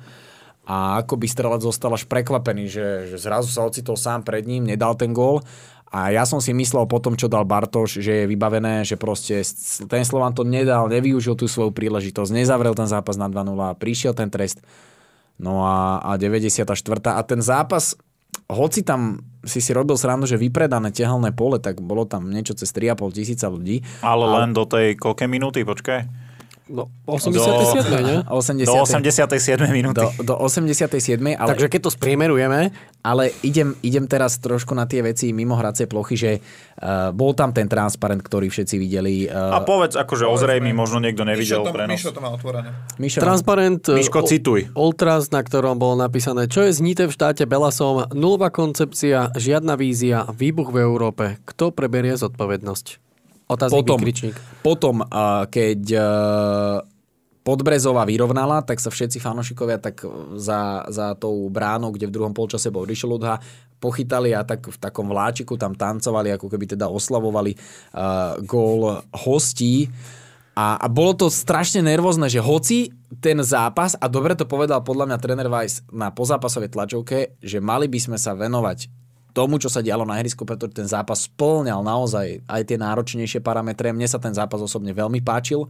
a ako by Strelec zostal až prekvapený, že, že zrazu sa ocitol sám pred ním, nedal ten gól a ja som si myslel po tom, čo dal Bartoš, že je vybavené, že proste ten Slovan to nedal, nevyužil tú svoju príležitosť, nezavrel ten zápas na 2-0 a prišiel ten trest. No a, a 94. A ten zápas, hoci tam si si robil srandu, že vypredané tehelné pole, tak bolo tam niečo cez 3,5 tisíca ľudí. Ale, ale len do tej koľké minúty, počkaj? No, 87. Do, nie? 80. Do 87. minúty. Do, do 87. Ale, Takže keď to spriemerujeme... Ale idem, idem teraz trošku na tie veci mimo hracie plochy, že uh, bol tam ten transparent, ktorý všetci videli. Uh, a povedz, akože ozrejmi, možno niekto nevidel Mišo to, prenos. Mišo to má otvorené. Mišo. Transparent Miško, cituj. Ultras, na ktorom bolo napísané, čo je znité v štáte Belasom, nulová koncepcia, žiadna vízia, výbuch v Európe. Kto preberie zodpovednosť? Otáznik potom, vykričník. potom keď uh, Podbrezová vyrovnala, tak sa všetci fanošikovia tak za, za tou bránou, kde v druhom polčase bol Rišeludha, pochytali a tak v takom vláčiku tam tancovali, ako keby teda oslavovali uh, gól hostí. A, a bolo to strašne nervózne, že hoci ten zápas, a dobre to povedal podľa mňa tréner Weiss na pozápasovej tlačovke, že mali by sme sa venovať tomu, čo sa dialo na ihrisku, pretože ten zápas splňal naozaj aj tie náročnejšie parametre. Mne sa ten zápas osobne veľmi páčil.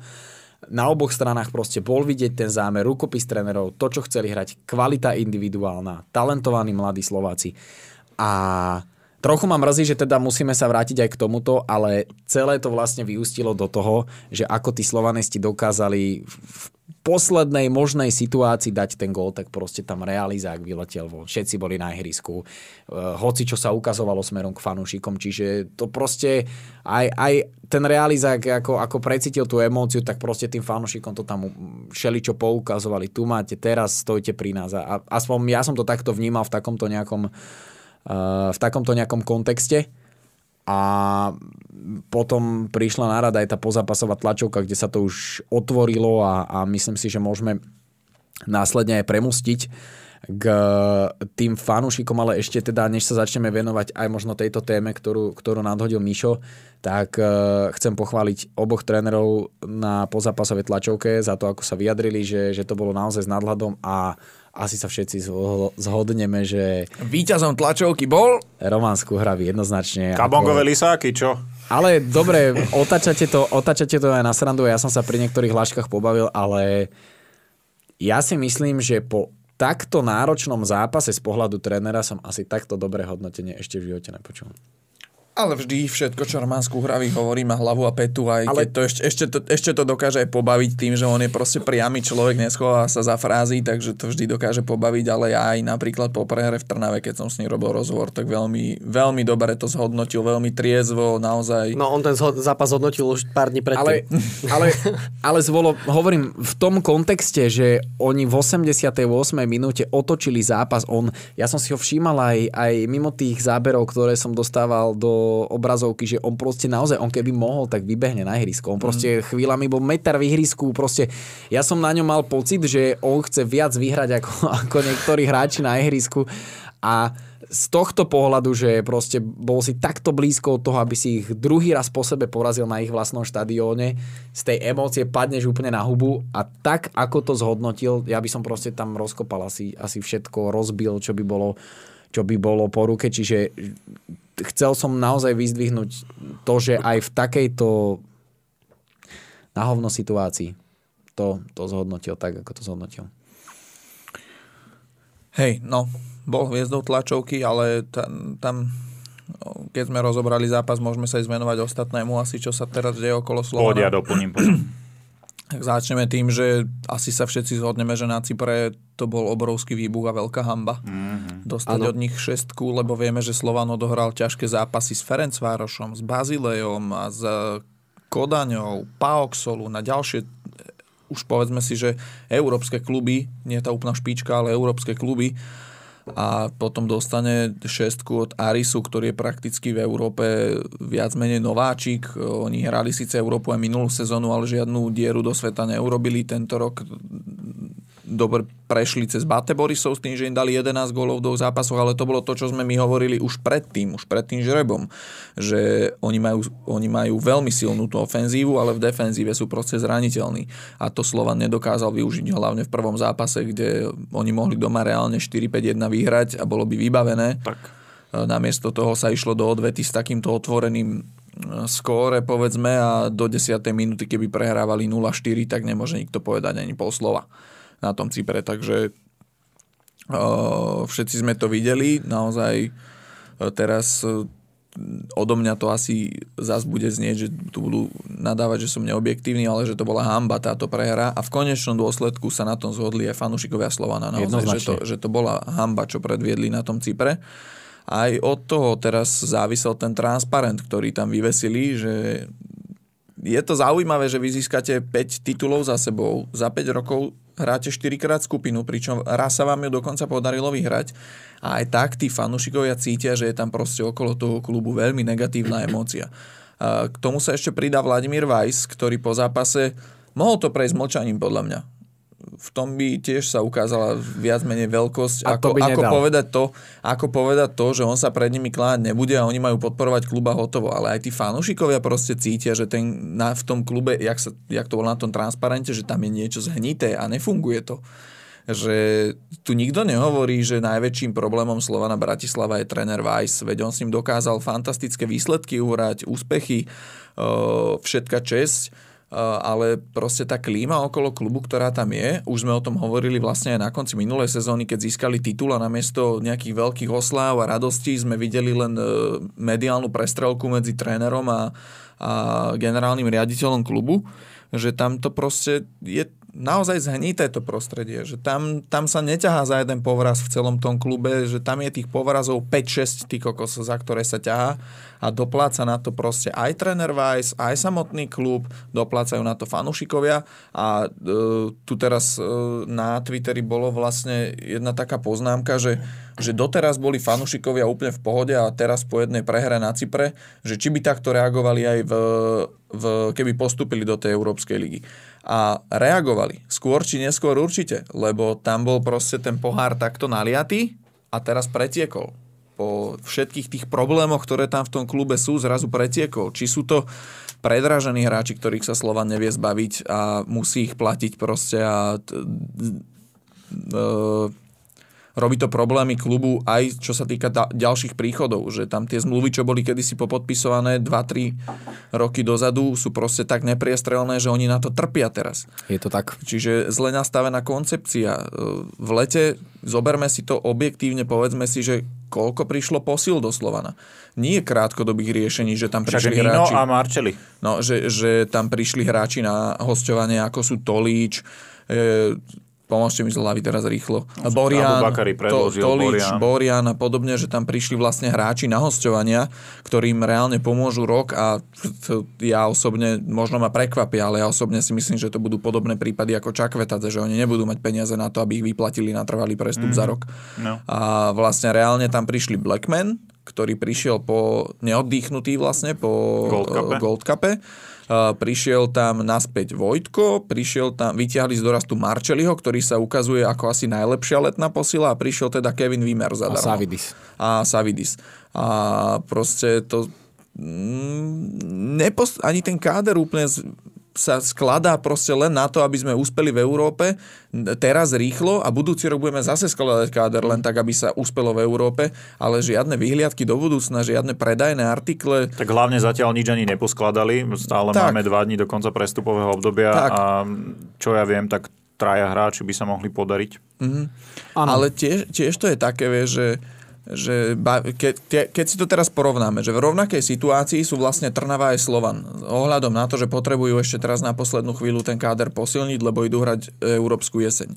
Na oboch stranách proste bol vidieť ten zámer, rukopis trénerov, to, čo chceli hrať, kvalita individuálna, talentovaní mladí Slováci. A Trochu ma mrzí, že teda musíme sa vrátiť aj k tomuto, ale celé to vlastne vyústilo do toho, že ako tí slovanisti dokázali v poslednej možnej situácii dať ten gól, tak proste tam realizák vyletel von. Všetci boli na ihrisku. E, hoci čo sa ukazovalo smerom k fanúšikom. Čiže to proste aj, aj ten realizák ako, ako precítil tú emóciu, tak proste tým fanúšikom to tam všeličo poukazovali. Tu máte, teraz stojte pri nás. A aspoň ja som to takto vnímal v takomto nejakom v takomto nejakom kontexte. A potom prišla na rada aj tá pozápasová tlačovka, kde sa to už otvorilo a, a myslím si, že môžeme následne aj premustiť k tým fanúšikom, ale ešte teda, než sa začneme venovať aj možno tejto téme, ktorú, ktorú nadhodil Mišo, tak uh, chcem pochváliť oboch trénerov na pozápasovej tlačovke za to, ako sa vyjadrili, že, že to bolo naozaj s nadhľadom a asi sa všetci zhodneme, že... Výťazom tlačovky bol? Roman Skuhravý jednoznačne. Kabongové ako... lisáky, čo? Ale dobre, otačate to, otačate to aj na srandu, ja som sa pri niektorých hláškach pobavil, ale ja si myslím, že po takto náročnom zápase z pohľadu trénera som asi takto dobré hodnotenie ešte v živote nepočul. Ale vždy všetko, čo Románsku hraví, hovorí má hlavu a petu, aj Ale- keď to ešte, ešte, to, ešte to dokáže aj pobaviť tým, že on je proste priamy človek, neschová sa za frázy, takže to vždy dokáže pobaviť, ale ja aj napríklad po prehre v Trnave, keď som s ním robil rozhovor, tak veľmi, veľmi dobre to zhodnotil, veľmi triezvo, naozaj. No on ten zho- zápas hodnotil už pár dní Ale, predtým. ale, ale zvolo, hovorím, v tom kontexte, že oni v 88. minúte otočili zápas, on, ja som si ho všímal aj, aj mimo tých záberov, ktoré som dostával do obrazovky, že on proste naozaj, on keby mohol, tak vybehne na ihrisko. On proste chvíľami bol meter v ihrisku, proste ja som na ňom mal pocit, že on chce viac vyhrať ako, [laughs] ako niektorí hráči na ihrisku. A z tohto pohľadu, že proste bol si takto blízko od toho, aby si ich druhý raz po sebe porazil na ich vlastnom štadióne, z tej emócie padneš úplne na hubu a tak, ako to zhodnotil, ja by som proste tam rozkopal asi, asi všetko, rozbil, čo by bolo čo by bolo po ruke, čiže chcel som naozaj vyzdvihnúť to, že aj v takejto na hovno situácii to, to zhodnotil tak, ako to zhodnotil. Hej, no, bol hviezdou tlačovky, ale tam, tam keď sme rozobrali zápas, môžeme sa aj zmenovať ostatnému asi, čo sa teraz deje okolo Slovana. doplním potom. Tak začneme tým, že asi sa všetci zhodneme, že na Cypre to bol obrovský výbuch a veľká hamba. Mm-hmm. Dostať Áno. od nich šestku, lebo vieme, že Slovan odohral ťažké zápasy s Ferencvárošom, s Bazilejom a s Kodaňou, Paoxolu na ďalšie už povedzme si, že európske kluby, nie tá úplná špička, ale európske kluby a potom dostane šestku od Arisu, ktorý je prakticky v Európe viac menej nováčik. Oni hrali síce Európu aj minulú sezónu, ale žiadnu dieru do sveta neurobili tento rok. Dobre prešli cez Bate Borisov s tým, že im dali 11 gólov v dvoch zápasoch, ale to bolo to, čo sme my hovorili už predtým, už pred tým žrebom, že oni majú, oni majú veľmi silnú tú ofenzívu, ale v defenzíve sú proste zraniteľní. A to Slovan nedokázal využiť hlavne v prvom zápase, kde oni mohli doma reálne 4-5-1 vyhrať a bolo by vybavené. Tak. Namiesto toho sa išlo do odvety s takýmto otvoreným e, skóre, povedzme, a do 10. minúty, keby prehrávali 0-4, tak nemôže nikto povedať ani pol slova na tom Cypre. Takže uh, všetci sme to videli. Naozaj uh, teraz uh, odo mňa to asi zás bude znieť, že tu budú nadávať, že som neobjektívny, ale že to bola hamba táto prehra a v konečnom dôsledku sa na tom zhodli aj fanúšikovia Slovana. Naozaj, že to, že to bola hamba, čo predviedli na tom Cypre. Aj od toho teraz závisel ten transparent, ktorý tam vyvesili, že je to zaujímavé, že vy získate 5 titulov za sebou. Za 5 rokov hráte 4 krát skupinu, pričom raz sa vám ju dokonca podarilo vyhrať. A aj tak tí fanúšikovia cítia, že je tam proste okolo toho klubu veľmi negatívna emócia. K tomu sa ešte pridá Vladimír Weiss, ktorý po zápase mohol to prejsť mlčaním podľa mňa. V tom by tiež sa ukázala viac menej veľkosť. A to ako, ako, povedať to, ako povedať to, že on sa pred nimi kláňať nebude a oni majú podporovať kluba hotovo. Ale aj tí fanúšikovia proste cítia, že ten, na, v tom klube, jak, sa, jak to bolo na tom transparente, že tam je niečo zhnité a nefunguje to. Že tu nikto nehovorí, že najväčším problémom Slovana Bratislava je tréner Weiss, veď on s ním dokázal fantastické výsledky uhrať, úspechy, uh, všetka česť, ale proste tá klíma okolo klubu, ktorá tam je, už sme o tom hovorili vlastne aj na konci minulej sezóny, keď získali titul a namiesto nejakých veľkých osláv a radostí sme videli len uh, mediálnu prestrelku medzi trénerom a, a generálnym riaditeľom klubu, že tam to proste je naozaj zhnité to prostredie, že tam, tam sa neťahá za jeden povraz v celom tom klube, že tam je tých povrazov 5-6 tí kokos, za ktoré sa ťahá a dopláca na to proste aj tréner Weiss, aj samotný klub, doplácajú na to fanúšikovia a e, tu teraz e, na Twitteri bolo vlastne jedna taká poznámka, že, že doteraz boli fanúšikovia úplne v pohode a teraz po jednej prehre na Cypre, že či by takto reagovali aj v, v, keby postúpili do tej Európskej ligy. A reagovali. Skôr či neskôr určite, lebo tam bol proste ten pohár takto naliatý a teraz pretiekol. Po všetkých tých problémoch, ktoré tam v tom klube sú, zrazu pretiekol. Či sú to predražení hráči, ktorých sa Slovan nevie zbaviť a musí ich platiť proste a robí to problémy klubu aj čo sa týka da- ďalších príchodov, že tam tie zmluvy, čo boli kedysi popodpisované 2-3 roky dozadu, sú proste tak nepriestrelné, že oni na to trpia teraz. Je to tak. Čiže zle nastavená koncepcia. E, V lete zoberme si to objektívne, povedzme si, že koľko prišlo posil do Slovana. Nie krátkodobých riešení, že tam Však prišli Nino hráči. a Marčeli. No, že, že tam prišli hráči na hostovanie, ako sú Tolíč, e, pomôžte mi z hlavy teraz rýchlo, Borian, Abubakari predložil, Tolíč, Borian. Borian a podobne, že tam prišli vlastne hráči na hostovania, ktorým reálne pomôžu rok a to ja osobne, možno ma prekvapia, ale ja osobne si myslím, že to budú podobné prípady ako Čakvetadze, že oni nebudú mať peniaze na to, aby ich vyplatili na trvalý prestup mm-hmm. za rok. No. A vlastne reálne tam prišli Blackman, ktorý prišiel po neoddychnutý vlastne po Gold Cupe. eh, Gold Cupe. Prišiel tam naspäť Vojtko, prišiel tam, vyťahli z dorastu Marčeliho, ktorý sa ukazuje ako asi najlepšia letná posila a prišiel teda Kevin Wimmer A zadarmo. Savidis. A Savidis. A proste to mm, nepos- ani ten káder úplne z- sa skladá proste len na to, aby sme úspeli v Európe teraz rýchlo a budúci rok budeme zase skladať káder len tak, aby sa úspelo v Európe, ale žiadne vyhliadky do budúcna, žiadne predajné artikle, Tak hlavne zatiaľ nič ani neposkladali. Stále Tak. máme dva dní do konca prestupového obdobia Tak. a čo ja viem, tak traja hráči by sa mohli podariť. Áno. Ale tiež, tiež to je také, vieš, že, že ke, ke, keď si to teraz porovnáme, že v rovnakej situácii sú vlastne Trnava aj Slovan. Ohľadom na to, že potrebujú ešte teraz na poslednú chvíľu ten káder posilniť, lebo idú hrať e, Európsku jeseň.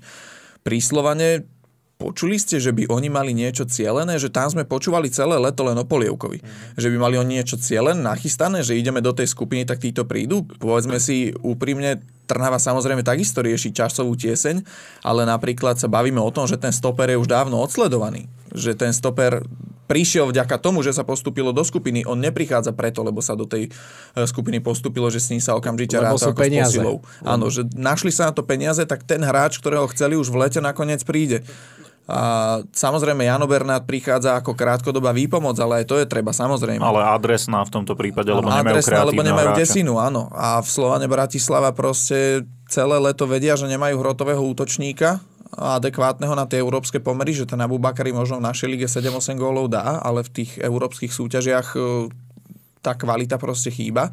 Pri Slovane počuli ste, že by oni mali niečo cielené, že tam sme počúvali celé leto len o Polievkovi. Že by mali oni niečo cielené, nachystané, že ideme do tej skupiny, tak títo prídu. Povedzme si úprimne, Trnava samozrejme takisto rieši časovú tieseň, ale napríklad sa bavíme o tom, že ten stoper je už dávno odsledovaný. Že ten stoper prišiel vďaka tomu, že sa postúpilo do skupiny. On neprichádza preto, lebo sa do tej e, skupiny postúpilo, že s ním sa okamžite Lebo ráta ako s peniaze. posilou. Áno, že našli sa na to peniaze, tak ten hráč, ktorého chceli už v lete nakoniec príde. A samozrejme Jano Bernát prichádza ako krátkodobá výpomoc, ale aj to je treba samozrejme. Ale adresná v tomto prípade, lebo nemajú Adresná, lebo nemajú hráča. desinu, áno. A v Slovane Bratislava proste celé leto vedia, že nemajú hrotového útočníka adekvátneho na tie európske pomery, že ten Abu Bakari možno v našej lige 7-8 gólov dá, ale v tých európskych súťažiach e, tá kvalita proste chýba.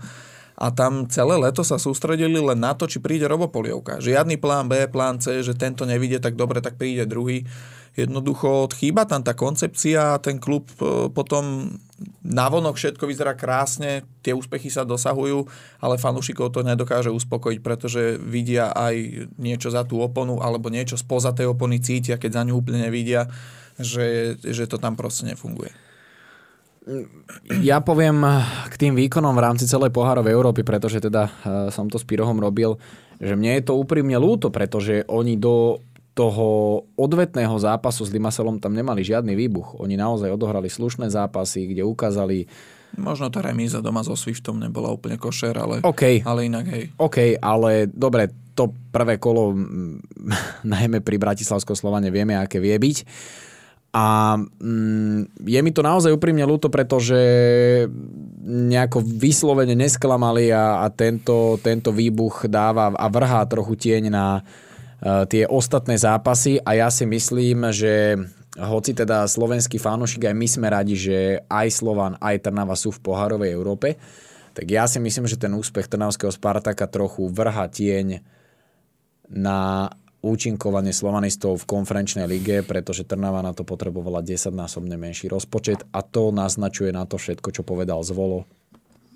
A tam celé leto sa sústredili len na to, či príde Robopolievka. Žiadny plán B, plán C, že tento nevidie tak dobre, tak príde druhý. Jednoducho chýba tam tá koncepcia a ten klub e, potom navonok všetko vyzerá krásne, tie úspechy sa dosahujú, ale fanúšikov to nedokáže uspokojiť, pretože vidia aj niečo za tú oponu alebo niečo spoza tej opony cítia, keď za ňu úplne nevidia, že, že to tam proste nefunguje. Ja poviem k tým výkonom v rámci celej pohárovej Európy, pretože teda eh, som to s Pirohom robil, že mne je to úprimne ľúto, pretože oni do toho odvetného zápasu s Limaselom tam nemali žiadny výbuch. Oni naozaj odohrali slušné zápasy, kde ukázali, Možno tá remíza doma so Swiftom nebola úplne košer, ale, OK, ale inak hej. OK, ale dobre, to prvé kolo, [laughs] najmä pri Bratislavskom Slovane, vieme, aké vie byť. A mm, je mi to naozaj úprimne ľúto, pretože nejako vyslovene nesklamali a, a tento, tento výbuch dáva a vrhá trochu tieň na tie ostatné zápasy a ja si myslím, že hoci teda slovenský fanúšik aj my sme radi, že aj Slovan, aj Trnava sú v pohárovej Európe, tak ja si myslím, že ten úspech Trnavského Spartaka trochu vrha tieň na účinkovanie slovanistov v konferenčnej lige, pretože Trnava na to potrebovala 10-násobne menší rozpočet a to naznačuje na to všetko, čo povedal Zvolo.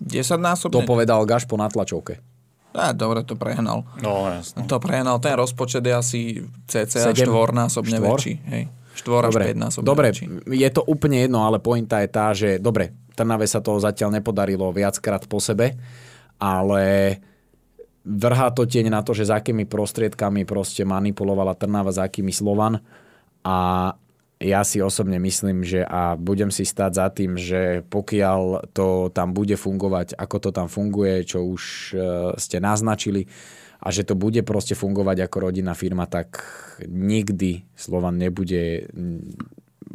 10 To povedal Gašpo na tlačovke. Á, dobre, to prehnal. No, jasno. To prehnal. Ten rozpočet je asi cca Sedem? štvornásobne Štvor? väčší. Hej. Štvor až Dobre, 5 násobne dobre väčší. je to úplne jedno, ale pointa je tá, že dobre, Trnave sa to zatiaľ nepodarilo viackrát po sebe, ale vrhá to tieň na to, že s akými prostriedkami proste manipulovala Trnava, za akými Slovan a ja si osobne myslím, že a budem si stáť za tým, že pokiaľ to tam bude fungovať, ako to tam funguje, čo už e, ste naznačili, a že to bude proste fungovať ako rodinná firma, tak nikdy Slovan nebude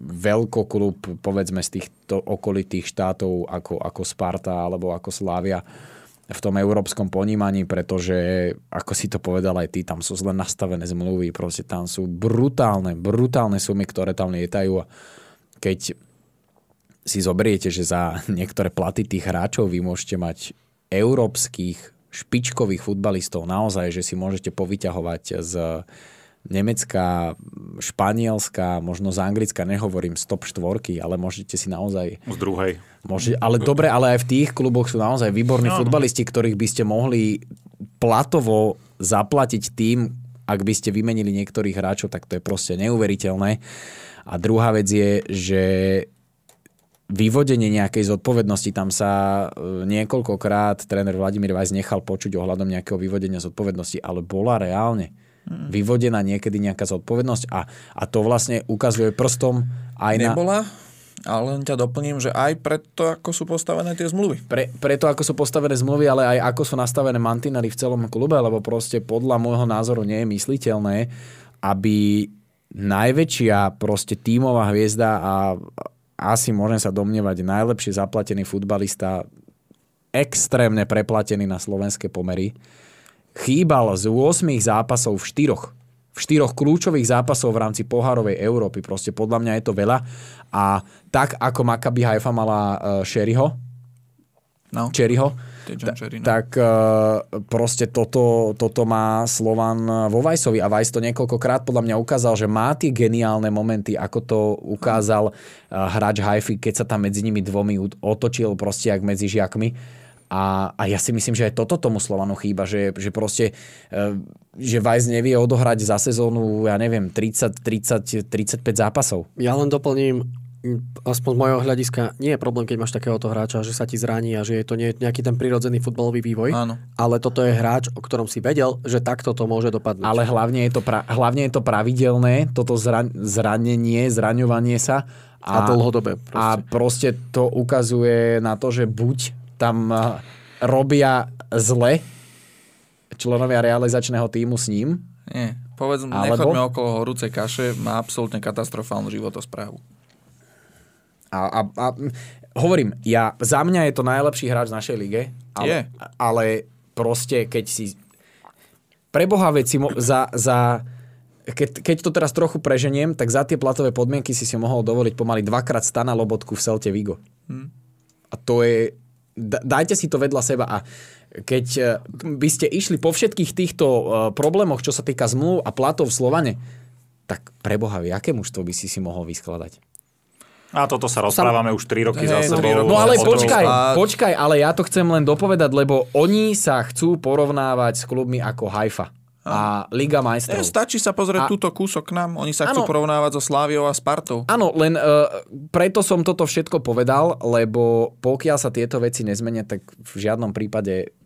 veľkoklub, povedzme z týchto okolitých štátov ako, ako Sparta alebo ako Slávia v tom európskom ponímaní, pretože, ako si to povedal aj ty, tam sú zle nastavené zmluvy, proste tam sú brutálne, brutálne sumy, ktoré tam lietajú keď si zoberiete, že za [laughs] niektoré platy tých hráčov vy môžete mať európskych špičkových futbalistov naozaj, že si môžete povyťahovať z Nemecka, Španielska, možno z Anglicka, nehovorím z top štvorky, ale môžete si naozaj... Z druhej. Môže, ale dobre, ale aj v tých kluboch sú naozaj výborní No. futbalisti, ktorých by ste mohli platovo zaplatiť tým, ak by ste vymenili niektorých hráčov, tak to je proste neuveriteľné. A druhá vec je, že vyvodenie nejakej zodpovednosti, tam sa e, niekoľkokrát tréner Vladimír Vajs nechal počuť ohľadom nejakého vyvodenia zodpovednosti, ale bola reálne vyvodená niekedy nejaká zodpovednosť a, a to vlastne ukazuje prstom aj na... Nebola, ale len ťa doplním, že aj preto, ako sú postavené tie zmluvy. Pre, preto, ako sú postavené zmluvy, ale aj ako sú nastavené mantinely v celom klube, lebo proste podľa môjho názoru nie je mysliteľné, aby najväčšia proste tímová hviezda a asi môžem sa domnievať najlepšie zaplatený futbalista, extrémne preplatený na slovenské pomery, chýbal z 8 zápasov v štyroch. V štyroch kľúčových zápasov v rámci pohárovej Európy. Proste podľa mňa je to veľa. A tak ako Maccabi Haifa mala uh, Sherryho, No, Cherryho, Cherry, no. tak uh, proste toto, toto má Slovan vo Vajsovi a Vajs to niekoľkokrát podľa mňa ukázal, že má tie geniálne momenty, ako to ukázal uh, hráč Haify, keď sa tam medzi nimi dvomi otočil proste jak medzi žiakmi. A, a ja si myslím, že aj toto tomu Slovanu chýba, že, že proste, uh, že Vajs nevie odohrať za sezónu, ja neviem, 30, 30, 35 zápasov. Ja len doplním, aspoň z môjho hľadiska, nie je problém, keď máš takéhoto hráča, že sa ti zraní a že je to nie, nejaký ten prirodzený futbalový vývoj. Áno. Ale toto je hráč, o ktorom si vedel, že takto to môže dopadnúť. Ale hlavne je to, pra, hlavne je to pravidelné, toto zran, zranenie, zraňovanie sa. A dlhodobé A proste to ukazuje na to, že buď tam eh, robia zle členovia realizačného týmu s ním, Nie, povedz, Alebo? nechoďme okolo horúcej kaše, má absolútne katastrofálnu životosprávu. A, a, a hovorím, ja, za mňa je to najlepší hráč v našej lige, ale, Je. ale proste keď si preboha veci mo- za, za keď, keď to teraz trochu preženiem, tak za tie platové podmienky si si mohol dovoliť pomaly dvakrát stana lobotku v Celte Vigo. A to je... da- Dajte si to vedľa seba a keď eh, by ste išli po všetkých týchto eh, problémoch, čo sa týka zmluv a platov v Slovane, tak preboha, aké mužstvo by si si mohol vyskladať? A toto sa rozprávame už 3 roky za Hej, sebou. roky. No ale počkaj, A- počkaj, ale ja to chcem len dopovedať, lebo oni sa chcú porovnávať s klubmi ako Haifa a Liga E, majstrov. stačí sa pozrieť A- túto kúsok k nám. Oni sa Áno. chcú porovnávať so Sláviou a Spartou. Áno, len uh, preto som toto všetko povedal, lebo pokiaľ sa tieto veci nezmenia, tak v žiadnom prípade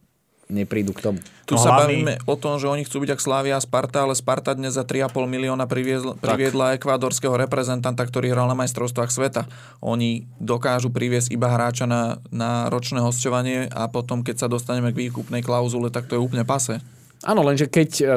neprídu k tomu. Tu No sa hlavný- bavíme o tom, že oni chcú byť ako Slávia a Sparta, ale Sparta dnes za 3,5 milióna priviezla, priviedla ekvádorského reprezentanta, ktorý hral na majstrovstvách sveta. Oni dokážu priviesť iba hráča na, na ročné hosťovanie a potom, keď sa dostaneme k výkupnej klauzule, tak to je úplne pase. Áno, lenže keď uh,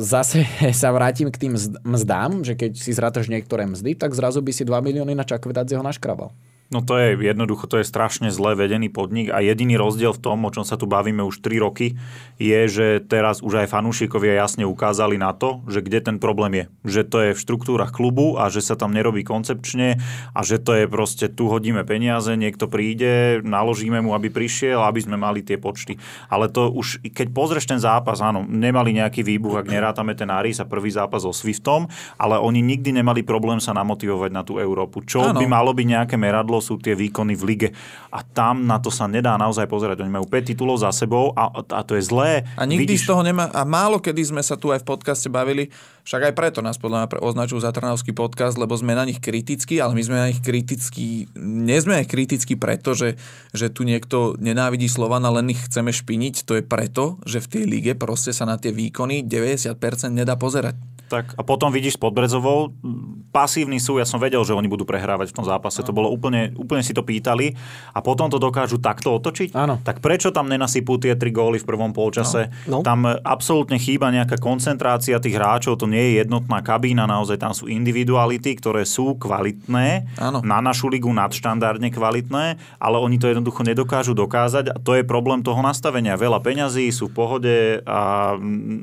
zase [laughs] sa vrátim k tým mzd- mzdám, že keď si zrátaš niektoré mzdy, tak zrazu by si 2 milióny na Čakvedadzieho naškrabal. No to je jednoducho, to je strašne zle vedený podnik a jediný rozdiel v tom, o čom sa tu bavíme už 3 roky, je, že teraz už aj fanúšikovia jasne ukázali na to, že kde ten problém je. Že to je v štruktúrach klubu a že sa tam nerobí koncepčne a že to je proste, tu hodíme peniaze, niekto príde, naložíme mu, aby prišiel, aby sme mali tie počty. Ale to už, keď pozrieš ten zápas, áno, nemali nejaký výbuch, ak nerátame ten Aris a prvý zápas so Swiftom, ale oni nikdy nemali problém sa namotivovať na tú Európu. Čo Áno. by malo byť nejaké meradlo, sú tie výkony v lige. A tam na to sa nedá naozaj pozerať. Oni majú 5 titulov za sebou a, a to je zlé. A nikdy Vidíš, z toho nemá, a málo kedy sme sa tu aj v podcaste bavili, však aj preto nás podľa mňa označujú za Trnavský podcast, lebo sme na nich kritickí, ale my sme na nich kritickí, nie sme aj kritickí preto, že, že tu niekto nenávidí Slovana, len ich chceme špiniť, to je preto, že v tej lige proste sa na tie výkony 90% nedá pozerať. tak. A potom vidíš s Podbrezovou, m, pasívny sú, ja som vedel, že oni budú prehrávať v tom zápase, to bolo úplne, úplne si to pýtali a potom to dokážu takto otočiť. Áno. Tak prečo tam nenasypú tie tri góly v prvom polčase? No. No. Tam absolútne chýba nejaká koncentrácia tých hráčov, to nie je jednotná kabína, naozaj tam sú individuality, ktoré sú kvalitné, Áno. na našu ligu nadštandardne kvalitné, ale oni to jednoducho nedokážu dokázať a to je problém toho nastavenia. Veľa peňazí, sú v pohode a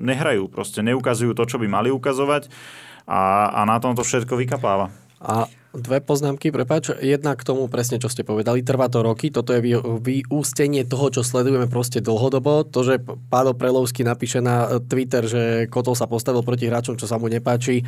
nehrajú, proste neukazujú to, čo by mali ukazovať a, a na tom to všetko vykapáva. A dve poznámky, prepáč. Jedna k tomu presne, čo ste povedali. Trvá to roky. Toto je vy- vyústenie toho, čo sledujeme proste dlhodobo. To, že Pádo Prelovský napíše na Twitter, že Kotol sa postavil proti hráčom, čo sa mu nepáči.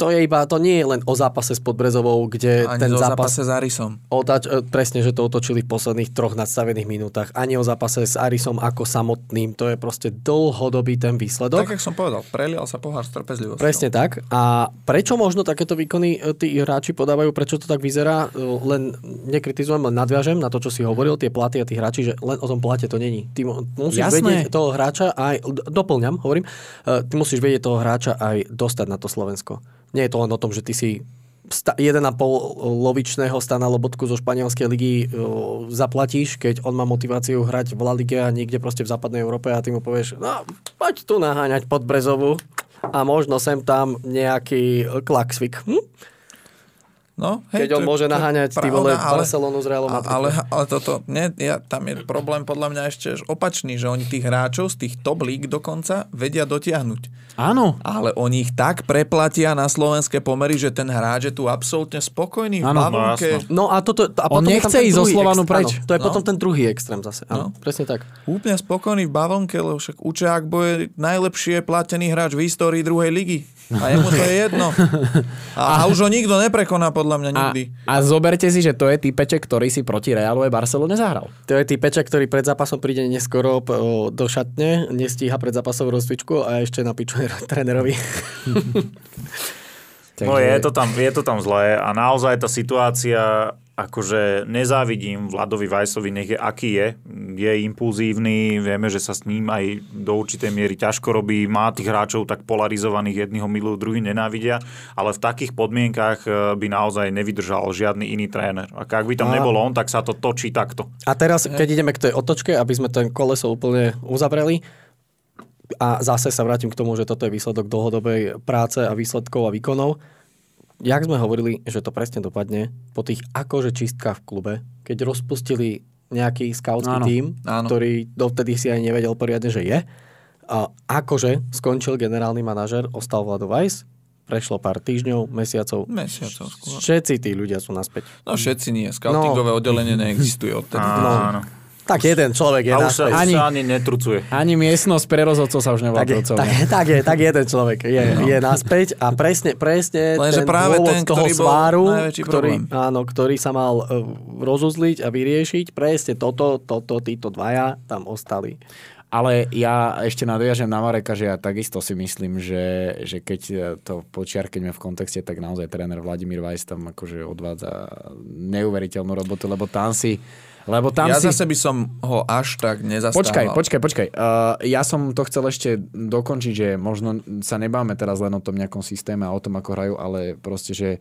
To je iba, to nie je len o zápase s Podbrezovou, kde Ani ten do zápas... zápase s Arisom. Otač, e, presne, že to otočili v posledných troch nadstavených minútach. Ani o zápase s Arisom ako samotným. To je proste dlhodobý ten výsledok. Tak, jak som povedal, prelial sa pohár s trpezlivosťou. Presne tak. A prečo možno takéto výkony e, tí hráči podávajú, prečo to tak vyzerá? E, Len nekritizujem, len nadviažem na to, čo si hovoril, tie platy a tí hráči, že len o tom plate to není. Ty mu- musíš Jasné. vedieť toho hráča aj, doplňam, hovorím, ty musíš vedieť toho hráča aj dostať na to Slovensko. Nie je to len o tom, že ty si sta- 1,5 lovičného stana Lobotku zo španielskej ligy e, zaplatíš, keď on má motiváciu hrať v La Lige a niekde proste v západnej Európe a ty mu povieš, no poď tu naháňať pod Brezovu a možno sem tam nejaký klaxvik. Hm? No, Keď on môže je naháňať ty vole pravda, Barcelonu s Realom Madrid. ale, ale toto, nie, ja, tam je problém podľa mňa ešte opačný, že oni tých hráčov z tých top líg dokonca vedia dotiahnuť. Áno. Ale oni ich tak preplatia na slovenské pomery, že ten hráč je tu absolútne spokojný v Áno, no bavlnke. No a, toto, a On potom tam nechce ísť zo Slovanu preč. Áno, to je No. potom ten druhý extrém zase. Áno, No. presne tak. Úplne spokojný v bavlnke, lebo však Učák bude najlepšie platený hráč v histórii druhej ligy. A jemu to je jedno. A, a už ho nikto neprekoná podľa mňa A, nikdy. a zoberte si, že to je typeček, ktorý si proti Realu aj Barcelone zahral. To je typeček, ktorý pred zápasom príde neskoro do šatne, nestíha pred zápasovú rozcvičku a ešte napíčuje [laughs] trénerovi. [laughs] No je to, tam, je to tam zlé a naozaj tá situácia, akože nezávidím Vladovi Vajsovi, nech je aký je. Je impulzívny, vieme, že sa s ním aj do určitej miery ťažko robí, má tých hráčov tak polarizovaných, jedných ho milujú, druhý nenávidia, ale v takých podmienkach e, by naozaj nevydržal žiadny iný tréner. A ak by tam A- nebol on, tak sa to točí takto. A teraz, keď ideme k tej otočke, aby sme ten koleso úplne uzavreli, a zase sa vrátim k tomu, že toto je výsledok dlhodobej práce a výsledkov a výkonov. Jak sme hovorili, že to presne dopadne po tých akože čistkách v klube, keď rozpustili nejaký skautský Áno, tím, áno. ktorý dovtedy si aj nevedel poriadne, že je. A akože skončil generálny manažer, ostal Vlado Weiss, prešlo pár týždňov, mesiacov. Mesiacov skôr. Všetci tí ľudia sú naspäť. No všetci nie. Scoutingové oddelenie neexistuje odtedy. [laughs] Áno. Tak jeden človek je A už sa, Ani- sa ani netrucuje. Ani miestnosť pre rozhodcov sa už nevolá Tak je, tak, tak, je, tak jeden človek je, no. je naspäť a presne, presne Lenže ten práve dôvod ten, toho ktorý sváru, ktorý, áno, ktorý sa mal uh, rozuzliť a vyriešiť, presne toto, toto, títo dvaja tam ostali. Ale ja ešte nadviažem na Mareka, že ja takisto si myslím, že, že keď to počiarkneme v kontexte, tak naozaj tréner Vladimír Vajs tam akože odvádza neuveriteľnú robotu, lebo tam si... Lebo tam Ja si... zase by som ho až tak nezastával. Počkaj, počkaj, počkaj. Uh, ja som to chcel ešte dokončiť, že možno sa nebáme teraz len o tom nejakom systéme a o tom, ako hrajú, ale proste, že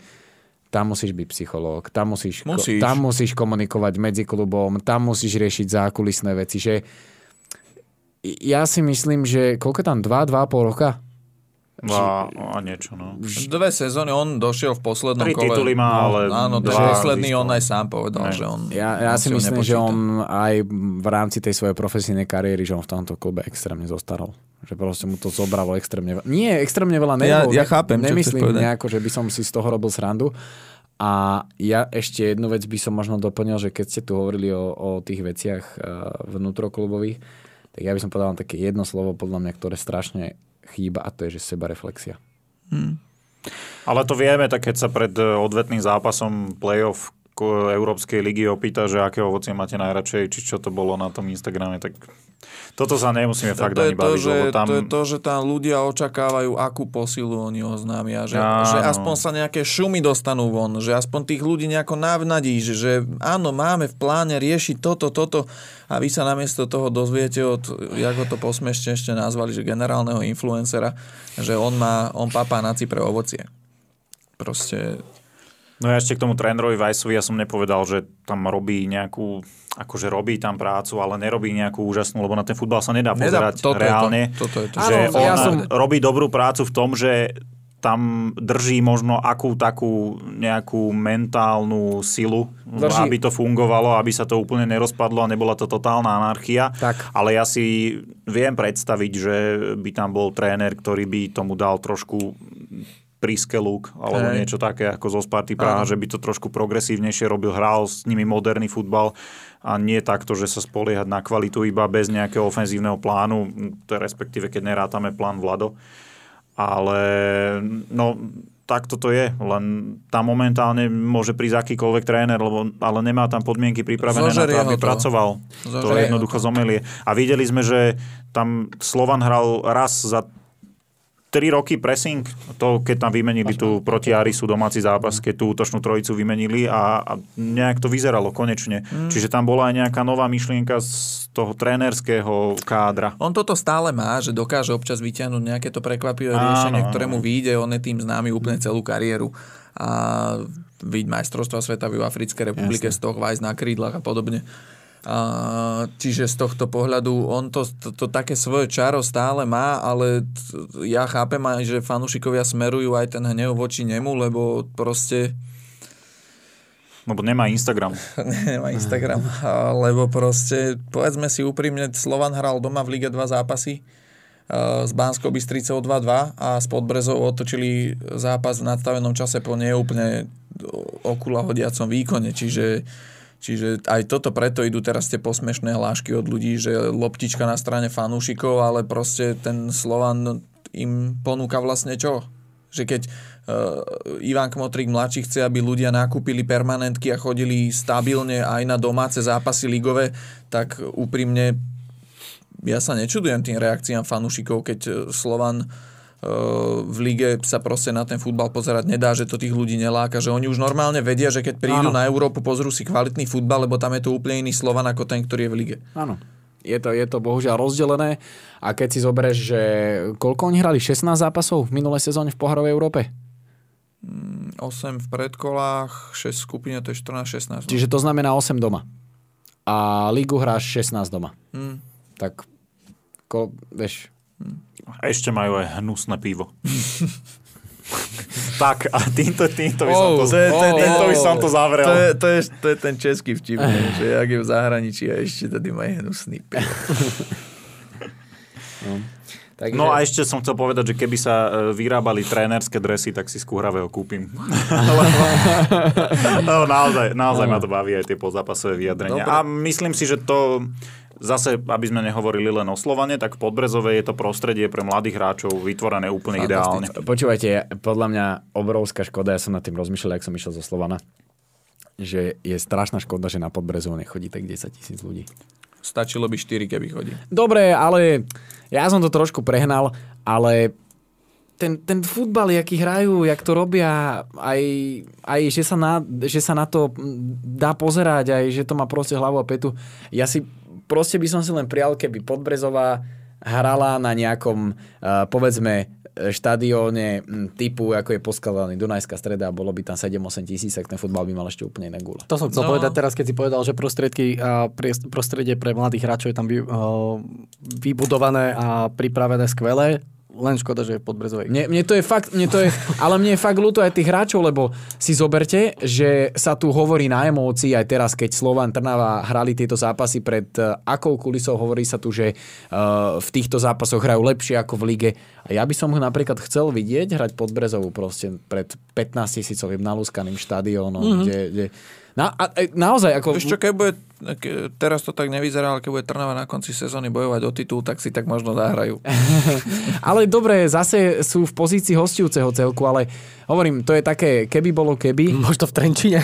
tam musíš byť psychológ, tam musíš, Musíš. tam musíš komunikovať medzi klubom, tam musíš riešiť zákulisné veci, že ja si myslím, že koľko tam, dva, dva a pol roka? A, a niečo, no. Dve sezóny, on došiel v poslednom Tri kole. tituly má, no, ale Áno, dva posledný získal. on aj sám povedal, Ne. že on... Ja, ja on si myslím, že on aj v rámci tej svojej profesijnej kariéry, že on v tomto klube extrémne zostarol. Že proste mu to zobralo extrémne veľa. Nie, extrémne veľa Ja- nervov. ja chápem, Nemyslím nejako, že by som si z toho robil srandu. A ja ešte jednu vec by som možno doplnil, že keď ste tu hovorili o, o tých veciach eh, vnútroklubových, tak ja by som povedal také jedno slovo, podľa mňa, ktoré strašne chýba a to je, že sebareflexia. Ale to vieme, tak keď sa pred e, odvetným zápasom playoff Európskej ligy opýta, že aké ovocie máte najradšej, či čo to bolo na tom Instagrame, tak toto sa nemusíme fakt to, ani to, baviť, že, tam... to je to, že tam ľudia očakávajú, akú posilu oni oznámia. Že, Áno. že aspoň sa nejaké šumy dostanú von, že aspoň tých ľudí nejako navnadíš, že áno, máme v pláne riešiť toto, toto a vy sa namiesto toho dozviete od, ako to posmešne ešte nazvali, že generálneho influencera, že on má, on papá na Cypre ovocie. Proste No ja ešte k tomu trénerovi Vajsovi, ja som nepovedal, že tam robí nejakú, akože robí tam prácu, ale nerobí nejakú úžasnú, lebo na ten futbal sa nedá Nedá- pozerať toto je to, reálne. toto je to. Že Áno, on ja som- robí dobrú prácu v tom, že tam drží možno akú takú nejakú mentálnu silu, Drží- aby to fungovalo, aby sa to úplne nerozpadlo a nebola to totálna anarchia. Tak. Ale ja si viem predstaviť, že by tam bol tréner, ktorý by tomu dal trošku príske luk, alebo Hej. niečo také ako zo Sparty Praha, že by to trošku progresívnejšie robil, hral s nimi moderný futbal a nie takto, že sa spoliehať na kvalitu iba bez nejakého ofenzívneho plánu, to je respektíve keď nerátame plán Vlado. Ale no, takto to je, len tam momentálne môže prísť akýkoľvek tréner, lebo, ale nemá tam podmienky pripravené na Zožerie to, aby to. pracoval. To Zožerie jednoducho zomelie. A videli sme, že tam Slovan hral raz za 3 roky pressing, to keď tam vymenili tu proti Arisu domáci zápas, keď tú útočnú trojicu vymenili a, a nejak to vyzeralo konečne. Mm. Čiže tam bola aj nejaká nová myšlienka z toho trénerského kádra. On toto stále má, že dokáže občas vyťahnuť nejaké to prekvapivé Áno, riešenie, áno. ktoré mu vyjde. On je tým známy úplne celú kariéru. A vidť majstrovstva sveta v Africkej republike, z toho na krídlach a podobne. A, čiže z tohto pohľadu on to, to, to také svoje čaro stále má, ale t- ja chápem aj, že fanúšikovia smerujú aj ten hnev voči nemu, lebo proste Lebo nemá Instagram. [laughs] nemá Instagram, a, lebo proste, povedzme si úprimne, Slovan hral doma v Lige 2 zápasy a, s Banskou Bystricou 2-2 a s Podbrezou otočili zápas v nadstavenom čase po neúplne okula hodiacom výkone, čiže Čiže aj toto preto idú teraz tie posmešné hlášky od ľudí, že loptička na strane fanúšikov, ale proste ten Slovan im ponúka vlastne čo? Že keď uh, Ivan Kmotrik mladší chce, aby ľudia nakúpili permanentky a chodili stabilne aj na domáce zápasy ligové, tak úprimne ja sa nečudujem tým reakciám fanúšikov, keď eh, Slovan v lige sa proste na ten futbal pozerať nedá, že to tých ľudí neláka, že oni už normálne vedia, že keď prídu Áno. na Európu, pozrú si kvalitný futbal, lebo tam je to úplne iný Slovan ako ten, ktorý je v lige. Áno. Je to, je to bohužiaľ rozdelené a keď si zoberieš, že koľko oni hrali? 16 zápasov v minulej sezóne v poharovej Európe? 8 v predkolách, 6 v skupine, to je 14-16. No. Čiže to znamená 8 doma. A lígu hráš 16 doma. Mm. Tak, ko, vieš, Ešte majú aj hnusné pivo. [laughs] tak, a týmto, týmto by som to, Oh, to týmto by som to zavrel. To je, to, je, to je ten český vtip, že [laughs] jak je v zahraničí a ešte tady majú hnusný pivo. [laughs] takže, No a ešte som chcel povedať, že keby sa e, vyrábali trénerské dresy, tak si z Kúhravého kúpim. no, naozaj, naozaj ma to baví aj tie pozápasové vyjadrenia. Dobre. A myslím si, že to zase, aby sme nehovorili len o Slovane, tak v Podbrezove je to prostredie pre mladých hráčov vytvorené úplne ideálne. Počúvajte, podľa mňa obrovská škoda, ja som nad tým rozmýšľal, ak som išiel zo Slovana, že je strašná škoda, že na Podbrezov nechodí tak 10 tisíc ľudí. Stačilo by 4, keby chodí. Dobre, ale ja som to trošku prehnal, ale ten, ten futbal, jaký hrajú, jak to robia, aj, aj že, sa na, že sa na to dá pozerať, aj že to má proste hlavu a petu. Ja si proste by som si len prijal, keby Podbrezová hrala na nejakom, uh, povedzme, štadióne mm, typu, ako je poskladaný Dunajská streda a bolo by tam 7-8 tisíc, tak ten futbal by mal ešte úplne iné gule. To som chcel No. povedať teraz, keď si povedal, že prostriedky a priest- prostredie pre mladých hráčov je tam uh, vybudované a pripravené skvelé. Len škoda, že je pod Brezovej. Mne, mne to je fakt, mne to je, ale mne je fakt ľúto aj tých hráčov, lebo si zoberte, že sa tu hovorí na emócii aj teraz, keď Slovan Trnava hrali tieto zápasy pred uh, akou kulisou, hovorí sa tu, že uh, v týchto zápasoch hrajú lepšie ako v lige. A ja by som ho napríklad chcel vidieť hrať pod Brezovou proste pred 15 tisícovým nalúskaným štadiónom, mm-hmm. kde, kde na, a, a, naozaj ako... Čo, keď bude teraz to tak nevyzerá, ale keď bude Trnava na konci sezóny bojovať o titul, tak si tak možno zahrajú. [laughs] Ale dobre, zase sú v pozícii hostujúceho celku, ale hovorím, to je také, keby bolo keby, [laughs] Možno v Trenčine.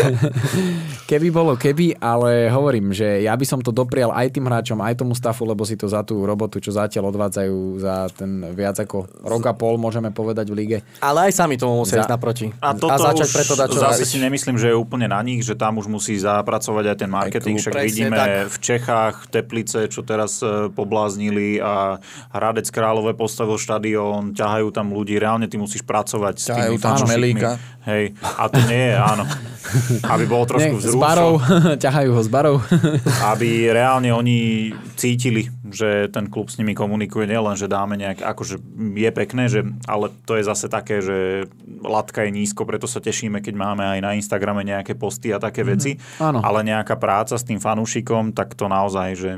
[laughs] keby bolo keby, ale hovorím, že ja by som to doprial aj tým hráčom, aj tomu stafu, lebo si to za tú robotu, čo zatiaľ odvádzajú za ten viac ako rok a pol, môžeme povedať v lige. Ale aj sami tomu musia Za- ísť naproti. A, toto a začať už preto dať čo zase si nemyslím, že je úplne na nich, že tam už musí zapracovať aj ten marketing. Však presne vidíme tak. v Čechách Teplice, čo teraz e, pobláznili a Hradec Králové postavil štadión, ťahajú tam ľudí, reálne ty musíš pracovať s Ťahajú tými tam šmelíka. Hej, a to nie je, áno. [laughs] Aby bolo trošku Nie, s vzrušo. barou, [laughs] ťahajú ho s barou. [laughs] aby reálne oni cítili, že ten klub s nimi komunikuje, nielen, že dáme nejak, akože je pekné, že, ale to je zase také, že latka je nízko, preto sa tešíme, keď máme aj na Instagrame nejaké posty a také veci, Áno. ale nejaká práca s tým fanúšikom, tak to naozaj, že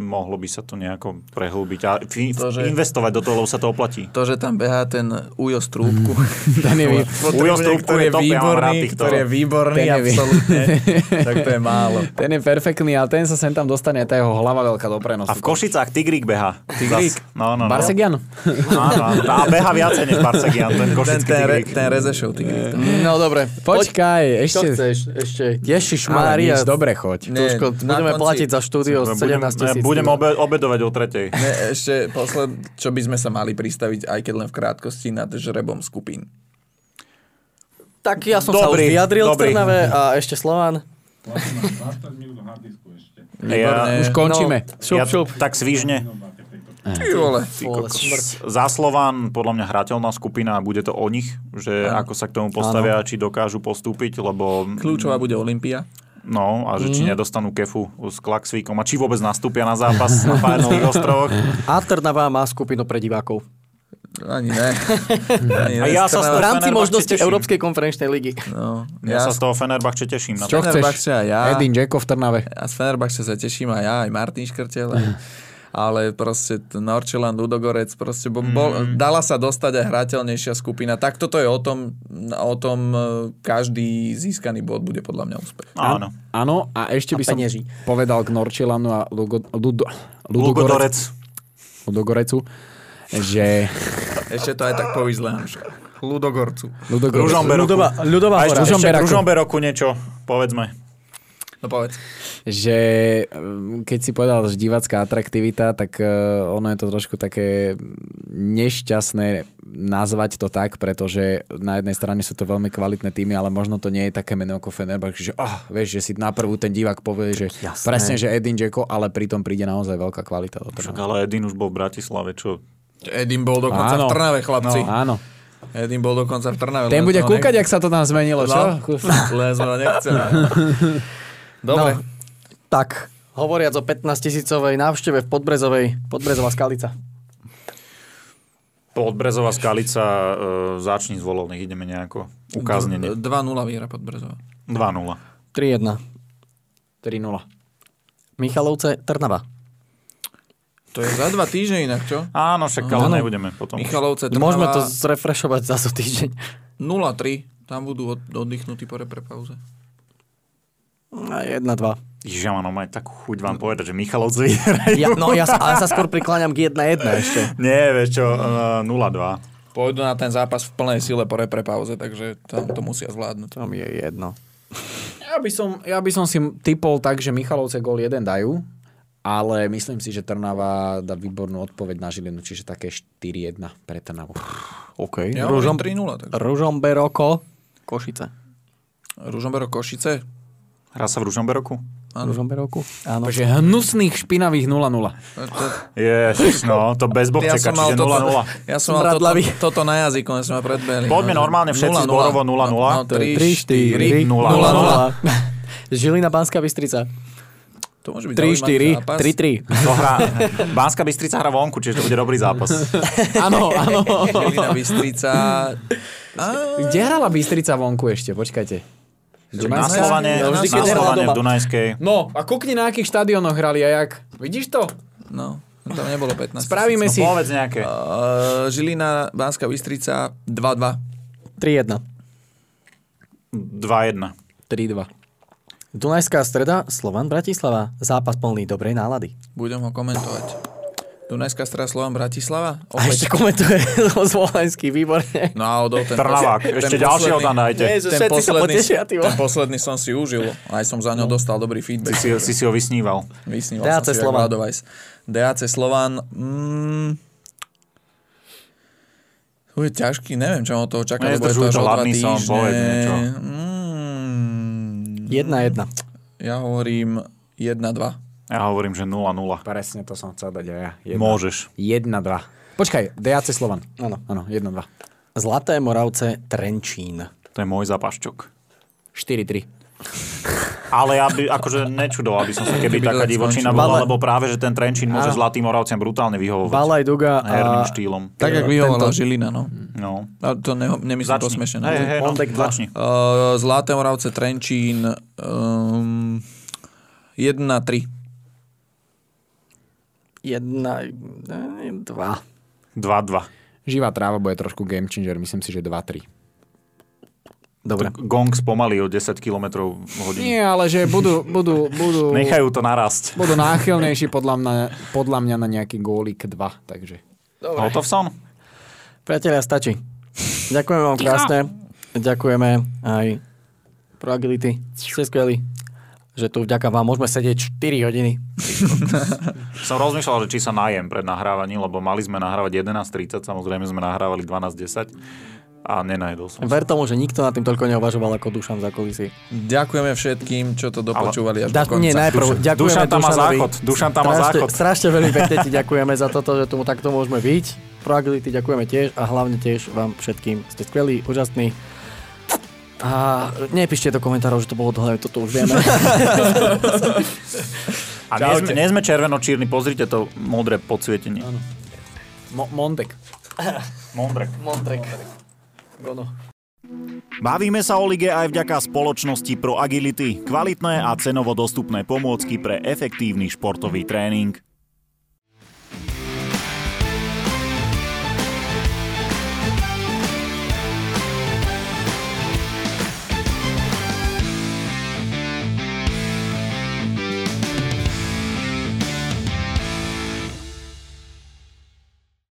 mohlo by sa to nejako prehlbiť a fi- To, že- investovať do toho, lebo sa to oplatí. To, že tam behá ten Ujo Strúbku. [laughs] Ten je, Ujo Strúbku ktorý je top, ja výborný, týchto. ktorý je výborný, Ten absolútne. [laughs] tak to je málo. ten je perfektný, ale ten sa sem tam dostane, tá jeho hlava veľká do prenosu. A v Košicách Tigrík beha. Tigrík? No, no, no. Barsegian? Áno, áno. A beha viacej než Barsegian, ten Ten, košický ten, re, Tigrík. ten Rezešov Tigrík. No dobre. Počkaj, Čo ešte... chceš? Ešte. Ježiš Mária, Mária, dobre choď. Nie, Tuško, budeme konci- platiť za štúdio Budem, 17 tisíc. budem obe, obedovať o tretej. Ne, ešte posled, čo by sme sa mali pristaviť, aj keď len v krátkosti, nad žrebom skupín. Tak ja som sa už Dobrý, vyjadril dobrý. Trnave a ešte Slovan. 20 minút hardisku ešte. Výborné. Už končíme. Šup, ja, šup. tak svižne. Ty vole. Vole, smrť. Za Slovan podľa mňa hrateľná skupina a bude to o nich, že ako sa k tomu postavia, či dokážu postúpiť, lebo Kľúčová bude Olympia. No a že či Mhm. nedostanú kefu s Klaxvíkom a či vôbec nastúpia na zápas na Fajerských [laughs] ostrovoch. A Trnava má skupinu pre divákov. Ani ne. Ani A ne. ja sa V rámci možnosti. Európskej konferenčnej ligy. No, Ja, ja, sa z toho Fenerbahče teším. Na Čo chceš? A ja. Edin Dzeko v Trnave. Ja z Fenerbahče sa teším aj ja, aj Martin Škrtel. aj- [laughs] Ale proste Norčeland, Ludogorec, proste bol, bol, dala sa dostať aj hrateľnejšia skupina. Tak toto je o tom, o tom e, každý získaný bod bude podľa mňa úspech. Áno. Áno, a ešte by som penieží. povedal k Norčilanu a Lugo, Ludo, Lugodorec. Ludogorecu, že [laughs] Ešte to aj tak povyzle. Ludogorcu. Ludogorec, Ružomberoku. Ľudová, ľudová A ešte, ešte k Ružomberoku. Ružomberoku niečo, povedzme. No povedz. že um, keď si povedal, že divácká atraktivita, tak uh, ono je to trošku také nešťastné nazvať to tak, pretože na jednej strane sú to veľmi kvalitné týmy, ale možno to nie je také meno ako Fenerbahce, že oh, vieš, že si na prvú ten divák povie, že Jasné. presne, že Edin Dzeko, ale pritom príde naozaj veľká kvalita do Však ale Edin už bol v Bratislave, čo? Edim bol dokonca Áno. v Trnave, chlapci. No, áno. Edim bol dokonca v Trnave. Ten bude kúkať, nech- jak sa to tam zmenilo, čo? [laughs] No, len sme ho nechceli. Dobre. No, tak, hovoriac o 15 tisícovej návšteve v Podbrezovej, Podbrezová skalica. Podbrezová skalica, e, začni z volovných, ideme nejako ukáznenie. 2-0 výhra pod Brezovou. 2-0. 3-1. 3-0. Michalovce, Trnava. To je za dva týždne inak, čo? Áno, však ale Áno. nebudeme potom. Michalovce Trnava Môžeme to zrefrešovať za so týždeň. 0-3. Tam budú od, oddychnutí po repre pauze. A 1-2. Ježiš, ja mám takú chuť vám povedať, že Michalovci vyhrajú. Ja, no ja sa, ale sa skôr prikláňam k 1-1 ešte. [laughs] Nie, vieš čo, e, 0-2. Pôjdu na ten zápas v plnej sile po repre pauze, takže tam to musia zvládnuť. To mi je jedno. Ja by, som, ja by som si typol tak, že Michalovce gól 1 dajú, ale myslím si, že Trnava dá výbornú odpoveď na Žilinu, čiže také 4-1 pre Trnavu. OK. Ja Ružom, hovorím 3-0. Takže. Ružomberoko, Košice. Ružombero Košice. Hrá sa v Ružomberoku? Ružomberoku? Áno. Takže hnusných, špinavých 0-0. To, Ježiš, no, to bez ja bobčeka, som mal čiže toto, 0-0. ja som mal toto, toto na jazyku, len sme ma predbehli. Poďme normálne všetci zborovo 0-0. No, je 3-4, 3-4, 0-0. Žilina, Banská Bystrica. To môže byť zaujímavý 3-4, zápas. 3-3. To hrá, Banská Bystrica hrá vonku, čiže to bude dobrý zápas. [laughs] Áno, áno. Žilina Bystrica. Á, Kde hrala Bystrica vonku ešte? Počkajte. Na Slovane, vždy, na Slovane v Dunajskej. No, a kukni na akých štadiónoch hrali a jak. Vidíš to? No, tam nebolo 15. Spravíme No si... povedz nejaké. Uh, Žilina, Banská Bystrica 2-2. 3-1. 2-1. 3-2. Dunajská streda, Slovan Bratislava. Zápas plný dobrej nálady. Budem ho komentovať. Dunajská strana Slovan Bratislava? A ešte komentuje [laughs] Zvolenský, výborne. No a Odo, ten, [laughs] Trnavák. Ešte ďalšieho tam. Ježiš, ten posledný, potešia, ten posledný som si užil. Aj som za ňo dostal dobrý feedback. Si, si si ho vysníval. Vysníval DAC som si Slovan. DAC Slovan. Mm, to je ťažký, neviem, čo od toho čaká, lebo je to až o dva hladný som, týždne. povedz niečo. Mm, Jedna, jedna. ja hovorím 1-2. Ja hovorím, že 0-0. Presne to som chcel dať aj ja. Jedna. Môžeš. 1-2. Počkaj, DAC Slovan. Áno. Áno, 1-2. Zlaté Moravce, Trenčín. To je môj zapašťok. 4-3. Ale ja by, akože nečudoval by som sa, keby taká tak divočina bola, lebo práve, že ten Trenčín môže Zlatým Moravciam brutálne vyhovovať. Balaj Duga Herným a štýlom. Tak, jak vyhovala Žilina, no. No. A to ne, nemyslím Začni. posmešne. Hej, hej, no, začni. Uh, Zlaté Moravce, Trenčín, um, 1-3. Jedna, eh, dva. 2-2. Živá tráva bude trošku game changer, myslím si, že 2-3. Dobre. Gong spomalí o 10 km v hodine. Nie, ale že budú, budú, budú, Nechajú to narásť. budú [laughs] náchylnejší podľa mňa, podľa mňa na nejaký gólik 2, takže. Hotov som? Priatelia, stačí. Ďakujeme vám krásne. Ďakujeme aj pro Agility. Ste skvelí. Že tu vďaka vám môžeme sedieť 4 hodiny. [laughs] Som rozmýšľal, že či sa najem pred nahrávaním, lebo mali sme nahrávať 11.30, samozrejme sme nahrávali 12.10 a nenajedol som. Ver tomu, že nikto nad tým toľko neuvažoval ako Dušan za kulisy. Ďakujeme všetkým, čo to dopočúvali až Da, do konca. nie, najprv Dušan- ďakujeme Dušan tam má záchod. Dušan tam má strašne, záchod. strašne veľmi [laughs] pekne ti ďakujeme za toto, že tomu takto môžeme byť. Pro ďakujeme tiež a hlavne tiež vám všetkým. Ste skvelí, úžasní. A nepíšte do komentárov, že to bolo dlhé, toto už vieme. A nie sme, nie sme červeno-čírni, pozrite to modré podsvietenie. Mo- Mondek. Mondrek. Montrek. Gono. Bavíme sa o lige aj vďaka spoločnosti Pro Agility, kvalitné a cenovo dostupné pomôcky pre efektívny športový tréning.